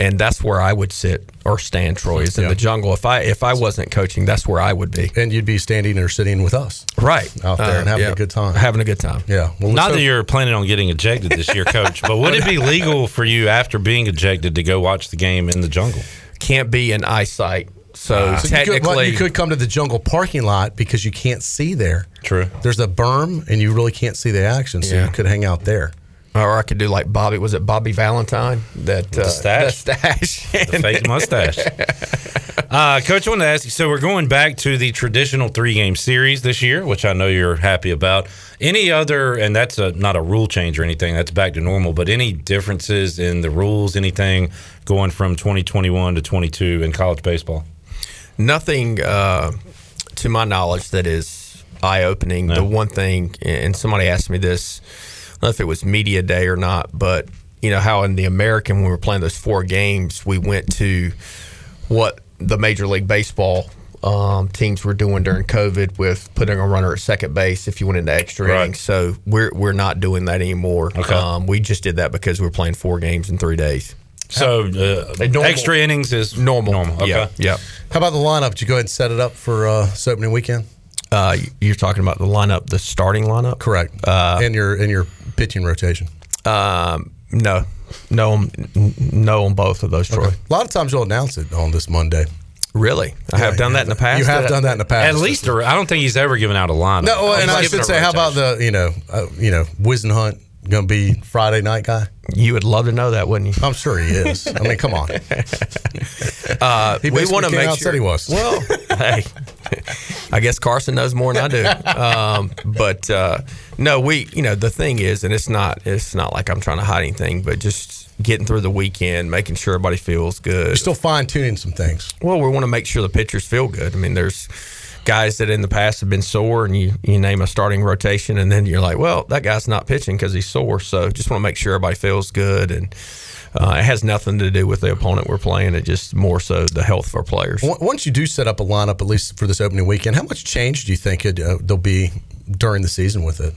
And that's where I would sit or stand. Troy is in the jungle. If I if I wasn't coaching, that's where I would be. And you'd be standing or sitting with us, right out there, and Uh, having yeah. a good time. Having a good time. Yeah. Well, Not so- that you're planning on getting ejected this year, coach, but would it be legal for you after being ejected to go watch the game in the jungle? Can't be in eyesight. So So you could, technically, well, you could come to the jungle parking lot because you can't see there. True. There's a berm, and you really can't see the action, so Yeah. you could hang out there. Or I could do like Bobby. Was it Bobby Valentine? That uh, stash. The stash. The fake mustache. Uh, Coach, I wanted to ask you. So we're going back to the traditional three-game series this year, which I know you're happy about. Any other, and that's a, not a rule change or anything. That's back to normal. But any differences in the rules? Anything going from 2021 to 22 in college baseball? Nothing, uh, to my knowledge, that is eye opening. The one thing, and somebody asked me this, don't know if it was media day or not, but you know how in the American when we were playing those four games, we went to what the Major League Baseball um, teams were doing during COVID with putting a runner at second base if you went into extra Right. innings. So we're we're not doing that anymore. Okay. Um, we just did that because we were playing four games in three days. So uh, normal- extra innings is normal. Normal. Okay. Yeah. Yeah. How about the lineup? Did you go ahead and set it up for uh, this opening weekend? Uh, you're talking about the lineup, the starting lineup. Correct. Uh, and your and your pitching rotation. Um, no, no, on- no on both of those, Troy. A lot of times you'll announce it on this Monday. Really, I have done that in the past. You have done that in the past. At least, I don't think he's ever given out a lineup. No, well, and I should a say, how about the you know uh, you know Whisenhunt going to be Friday night guy? You would love to know that, wouldn't you? I'm sure he is. I mean, come on. Uh, He we want to make sure. said he was. Well, hey, I guess Carson knows more than I do. Um, but uh, no, we, you know, the thing is, and it's not, it's not like I'm trying to hide anything, but just getting through the weekend, making sure everybody feels good. You're still fine tuning some things. Well, we want to make sure the pitchers feel good. I mean, there's guys that in the past have been sore, and you you name a starting rotation, and then you're like, well, that guy's not pitching because he's sore. So just want to make sure everybody feels good, and uh, it has nothing to do with the opponent we're playing. It just more so the health of our players. Once once you do set up a lineup, at least for this opening weekend, how much change do you think it, uh, there'll be during the season with it?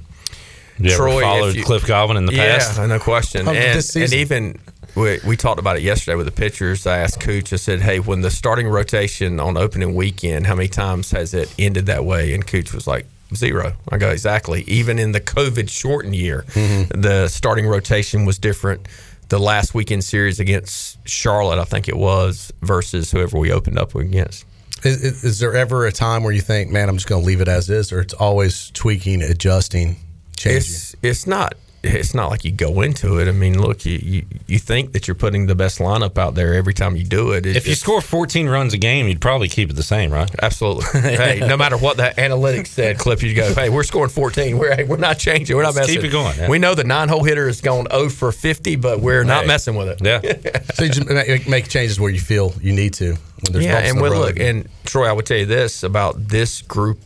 You ever Troy, followed you- Cliff Godwin in the yeah, past? no question. How And, this and even we, we talked about it yesterday with the pitchers. I asked Cooch. I said, "Hey, when the starting rotation on opening weekend, how many times has it ended that way?" And Cooch was like, Zero. I go exactly. Even in the COVID shortened year, Mm-hmm. the starting rotation was different. The last weekend series against Charlotte, I think it was, versus whoever we opened up against. Is, is, there ever a time where you think, man, I'm just going to leave it as is, or it's always tweaking, adjusting, changing? It's it's not it's not like you go into it. I mean, look, you, you, you think that you're putting the best lineup out there every time you do it. It- If you score 14 runs a game, you'd probably keep it the same, right? Absolutely. hey, no matter what the analytics said, Cliff, you go, hey, we're scoring 14. We're hey, we're not changing. We're not Let's messing. keep it going, yeah. We know the nine hole hitter is going 0 for 50, but we're not Hey. messing with it. Yeah. so you just make, make changes where you feel you need to. When there's yeah, and the we look, and Troy, I would tell you this about this group,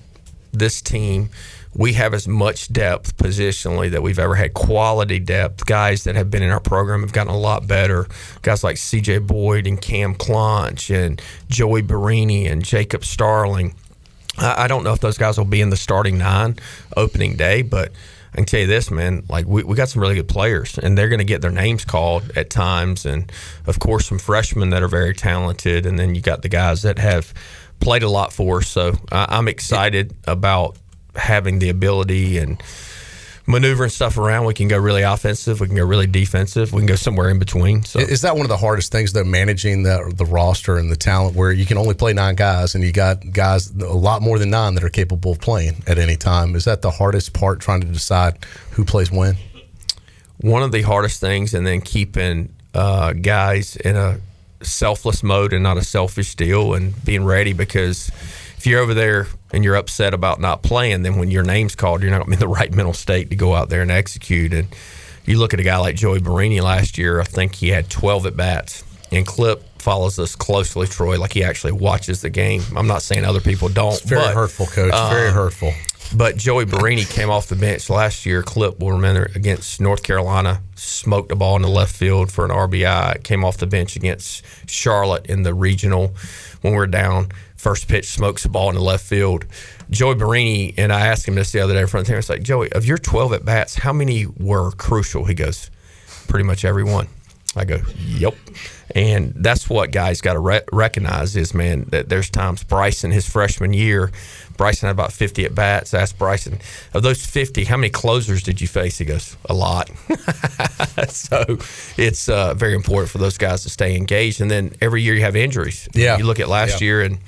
this team. We have as much depth positionally that we've ever had. Quality depth. Guys that have been in our program have gotten a lot better. Guys like C.J. Boyd and Cam Clunch and Joey Barini and Jacob Starling. I, I don't know if those guys will be in the starting nine opening day, but I can tell you this, man. Like we, we got some really good players, and they're going to get their names called at times, and of course some freshmen that are very talented, and then you got the guys that have played a lot for us. So I, I'm excited about having the ability and maneuvering stuff around. We can go really offensive. We can go really defensive. We can go somewhere in between. So Is that one of the hardest things though, managing the the roster and the talent, where you can only play nine guys, and you got guys a lot more than nine that are capable of playing at any time? Is that the hardest part, trying to decide who plays when? one of the hardest things, and then keeping uh, guys in a selfless mode and not a selfish deal, and being ready because if you're over there and you're upset about not playing, then when your name's called, you're not going to be in the right mental state to go out there and execute. And you look at a guy like Joey Barini last year, I think he had 12 at bats. And Clip follows us closely, Troy, like he actually watches the game. I'm not saying other people don't. It's very but, hurtful, coach. very um, hurtful. but Joey Barini came off the bench last year. Clip will remember against North Carolina, smoked the ball in the left field for an RBI. Came off the bench against Charlotte in the regional when we were down. First pitch, smokes the ball in the left field. Joey Barini and I asked him this the other day in front of him. It's like Joey, of your 12 at bats, how many were crucial? He goes, pretty much every one. I go, yep. And that's what guys got to re- recognize is, man, that there's times Bryson, his freshman year, Bryson had about 50 at bats. I asked Bryson, of those 50, how many closers did you face? He goes, a lot. so it's uh, very important for those guys to stay engaged. And then every year you have injuries. Yeah. You look at last Yeah. year and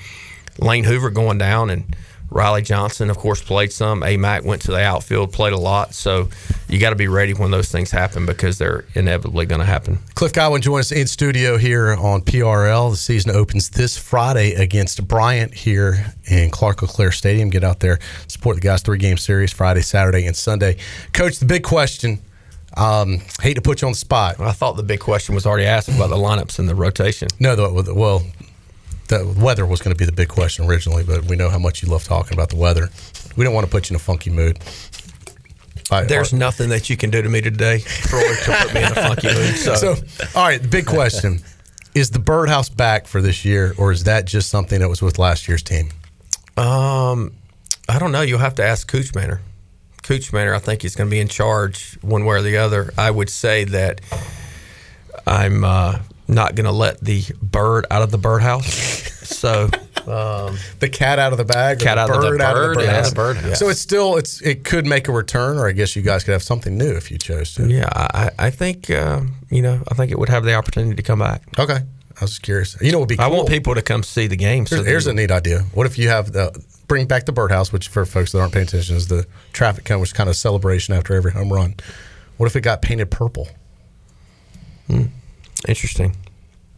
Lane Hoover going down and Riley Johnson, of course, played some. A Mac went to the outfield, played a lot. So you got to be ready when those things happen because they're inevitably going to happen. Cliff Godwin joins us in studio here on PRL. The season opens this Friday against Bryant here in Clark LeClair Stadium. Get out there, support the guys. Three game series Friday, Saturday, and Sunday. Coach, the big question. Um, hate to put you on the spot. I thought the big question was already asked about the lineups and the rotation. No, the, well, the weather was going to be the big question originally, but we know how much you love talking about the weather. We don't want to put you in a funky mood. I- There's nothing that you can do to me today, Troy, to put me in a funky mood. So, So, all right, the big question is the birdhouse back for this year, or is that just something that was with last year's team? um, I don't know. You'll have to ask Kuchmaner. Cooch Manor, I think, is going to be in charge one way or the other. I would say that I'm uh, not going to let the bird out of the birdhouse. So, um, the cat out of the bag, cat the out of the bird out of bird, the yeah, birdhouse? the birdhouse. So it's still it's it could make a return, or I guess you guys could have something new if you chose to. Yeah, I, I think um, you know. I think it would have the opportunity to come back. Okay, I was curious. You know, would be I want people to come see the game. So Here's, that- here's a neat idea. What if you have the bring back the birdhouse, which for folks that aren't paying attention is the traffic cone, which is kind of celebration after every home run. What if it got painted purple? Interesting.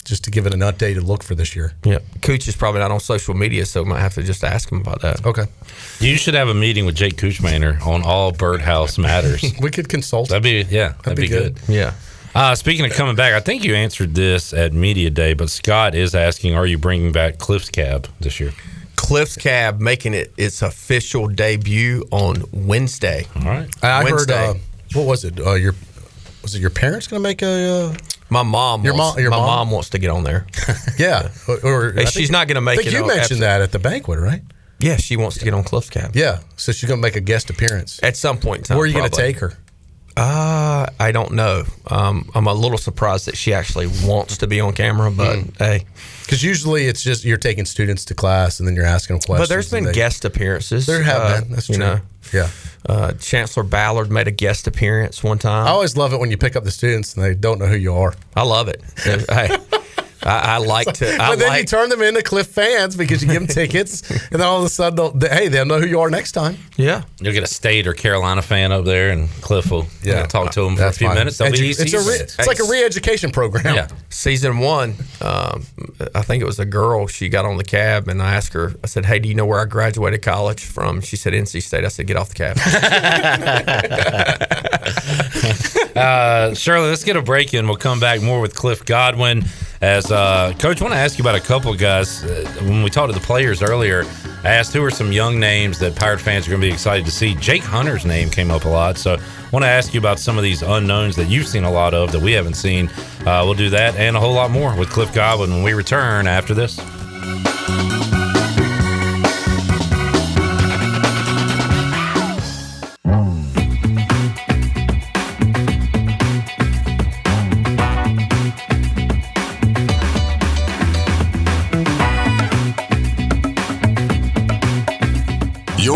Just to give it an updated look for this year. Yeah, Cooch is probably not on social media, so we might have to just ask him about that. Okay. You should have a meeting with Jake Kuchmaner on all birdhouse matters. we could consult. That'd be yeah. That'd, be, be good. good. Yeah. Uh, speaking of coming back, I think you answered this at media day, but Scott is asking, are you bringing back Cliff's Cab this year? Cliff's Cab making it its official debut on Wednesday. All right. I Wednesday. heard. Uh, what was it? Uh, your was it your parents going to make a? My mom. Your wants, mom- your my mom? mom? wants to get on there. yeah. Or, or she's think- not gonna make I think it You on- mentioned that at the banquet, right? Yeah, she wants to get on Cliff's Cab Yeah. So she's going to make a guest appearance. at some point in time. Where are you going to take her? Uh, I don't know. Um, I'm a little surprised that she actually wants to be on camera, but hey. Because usually it's just you're taking students to class and then you're asking them questions. But there's been they- guest appearances. There have uh, been. That's true. know. Yeah. Uh, Chancellor Ballard made a guest appearance one time. I always love it when you pick up the students and they don't know who you are. I love it. hey, I, I like to. I but then you turn them into Cliff fans because you give them tickets, and then all of a sudden, they'll, they, hey, they'll know who you are next time. Yeah. You'll get a state or Carolina fan up there, and Cliff will Yeah. talk to him for a few fine. minutes. They'll be Edu- easy. it's, a re- it's like a re-education program. Yeah. season one, um, I think it was a girl. She got on the cab, and I asked her. I said, "Hey, do you know where I graduated college from?" She said, "NC State." I said, "Get off the cab." uh, Shirley, let's get a break in. We'll come back more with Cliff Godwin. As uh, coach, I want to ask you about a couple of guys. Uh, when we talked to the players earlier, I asked who are some young names that Pirate fans are going to be excited to see. Jake Hunter's name came up a lot, so I want to ask you about some of these unknowns that you've seen a lot of that we haven't seen. Uh, we'll do that and a whole lot more with Cliff Godwin when we return after this.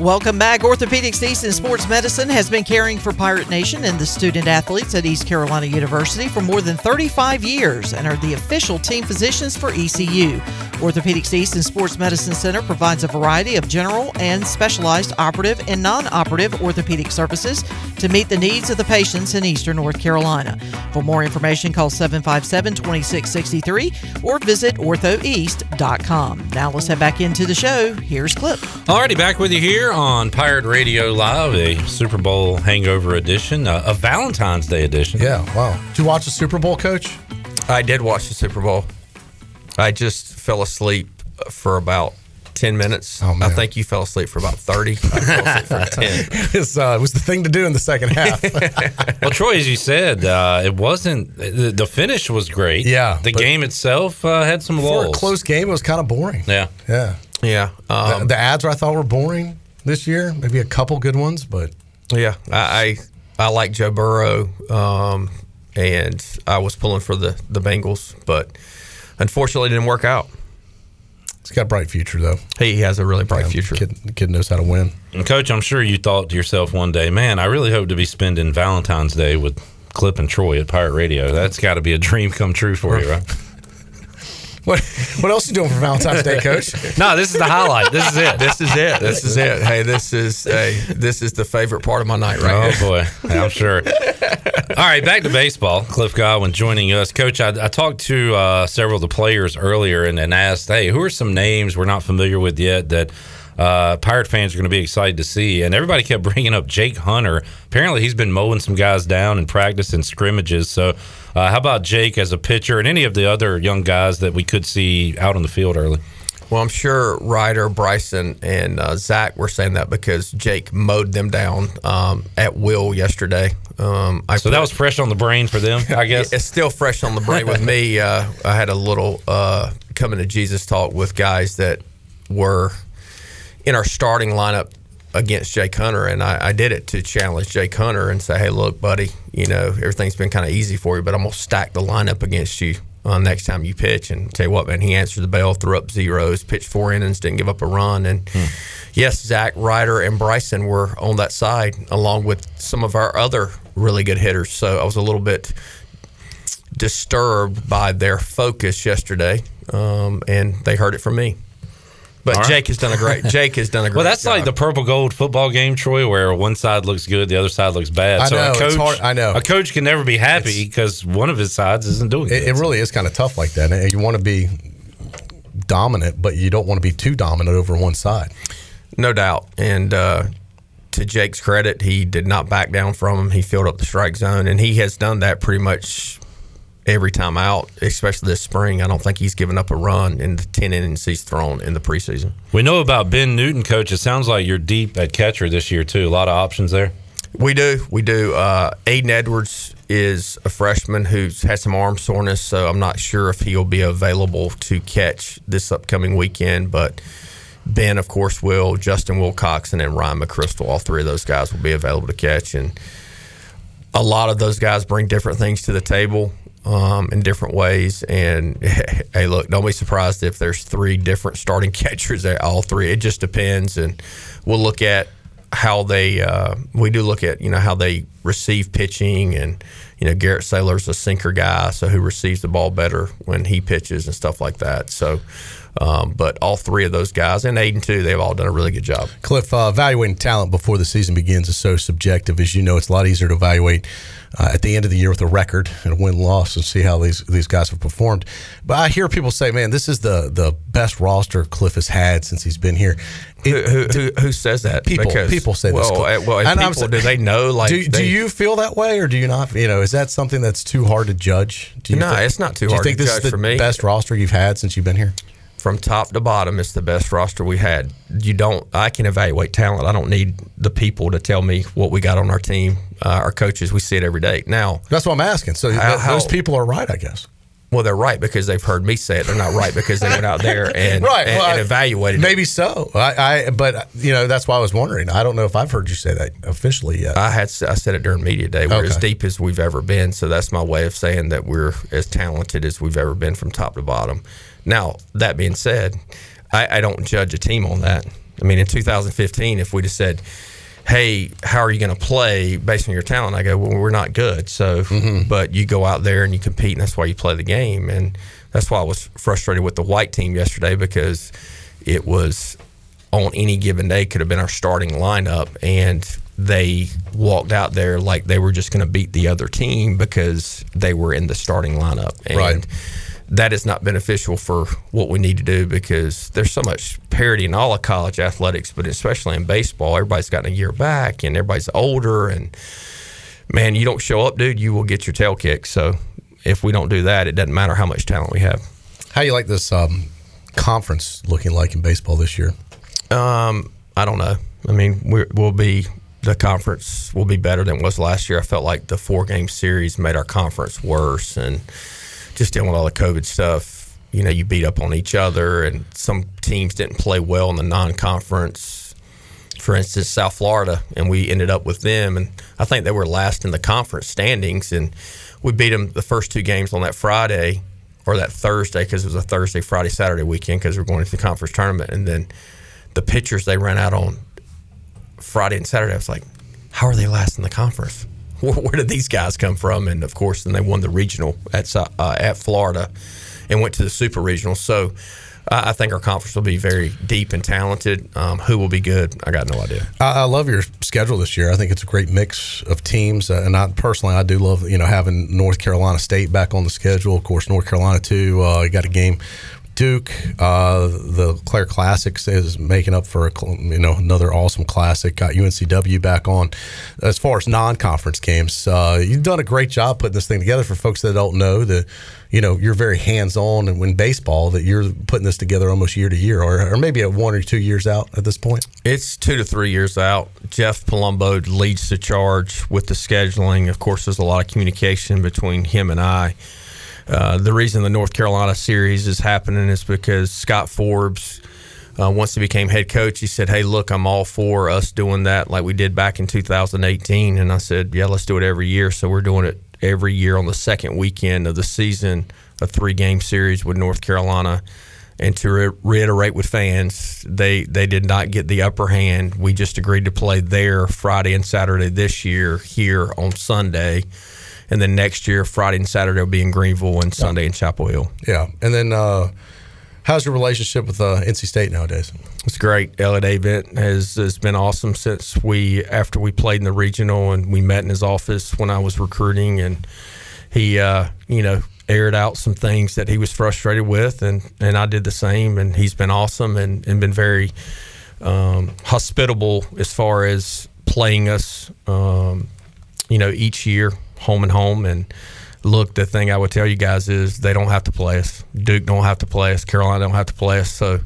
Welcome back. Orthopedics East and Sports Medicine has been caring for Pirate Nation and the student athletes at East Carolina University for more than 35 years and are the official team physicians for ECU. Orthopedics East and Sports Medicine Center provides a variety of general and specialized operative and non operative orthopedic services to meet the needs of the patients in Eastern North Carolina. For more information, call 757 2663 or visit orthoeast.com. Now let's head back into the show. Here's Clip. Alrighty, back with you here on Pirate Radio Live, a Super Bowl hangover edition, uh, a Valentine's Day edition. Yeah, wow. Did you watch the Super Bowl, Coach? I did watch the Super Bowl. I just fell asleep for about 10 minutes. Oh, I think you fell asleep for about 30. I fell asleep for 10. Uh, it was the thing to do in the second half. well, Troy, as you said, uh, it wasn't the, the finish was great. Yeah, the game itself uh, had some For a close game, it was kind of boring. Yeah, Yeah. Yeah. the, Um, the ads I thought were boring this year. Maybe a couple good ones, but yeah. I, I, I like Joe Burrow, um, and I was pulling for the, the Bengals, but unfortunately it didn't work out. he's got a bright future, though. Hey, he has a really bright Yeah, future. Kid, the kid knows how to win. and Coach, I'm sure you thought to yourself one day, man, I really hope to be spending Valentine's Day with Clip and Troy at Pirate Radio. That's got to be a dream come true for you, right? What What else you doing for Valentine's Day, Coach? no, this is the highlight. This is it. This is it. This is it. Hey, this is hey, this is the favorite part of my night right oh here. boy, I'm sure. All right, back to baseball. Cliff Godwin joining us, Coach. I, I talked to uh, several of the players earlier and, and asked, "Hey, who are some names we're not familiar with yet that uh, Pirate fans are going to be excited to see?" And everybody kept bringing up Jake Hunter. Apparently, he's been mowing some guys down in practice and scrimmages. So, uh, how about Jake as a pitcher and any of the other young guys that we could see out on the field early? Well, I'm sure Ryder, Bryson, and uh, Zach were saying that because Jake mowed them down um, at will yesterday. Um, I So that was fresh on the brain for them, I guess. it's still fresh on the brain with me. Uh, I had a little uh, coming to Jesus talk with guys that were in our starting lineup against Jake Hunter, and I, I did it to challenge Jake Hunter and say, "Hey, look, buddy, you know everything's been kind of easy for you, but I'm gonna stack the lineup against you." Uh, next time you pitch, and tell you what, man, he answered the bell, threw up zeros, pitched four innings, didn't give up a run, and yes, Zach Ryder and Bryson were on that side, along with some of our other really good hitters. So I was a little bit disturbed by their focus yesterday, um, and they heard it from me. But All right. Jake has done a great. Jake has done a great. Well, that's job. like the purple gold football game, Troy, where one side looks good, the other side looks bad. I so know, a it's coach, hard- I know. a coach can never be happy because one of his sides isn't doing It, good. it really is kind of tough like that. And You want to be dominant, but you don't want to be too dominant over one side. No doubt. And uh, to Jake's credit, he did not back down from him. He filled up the strike zone, and he has done that pretty much every time out, especially this spring. I don't think he's given up a run in the 10 innings he's thrown in the preseason. We know about Ben Newton, coach. It sounds like you're deep at catcher this year, too. A lot of options there. We do. We do. Uh, Aiden Edwards is a freshman who's had some arm soreness, so I'm not sure if he'll be available to catch this upcoming weekend, but. Ben, of course, will. Justin Wilcoxon and Ryan McChrystal, all three of those guys will be available to catch. And a lot of those guys bring different things to the table um, in different ways. And hey, look, don't be surprised if there's three different starting catchers at all three. It just depends, and we'll look at how they. Uh, we do look at you know how they receive pitching, and you know Garrett Saylor's a sinker guy, so who receives the ball better when he pitches and stuff like that. So. Um, but all three of those guys and Aiden too, they've all done a really good job. Cliff, uh, evaluating talent before the season begins is so subjective. As you know, it's a lot easier to evaluate uh, at the end of the year with a record and a win loss and see how these these guys have performed. But I hear people say, "Man, this is the the best roster Cliff has had since he's been here." It, who, who, who, says that? People because, people say well, this. Well, and people, do they know? Like, do, they, do you feel that way, or do you not? You know, is that something that's too hard to judge? Do you no, think, it's not too hard. do you hard think to this is the. Best roster you've had since you've been here. From top to bottom, it's the best roster we had. You don't. I can evaluate talent. I don't need the people to tell me what we got on our team. Uh, our coaches, we see it every day. Now, that's what I'm asking. So how, th- those people are right, I guess. Well, they're right because they've heard me say it. They're not right because they went out there and, right, and, well, and evaluated. Maybe it. so. I, I, but you know, that's why I was wondering. I don't know if I've heard you say that officially yet. I had I said it during media day. We're Okay. as deep as we've ever been. So that's my way of saying that we're as talented as we've ever been from top to bottom. Now that being said, I, I don't judge a team on that. I mean, in 2015, if we'd have said, "Hey, how are you going to play based on your talent?" I go, "Well, we're not good." So, mm-hmm. but you go out there and you compete, and that's why you play the game. And that's why I was frustrated with the white team yesterday because it was on any given day could have been our starting lineup, and they walked out there like they were just going to beat the other team because they were in the starting lineup. And Right. That is not beneficial for what we need to do because there's so much parity in all of college athletics, but especially in baseball. Everybody's gotten a year back and everybody's older. And man, you don't show up, dude, you will get your tail kicked. So if we don't do that, it doesn't matter how much talent we have. How you like this um, conference looking like in baseball this year? Um, I don't know. I mean, we'll be the conference will be better than it was last year. I felt like the four game series made our conference worse, and just dealing with all the COVID stuff. You know, you beat up on each other, and some teams didn't play well in the non conference. For instance, South Florida, and we ended up with them, and I think they were last in the conference standings, and we beat them the first two games on that Friday or that Thursday because it was a Thursday, Friday, Saturday weekend because we're going into the conference tournament, and then the pitchers they ran out on Friday and Saturday. I was like, how are they last in the conference? Where, where did these guys come from? And of course, then they won the regional at uh, at Florida and went to the super regional. So I think our conference will be very deep and talented. Um, who will be good? I got no idea. I, I love your schedule this year. I think it's a great mix of teams, uh, and I personally I do love you know having North Carolina State back on the schedule. Of course, North Carolina too. Uh, you got a game. Duke, uh, LeClair Classics is making up for a, you know another awesome classic. Got UNCW back on. As far as non-conference games, uh, you've done a great job putting this thing together. For folks that don't know, that you know you're very hands-on, and when baseball, that you're putting this together almost year to year, or, or maybe at one or two years out at this point. It's two to three years out. Jeff Palumbo leads the charge with the scheduling. Of course, there's a lot of communication between him and I. Uh, the reason the North Carolina series is happening is because Scott Forbes, uh, once he became head coach, he said, "Hey, look, I'm all for us doing that like we did back in 2018." And I said, "Yeah, let's do it every year." So we're doing it every year on the second weekend of the season, a three-game series with North Carolina. And to re- reiterate with fans, they they did not get the upper hand. We just agreed to play there Friday and Saturday this year, here on Sunday, and then next year Friday and Saturday will be in Greenville and Sunday in Chapel Hill. Yeah, and then uh, how's your relationship with uh, NC State nowadays? It's great. Elliott Avent has has been awesome since we after we played in the regional and we met in his office when I was recruiting and he uh, you know aired out some things that he was frustrated with and and I did the same and he's been awesome and, and been very um, hospitable as far as playing us um, you know each year home and home and look, the thing I would tell you guys is they don't have to play us. Duke don't have to play us. Carolina don't have to play us. So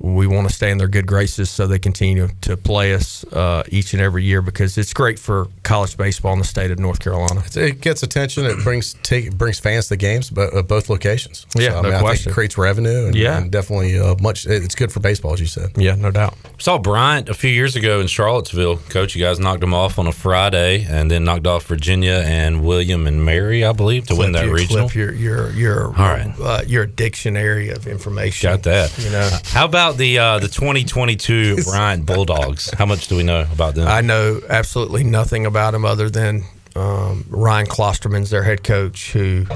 we want to stay in their good graces so they continue to play us uh, each and every year because it's great for college baseball in the state of North Carolina. It gets attention. It brings take brings fans to the games, but uh, both locations. Yeah, so, I no mean, I think question. it creates revenue. And, Yeah. and definitely uh, much. It's good for baseball, as you said. Yeah, no doubt. Saw Bryant a few years ago in Charlottesville. Coach, you guys knocked him off on a Friday, and then knocked off Virginia and William and Mary, I believe, to win Clip that your- regional. Clip your your your All right. uh, your dictionary of information. Got that. You know. How about the uh, the 2022 Bryant Bulldogs? How much do we know about them? I know absolutely nothing about him other than um, Ryan Klosterman's their head coach, who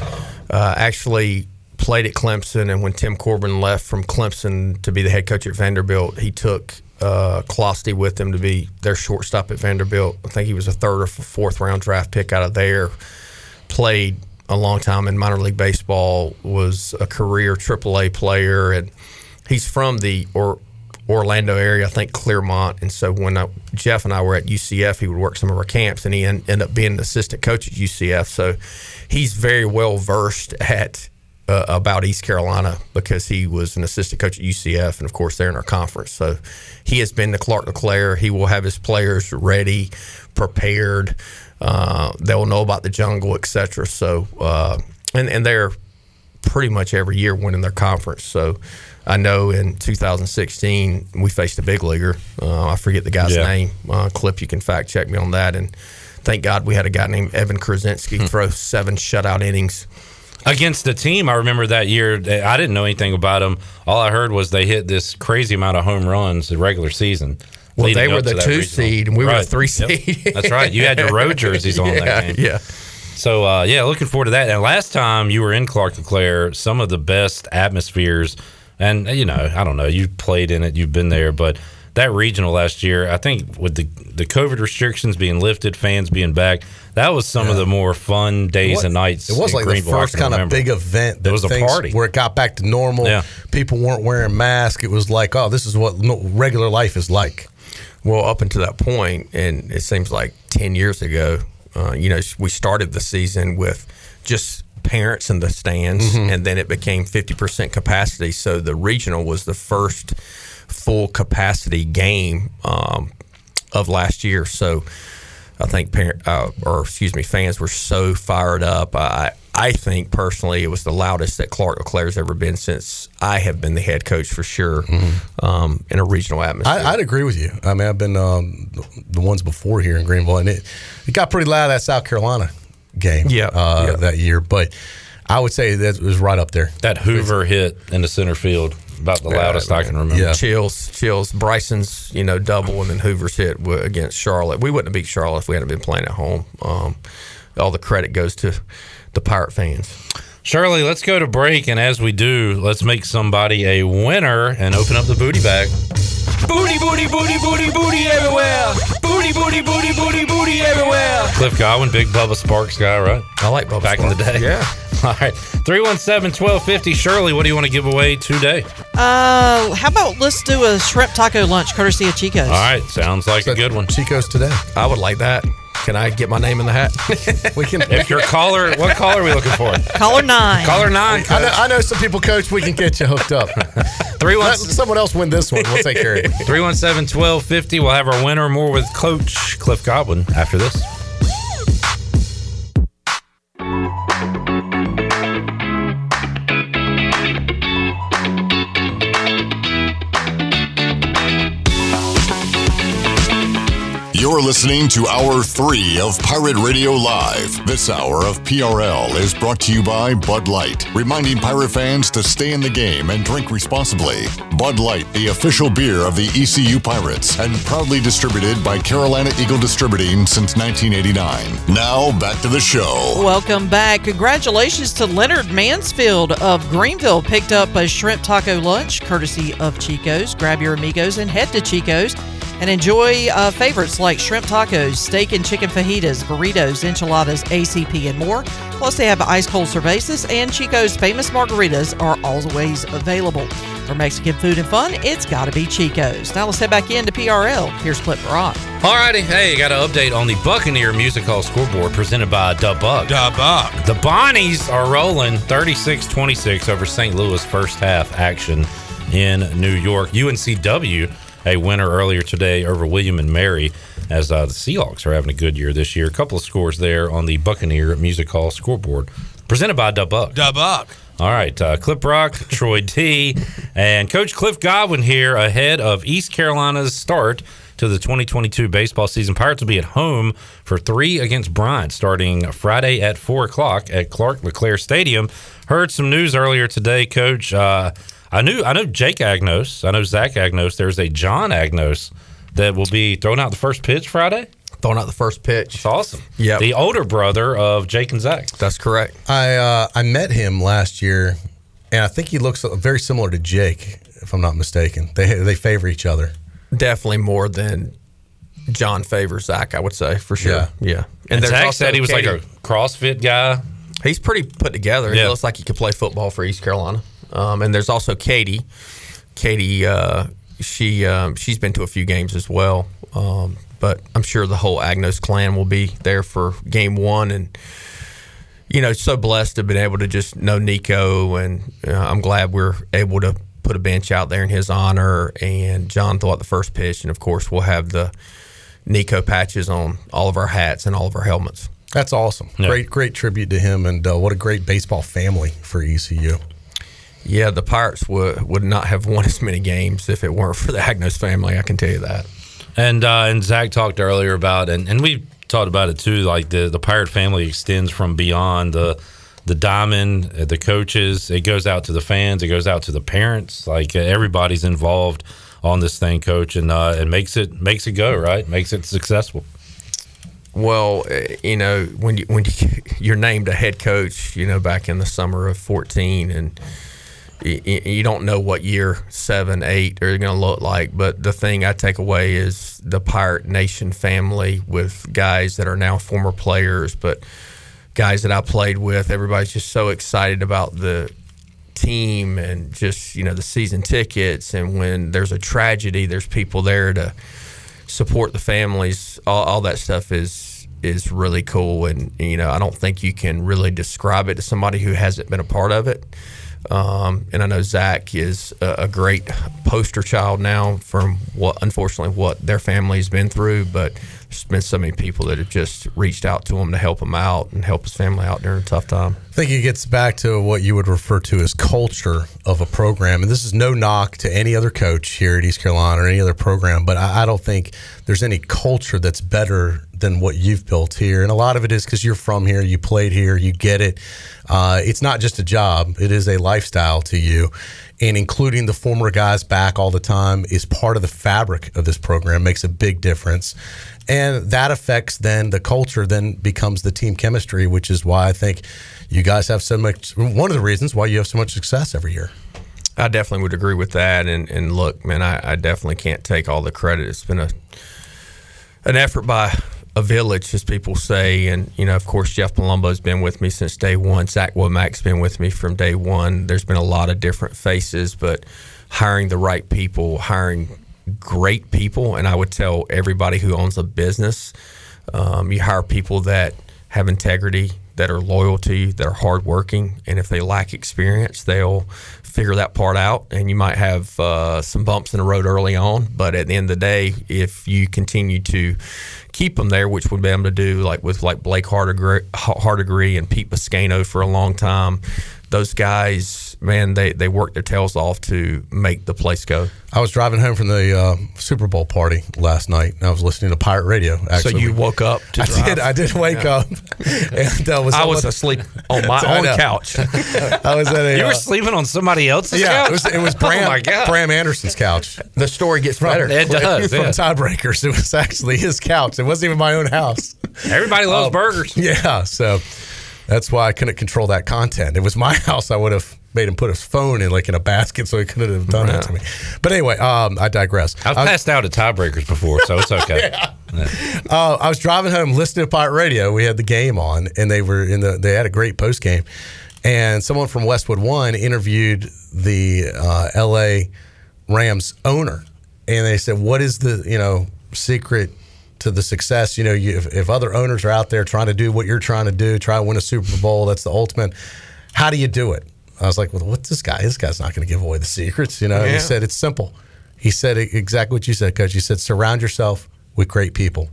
uh, actually played at Clemson. And when Tim Corbin left from Clemson to be the head coach at Vanderbilt, he took uh, Klosty with him to be their shortstop at Vanderbilt. I think he was a third or fourth round draft pick out of there. Played a long time in minor league baseball. Was a career AAA player, and he's from the or Orlando area, I think Clermont. And so when I, Jeff and I were at UCF, he would work some of our camps, and he en- ended up being an assistant coach at UCF. So he's very well versed at uh, about East Carolina because he was an assistant coach at UCF, and of course they're in our conference. So he has been to Clark LeClair. He will have his players ready, prepared. Uh, they'll know about the jungle, etc. So uh, and and they're pretty much every year winning their conference. So I know in 2016 we faced a big leaguer. Uh, I forget the guy's Yeah. name. Uh, Clip, you can fact check me on that. And thank God we had a guy named Evan Kruczynski Hmm. throw seven shutout innings. Against the team, I remember that year. I didn't know anything about them. All I heard was they hit this crazy amount of home runs the regular season. Well, they were the two regional. seed, and we were the Right. three Yep. seed. That's right. You had your road jerseys on Yeah, that game. yeah. So uh, yeah, looking forward to that. And last time you were in Clark LeClair, some of the best atmospheres, and you know, I don't know, you played in it, you've been there, but that regional last year, I think with the the COVID restrictions being lifted, fans being back, that was some of the more fun days What- and nights. It was in like the Greenville I first can kind of big event. There that was a party. where it got back to normal. Yeah. People weren't wearing masks. It was like, oh, this is what regular life is like. Well, up until that point, and it seems like 10 years ago, uh, you know, we started the season with just parents in the stands, Mhm. and then it became 50% capacity. So the regional was the first full capacity game um, of last year. So I think parent, uh, or excuse me, fans were so fired up. I I think personally it was the loudest that Clark LeClair's ever been since I have been the head coach for sure um, in a regional atmosphere. I, I'd agree with you. I mean, I've been um, the, the ones before here in Greenville, and it it got pretty loud at South Carolina game. Yeah, uh, yeah. that year, but I would say that was right up there. That Hoover hit in the center field, about the loudest I can remember. Yeah. Chills, chills. Bryson's, you know, double, and then Hoover's hit against Charlotte. We wouldn't have beat Charlotte if we hadn't been playing at home. Um, all the credit goes to the Pirate fans. Shirley, let's go to break, and as we do, let's make somebody a winner and open up the booty bag. Booty, booty, booty, booty, booty everywhere. Booty, booty, booty, booty, booty everywhere. Cliff Godwin, big Bubba Sparks guy, right? I like Bubba Back in the day. Yeah. All right. 317 1250. Shirley, what do you want to give away today? Uh, how about let's do a shrimp taco lunch courtesy of Chico's. All right. Sounds like a good one. Chico's today. I would like that. Can I get my name in the hat? we can. If your caller, what caller are we looking for? Caller nine. Caller nine. I know, I know some people, Coach. We can get you hooked up. Three one. Let someone else win this one. We'll take care of it. 317 1250. We'll have our winner more with Coach Cliff Godwin after this. You're listening to Hour 3 of Pirate Radio Live. This hour of PRL is brought to you by Bud Light, reminding pirate fans to stay in the game and drink responsibly. Bud Light, the official beer of the ECU Pirates, and proudly distributed by Carolina Eagle Distributing since 1989. Now, back to the show. Welcome back. Congratulations to Leonard Mansfield of Greenville. Picked up a shrimp taco lunch courtesy of Chico's. Grab your amigos and head to Chico's and enjoy uh, favorites like shrimp tacos, steak and chicken fajitas, burritos, enchiladas, ACP, and more. Plus, they have ice cold cervezas and Chico's famous margaritas are always available. For Mexican food and fun, it's got to be Chico's. Now let's head back into PRL. Here's Clip Rock. Alrighty, hey, got an update on the Buccaneer Music Hall scoreboard presented by Da Buck. Da Buck. The Bonnies are rolling 36-26 over St. Louis first half action in New York. UNCW, a winner earlier today over William and Mary, as uh, the Seahawks are having a good year this year. A couple of scores there on the Buccaneer Music Hall scoreboard presented by Da Buck. Da Buck. All right, uh, Clip Rock, Troy T, and Coach Cliff Godwin here ahead of East Carolina's start to the 2022 baseball season. Pirates will be at home for three against Bryant starting Friday at 4 o'clock at Clark LeClair Stadium. Heard some news earlier today, Coach. Uh, I knew I know Jake Agnos, I know Zach Agnos. There's a John Agnos that will be throwing out the first pitch Friday. Throwing out the first pitch. It's awesome. Yeah, the older brother of Jake and Zach. That's correct. I uh, I met him last year, and I think he looks very similar to Jake, if I'm not mistaken. They they favor each other. Definitely more than John favors Zach, I would say for sure. Yeah. Yeah, And, there's Zach said he was like a CrossFit guy. He's pretty put together. Yeah. He looks like he could play football for East Carolina. Um, and there's also Katie. Katie, uh, she um, she's been to a few games as well. Um, but I'm sure the whole Agnos clan will be there for game one. And you know, so blessed to have been able to just know Nico, and uh, I'm glad we're able to put a bench out there in his honor. And John threw out the first pitch, and of course, we'll have the Nico patches on all of our hats and all of our helmets. That's awesome. Great great tribute to him, and uh, what a great baseball family for ECU. Yeah, the Pirates would would not have won as many games if it weren't for the Agnos family. I can tell you that. And uh, and Zach talked earlier about and, and we talked about it too. Like the the pirate family extends from beyond the the diamond, uh, the coaches. It goes out to the fans. It goes out to the parents. Like uh, everybody's involved on this thing, coach, and uh, it makes it makes it go right. Makes it successful. Well, eh, you know when you, when you, you're named a head coach, you know back in the summer of 14, and you, you don't know what year seven, eight are going to look like. But the thing I take away is the Pirate Nation family with guys that are now former players, but guys that I played with. Everybody's just so excited about the team and just you know the season tickets. And when there's a tragedy, there's people there to support the families. All, all that stuff is is really cool, and you know I don't think you can really describe it to somebody who hasn't been a part of it. Um, and I know Zach is a, a great poster child now from what, unfortunately, what their family's been through. But there's been so many people that have just reached out to him to help him out and help his family out during a tough time. I think it gets back to what you would refer to as culture of a program. And this is no knock to any other coach here at East Carolina or any other program, but I, I don't think there's any culture that's better than what you've built here. And a lot of it is because you're from here, you played here, you get it. Uh, it's not just a job, it is a lifestyle to you. And including the former guys back all the time is part of the fabric of this program, makes a big difference. And that affects then the culture, then becomes the team chemistry, which is why I think you guys have so much. One of the reasons why you have so much success every year. I definitely would agree with that. And, and look, man, I, I definitely can't take all the credit. It's been a an effort by a village, as people say. And, you know, of course, Jeff Palumbo's been with me since day one. Zach Womack's been with me from day one. There's been a lot of different faces, but hiring the right people, hiring great people. And I would tell everybody who owns a business, um, you hire people that have integrity, that are loyal to you, that are hardworking. And if they lack experience, they'll figure that part out. And you might have uh, some bumps in the road early on. But at the end of the day, if you continue to keep them there, which we've been able to do, like with like Blake Hardigree, and Pete Biscano for a long time, those guys, man, they, they work their tails off to make the place go. I was driving home from the uh, Super Bowl party last night. And I was listening to Pirate Radio. Actually, so you woke up to I drive? did. I did wake Yeah. up, and uh, was I was asleep on my own couch. I was at a. You were uh, sleeping on somebody else's yeah, couch? it was, it was Bram, oh my god! Bram Anderson's couch. The story gets From, better. It does, From yeah. Tiebreakers, it was actually his couch. It wasn't even my own house. Everybody loves Um, burgers. Yeah, so that's why I couldn't control that content. It was my house. I would have made him put his phone in like in a basket, so he couldn't have done that to me. But anyway, um, I digress. I've I was- passed out at tiebreakers before, so it's okay. uh, I was driving home listening to Pirate Radio. We had the game on, and they were in the. They had a great post game, and someone from Westwood One interviewed the uh, L.A. Rams owner, and they said, "What is the you know secret to the success? You know, you, if, if other owners are out there trying to do what you're trying to do, try to win a Super Bowl, that's the ultimate. How do you do it?" I was like, "Well, what's this guy? This guy's not going to give away the secrets." You know, And Yeah. he said it's simple. He said exactly what you said, Coach. He said, "Surround yourself with great people."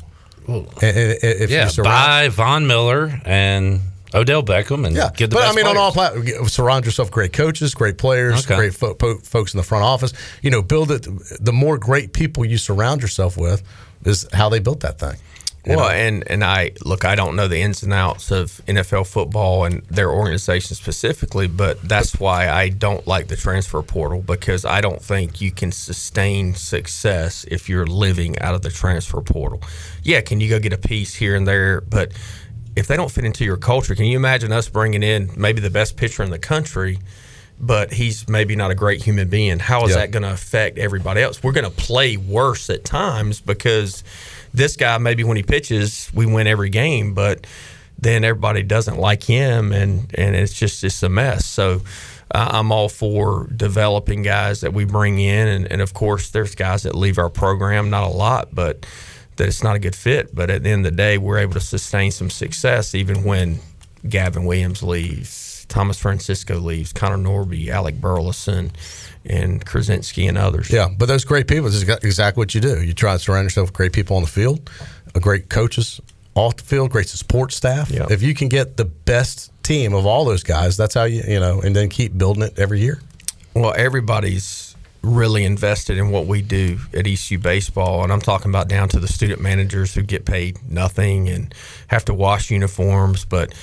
And- and if yeah, you surround, buy Von Miller and Odell Beckham and yeah, get the but I mean, on all platforms, surround yourself with great coaches, great players, Okay. great fo- po- folks in the front office. You know, build it. The more great people you surround yourself with, is how they built that thing. You well, know? and and I look, I don't know the ins and outs of NFL football and their organization specifically, but that's why I don't like the transfer portal because I don't think you can sustain success if you're living out of the transfer portal. Yeah, can you go get a piece here and there, but if they don't fit into your culture, can you imagine us bringing in maybe the best pitcher in the country? But he's maybe not a great human being. How is Yeah. that going to affect everybody else? We're going to play worse at times because this guy maybe when he pitches we win every game but then everybody doesn't like him and and it's just it's a mess. So i'm all for developing guys that we bring in and, and of course there's guys that leave our program not a lot but that it's not a good fit. But at the end of the day we're able to sustain some success even when gavin williams leaves thomas francisco leaves connor norby alec burleson and kruczynski and others Yeah, but those great people this is exactly what you do. You try to surround yourself with great people on the field, uh, great coaches off the field, great support staff. If you can get the best team of all those guys, that's how you you know, and then keep building it every year. Well, everybody's really invested in what we do at ECU baseball, and I'm talking about down to the student managers who get paid nothing and have to wash uniforms, but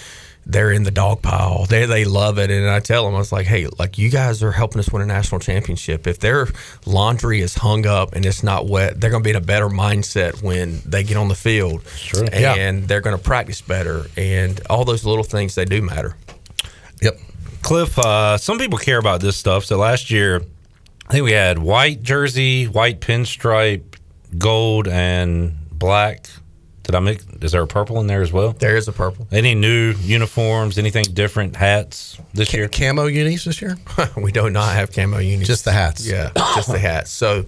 they're in the dog pile. They they love it, and I tell them I was like, hey, like you guys are helping us win a national championship. If their laundry is hung up and it's not wet, they're going to be in a better mindset when they get on the field, Sure. and Yeah. they're going to practice better, and all those little things they do matter. Yep. Cliff, uh, some people care about this stuff. So last year, I think we had white jersey, white pinstripe, gold, and black. Did I make? Is there a purple in there as well? There is a purple. Any new uniforms? Anything different? Hats this year? Camo unis this year? we do not have camo unis. Just the hats. Yeah, just the hats. So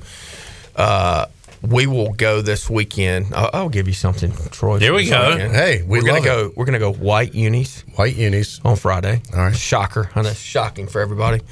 uh, we will go this weekend. I'll, I'll give you something, Troy. Here for we go. weekend. Hey, we are gonna it. go. We're gonna go white unis. White unis on Friday. All right. Shocker. I know, shocking for everybody.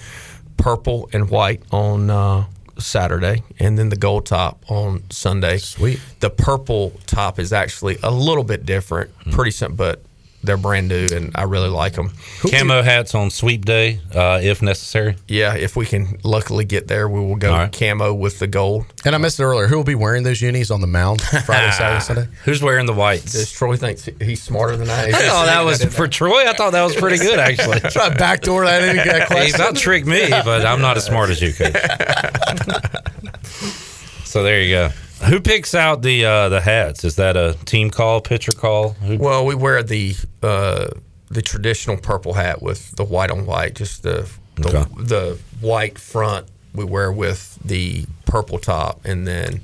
Purple and white on uh, Saturday, and then the gold top on Sunday. Sweet. The purple top is actually a little bit different, Hmm. pretty simple, but they're brand new, and I really like them. Camo hats on sweep day, uh, if necessary. Yeah, if we can luckily get there, we will go All right. camo with the gold. And I missed it earlier. Who will be wearing those unis on the mound Friday, Saturday, Sunday? Who's wearing the whites? Does Troy thinks he's smarter than I? Oh, that was for Troy. I thought that was pretty good, actually. Try to backdoor that in. That He question. about tricked me, but I'm not as smart as you, coach. so there you go. Who picks out the uh, the hats? Is that a team call, pitcher call? Who, Well, we wear the uh, the traditional purple hat with the white on white, just the the, Okay. the white front. We wear with the purple top, and then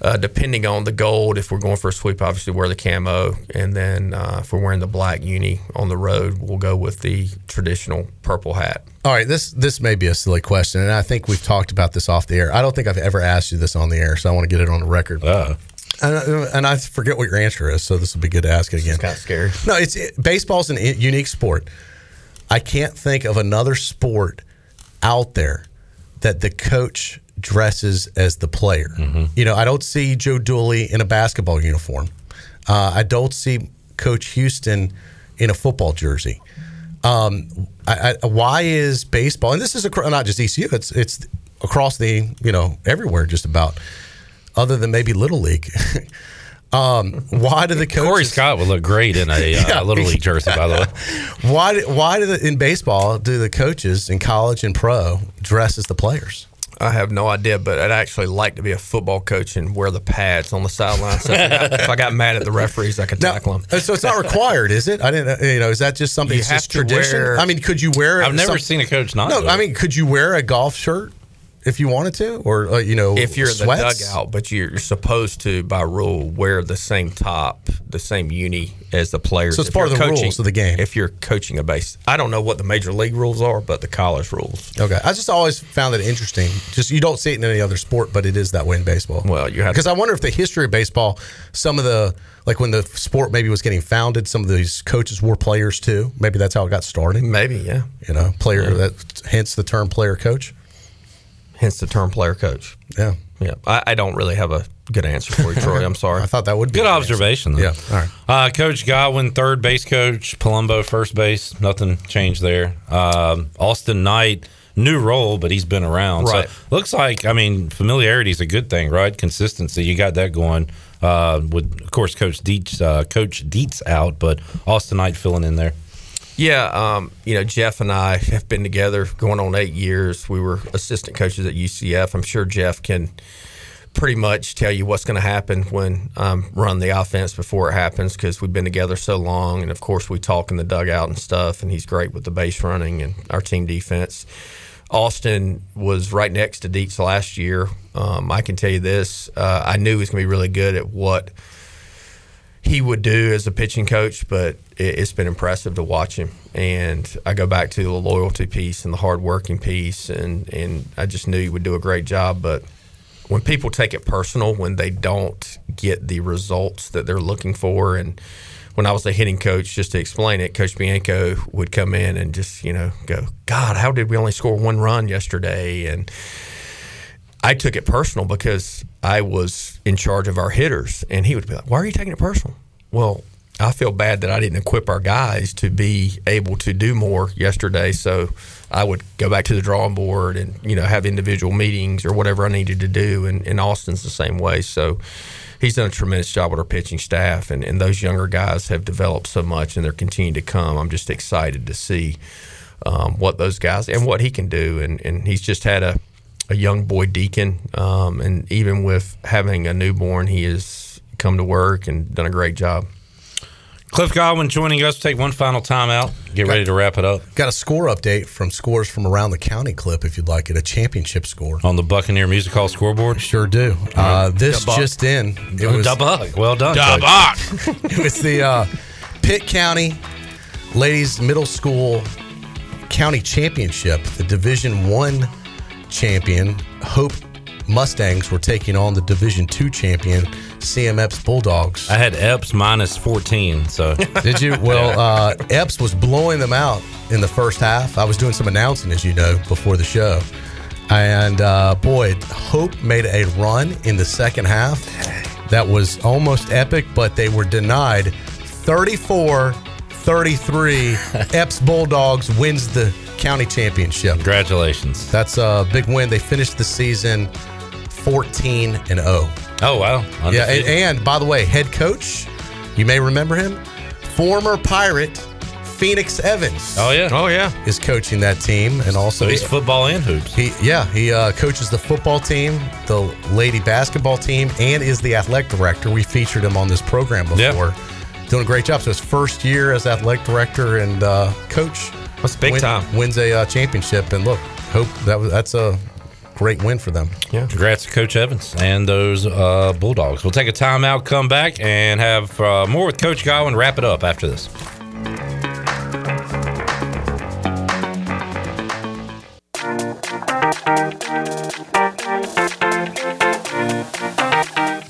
uh, depending on the gold, if we're going for a sweep, obviously wear the camo, and then uh, if we're wearing the black uni on the road, we'll go with the traditional purple hat. All right, this this may be a silly question, and I think we've talked about this off the air. I don't think I've ever asked you this on the air, so I want to get it on the record. Uh, and, I- and I forget what your answer is, so this will be good to ask it again. Kind of scary. No, it's it, baseball's an unique sport. I can't think of another sport out there that the coach dresses as the player. You know, I don't see Joe Dooley in a basketball uniform. Uh, I don't see Coach Houston in a football jersey. Um, I, I, why is baseball? And this is not just ECU. It's it's across the you know everywhere just about. Other than maybe Little League. um, why do the coaches? Corey Scott would look great in a uh, little league jersey, by the way. Why? Why do the, in baseball do the coaches in college and pro dress as the players? I have no idea, but I'd actually like to be a football coach and wear the pads on the sideline. So if I got, if I got mad at the referees, I could tackle them. So it's not required, is it? I didn't. uh, You know, is that just something? You that's have just to tradition. wear- I mean, could you wear? I've never some- seen a coach not. No, do I mean, could you wear a golf shirt if you wanted to, or uh, you know, if you're in sweats? the dugout, but you're, you're supposed to, by rule, wear the same top, the same uni as the players. So it's If part of the rules of the game. If you're coaching a base, I don't know what the major league rules are, but the college rules. Okay, I just always found it interesting. Just you don't see it in any other sport, but it is that way in baseball. Well, you have because I wonder if the history of baseball, some of the like when the sport maybe was getting founded, some of these coaches were players too. Maybe that's how it got started. Maybe, yeah. You know, player that hence the term player coach. Hence the term player coach. Yeah, yeah. I, I don't really have a good answer for you, Troy. I'm sorry. I thought that would be Good observation. Though. Yeah. All right. Uh, coach Godwin, third base coach. Palumbo, first base. Nothing changed there. Um, Austin Knight, new role, but he's been around. Right. So looks like, I mean, familiarity is a good thing, right? Consistency. You got that going. Uh, with of course, Coach Dietz, uh, Coach Dietz out, but Austin Knight filling in there. Yeah, um, you know, Jeff and I have been together going on eight years. We were assistant coaches at UCF. I'm sure Jeff can pretty much tell you what's going to happen when um, run the offense before it happens because we've been together so long. And of course, we talk in the dugout and stuff. And he's great with the base running and our team defense. Austin was right next to Dietz last year. Um, I can tell you this: uh, I knew he was going to be really good at what he would do as a pitching coach, but it, it's been impressive to watch him. And I go back to the loyalty piece and the hard working piece, and and I just knew he would do a great job. But when people take it personal, when they don't get the results that they're looking for, and when I was a hitting coach, just to explain it, Coach Bianco would come in and just you know go, God, how did we only score one run yesterday? And I took it personal because I was in charge of our hitters, and he would be like, "Why are you taking it personal?" Well, I feel bad that I didn't equip our guys to be able to do more yesterday, so I would go back to the drawing board and you know have individual meetings or whatever I needed to do. And, and Austin's the same way, so he's done a tremendous job with our pitching staff, and, and those younger guys have developed so much, and they're continuing to come. I'm just excited to see um, what those guys and what he can do, and and he's just had a a young boy deacon, um, and even with having a newborn, he has come to work and done a great job. Cliff Godwin joining us. Take one final time out. Get ready to wrap it up. Got a score update from scores from around the county clip if you'd like it. A championship score on the Buccaneer Music Hall scoreboard. Sure do. Uh, this Da buck. just in. It Da was buck. Well done, Da-buck. it was the uh, Pitt County Ladies Middle School County Championship. The Division One champion Hope Mustangs were taking on the Division Two champion CM Epps Bulldogs. I had Epps minus 14, so. Did you? Well, uh, Epps was blowing them out in the first half. I was doing some announcing, as you know, before the show. And uh, boy, Hope made a run in the second half that was almost epic, but they were denied 34 33. Epps Bulldogs wins the county championship. Congratulations. That's a big win. They finished the season 14 and 0. Oh, wow. Yeah, and, and by the way, head coach, you may remember him, former Pirate Phoenix Evans. Oh yeah, oh yeah, is coaching that team, and also So he's football and hoops. He yeah, he uh, coaches the football team, the lady basketball team, and is the athletic director. We featured him on this program before. Doing a great job. So his first year as athletic director and uh, coach. That's big time. Wins a uh, championship, and look, hope that was that's a great win for them. Yeah. Congrats to Coach Evans and those uh, Bulldogs. We'll take a timeout, come back, and have uh, more with Coach Godwin. Wrap it up after this.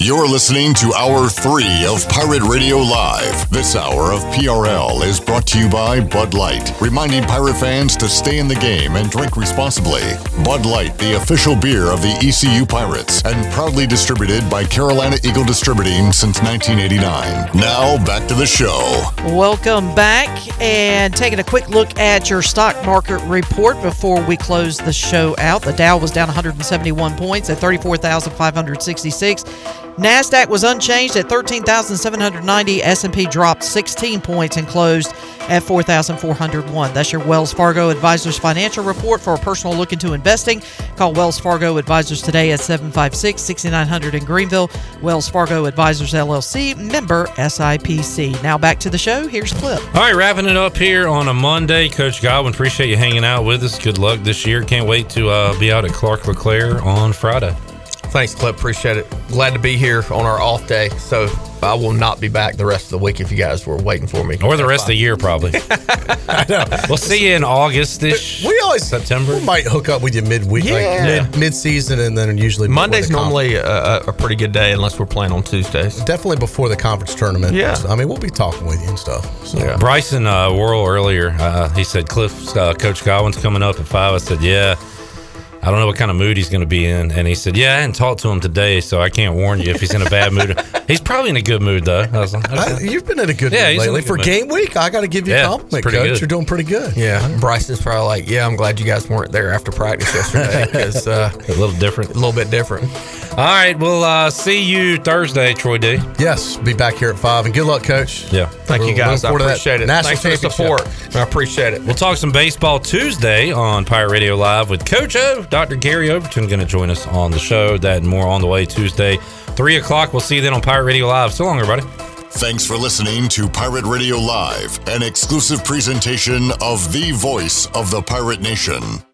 You're listening to Hour 3 of Pirate Radio Live. This hour of PRL is brought to you by Bud Light, reminding pirate fans to stay in the game and drink responsibly. Bud Light, the official beer of the ECU Pirates, and proudly distributed by Carolina Eagle Distributing since 1989. Now, back to the show. Welcome back and taking a quick look at your stock market report before we close the show out. The Dow was down 171 points at 34,566. Nasdaq was unchanged at 13,790. S&P dropped 16 points and closed at 4,401. That's your Wells Fargo Advisors financial report for a personal look into investing. Call Wells Fargo Advisors today at 756-6900 in Greenville. Wells Fargo Advisors LLC, member SIPC. Now back to the show. Here's Clip. All right, wrapping it up here on a Monday. Coach Godwin, appreciate you hanging out with us. Good luck this year. Can't wait to uh, be out at Clark LeClair on Friday. Thanks, Clip. Appreciate it. Glad to be here on our off day. So I will not be back the rest of the week if you guys were waiting for me. Or the rest of the year, probably. I know. We'll see you in August ish. We always September. We might hook up with you midweek, Yeah. like mid mid season, and then usually Monday's normally a, a pretty good day unless we're playing on Tuesdays. definitely before the conference tournament. Yeah. I mean, we'll be talking with you and stuff. So. Bryson uh, Worrell earlier, uh, he said, Cliff, uh, Coach Godwin's coming up at five. I said, yeah. I don't know what kind of mood he's going to be in. And he said, yeah, I hadn't talked to him today, so I can't warn you if he's in a bad mood. He's probably in a good mood, though. I was like, I, you've been in a good Yeah, mood he's in a lately good for mood. game week. I got to give you Yeah, a it's compliment, coach. good. You're doing pretty good. Yeah, Bryce is probably like, yeah, I'm glad you guys weren't there after practice yesterday because uh, a little different. A little bit different. All right, we'll uh, see you Thursday, Troy D. Yes, be back here at five, and good luck, coach. Yeah. Thank you We're guys. I looking that appreciate it. National Thanks for the support. I appreciate it. We'll talk some baseball Tuesday on Pirate Radio Live with Coach O. Dr. Gary Overton going to join us on the show. That and more on the way Tuesday, 3 o'clock. We'll see you then on Pirate Radio Live. So long, everybody. Thanks for listening to Pirate Radio Live, an exclusive presentation of the voice of the pirate nation.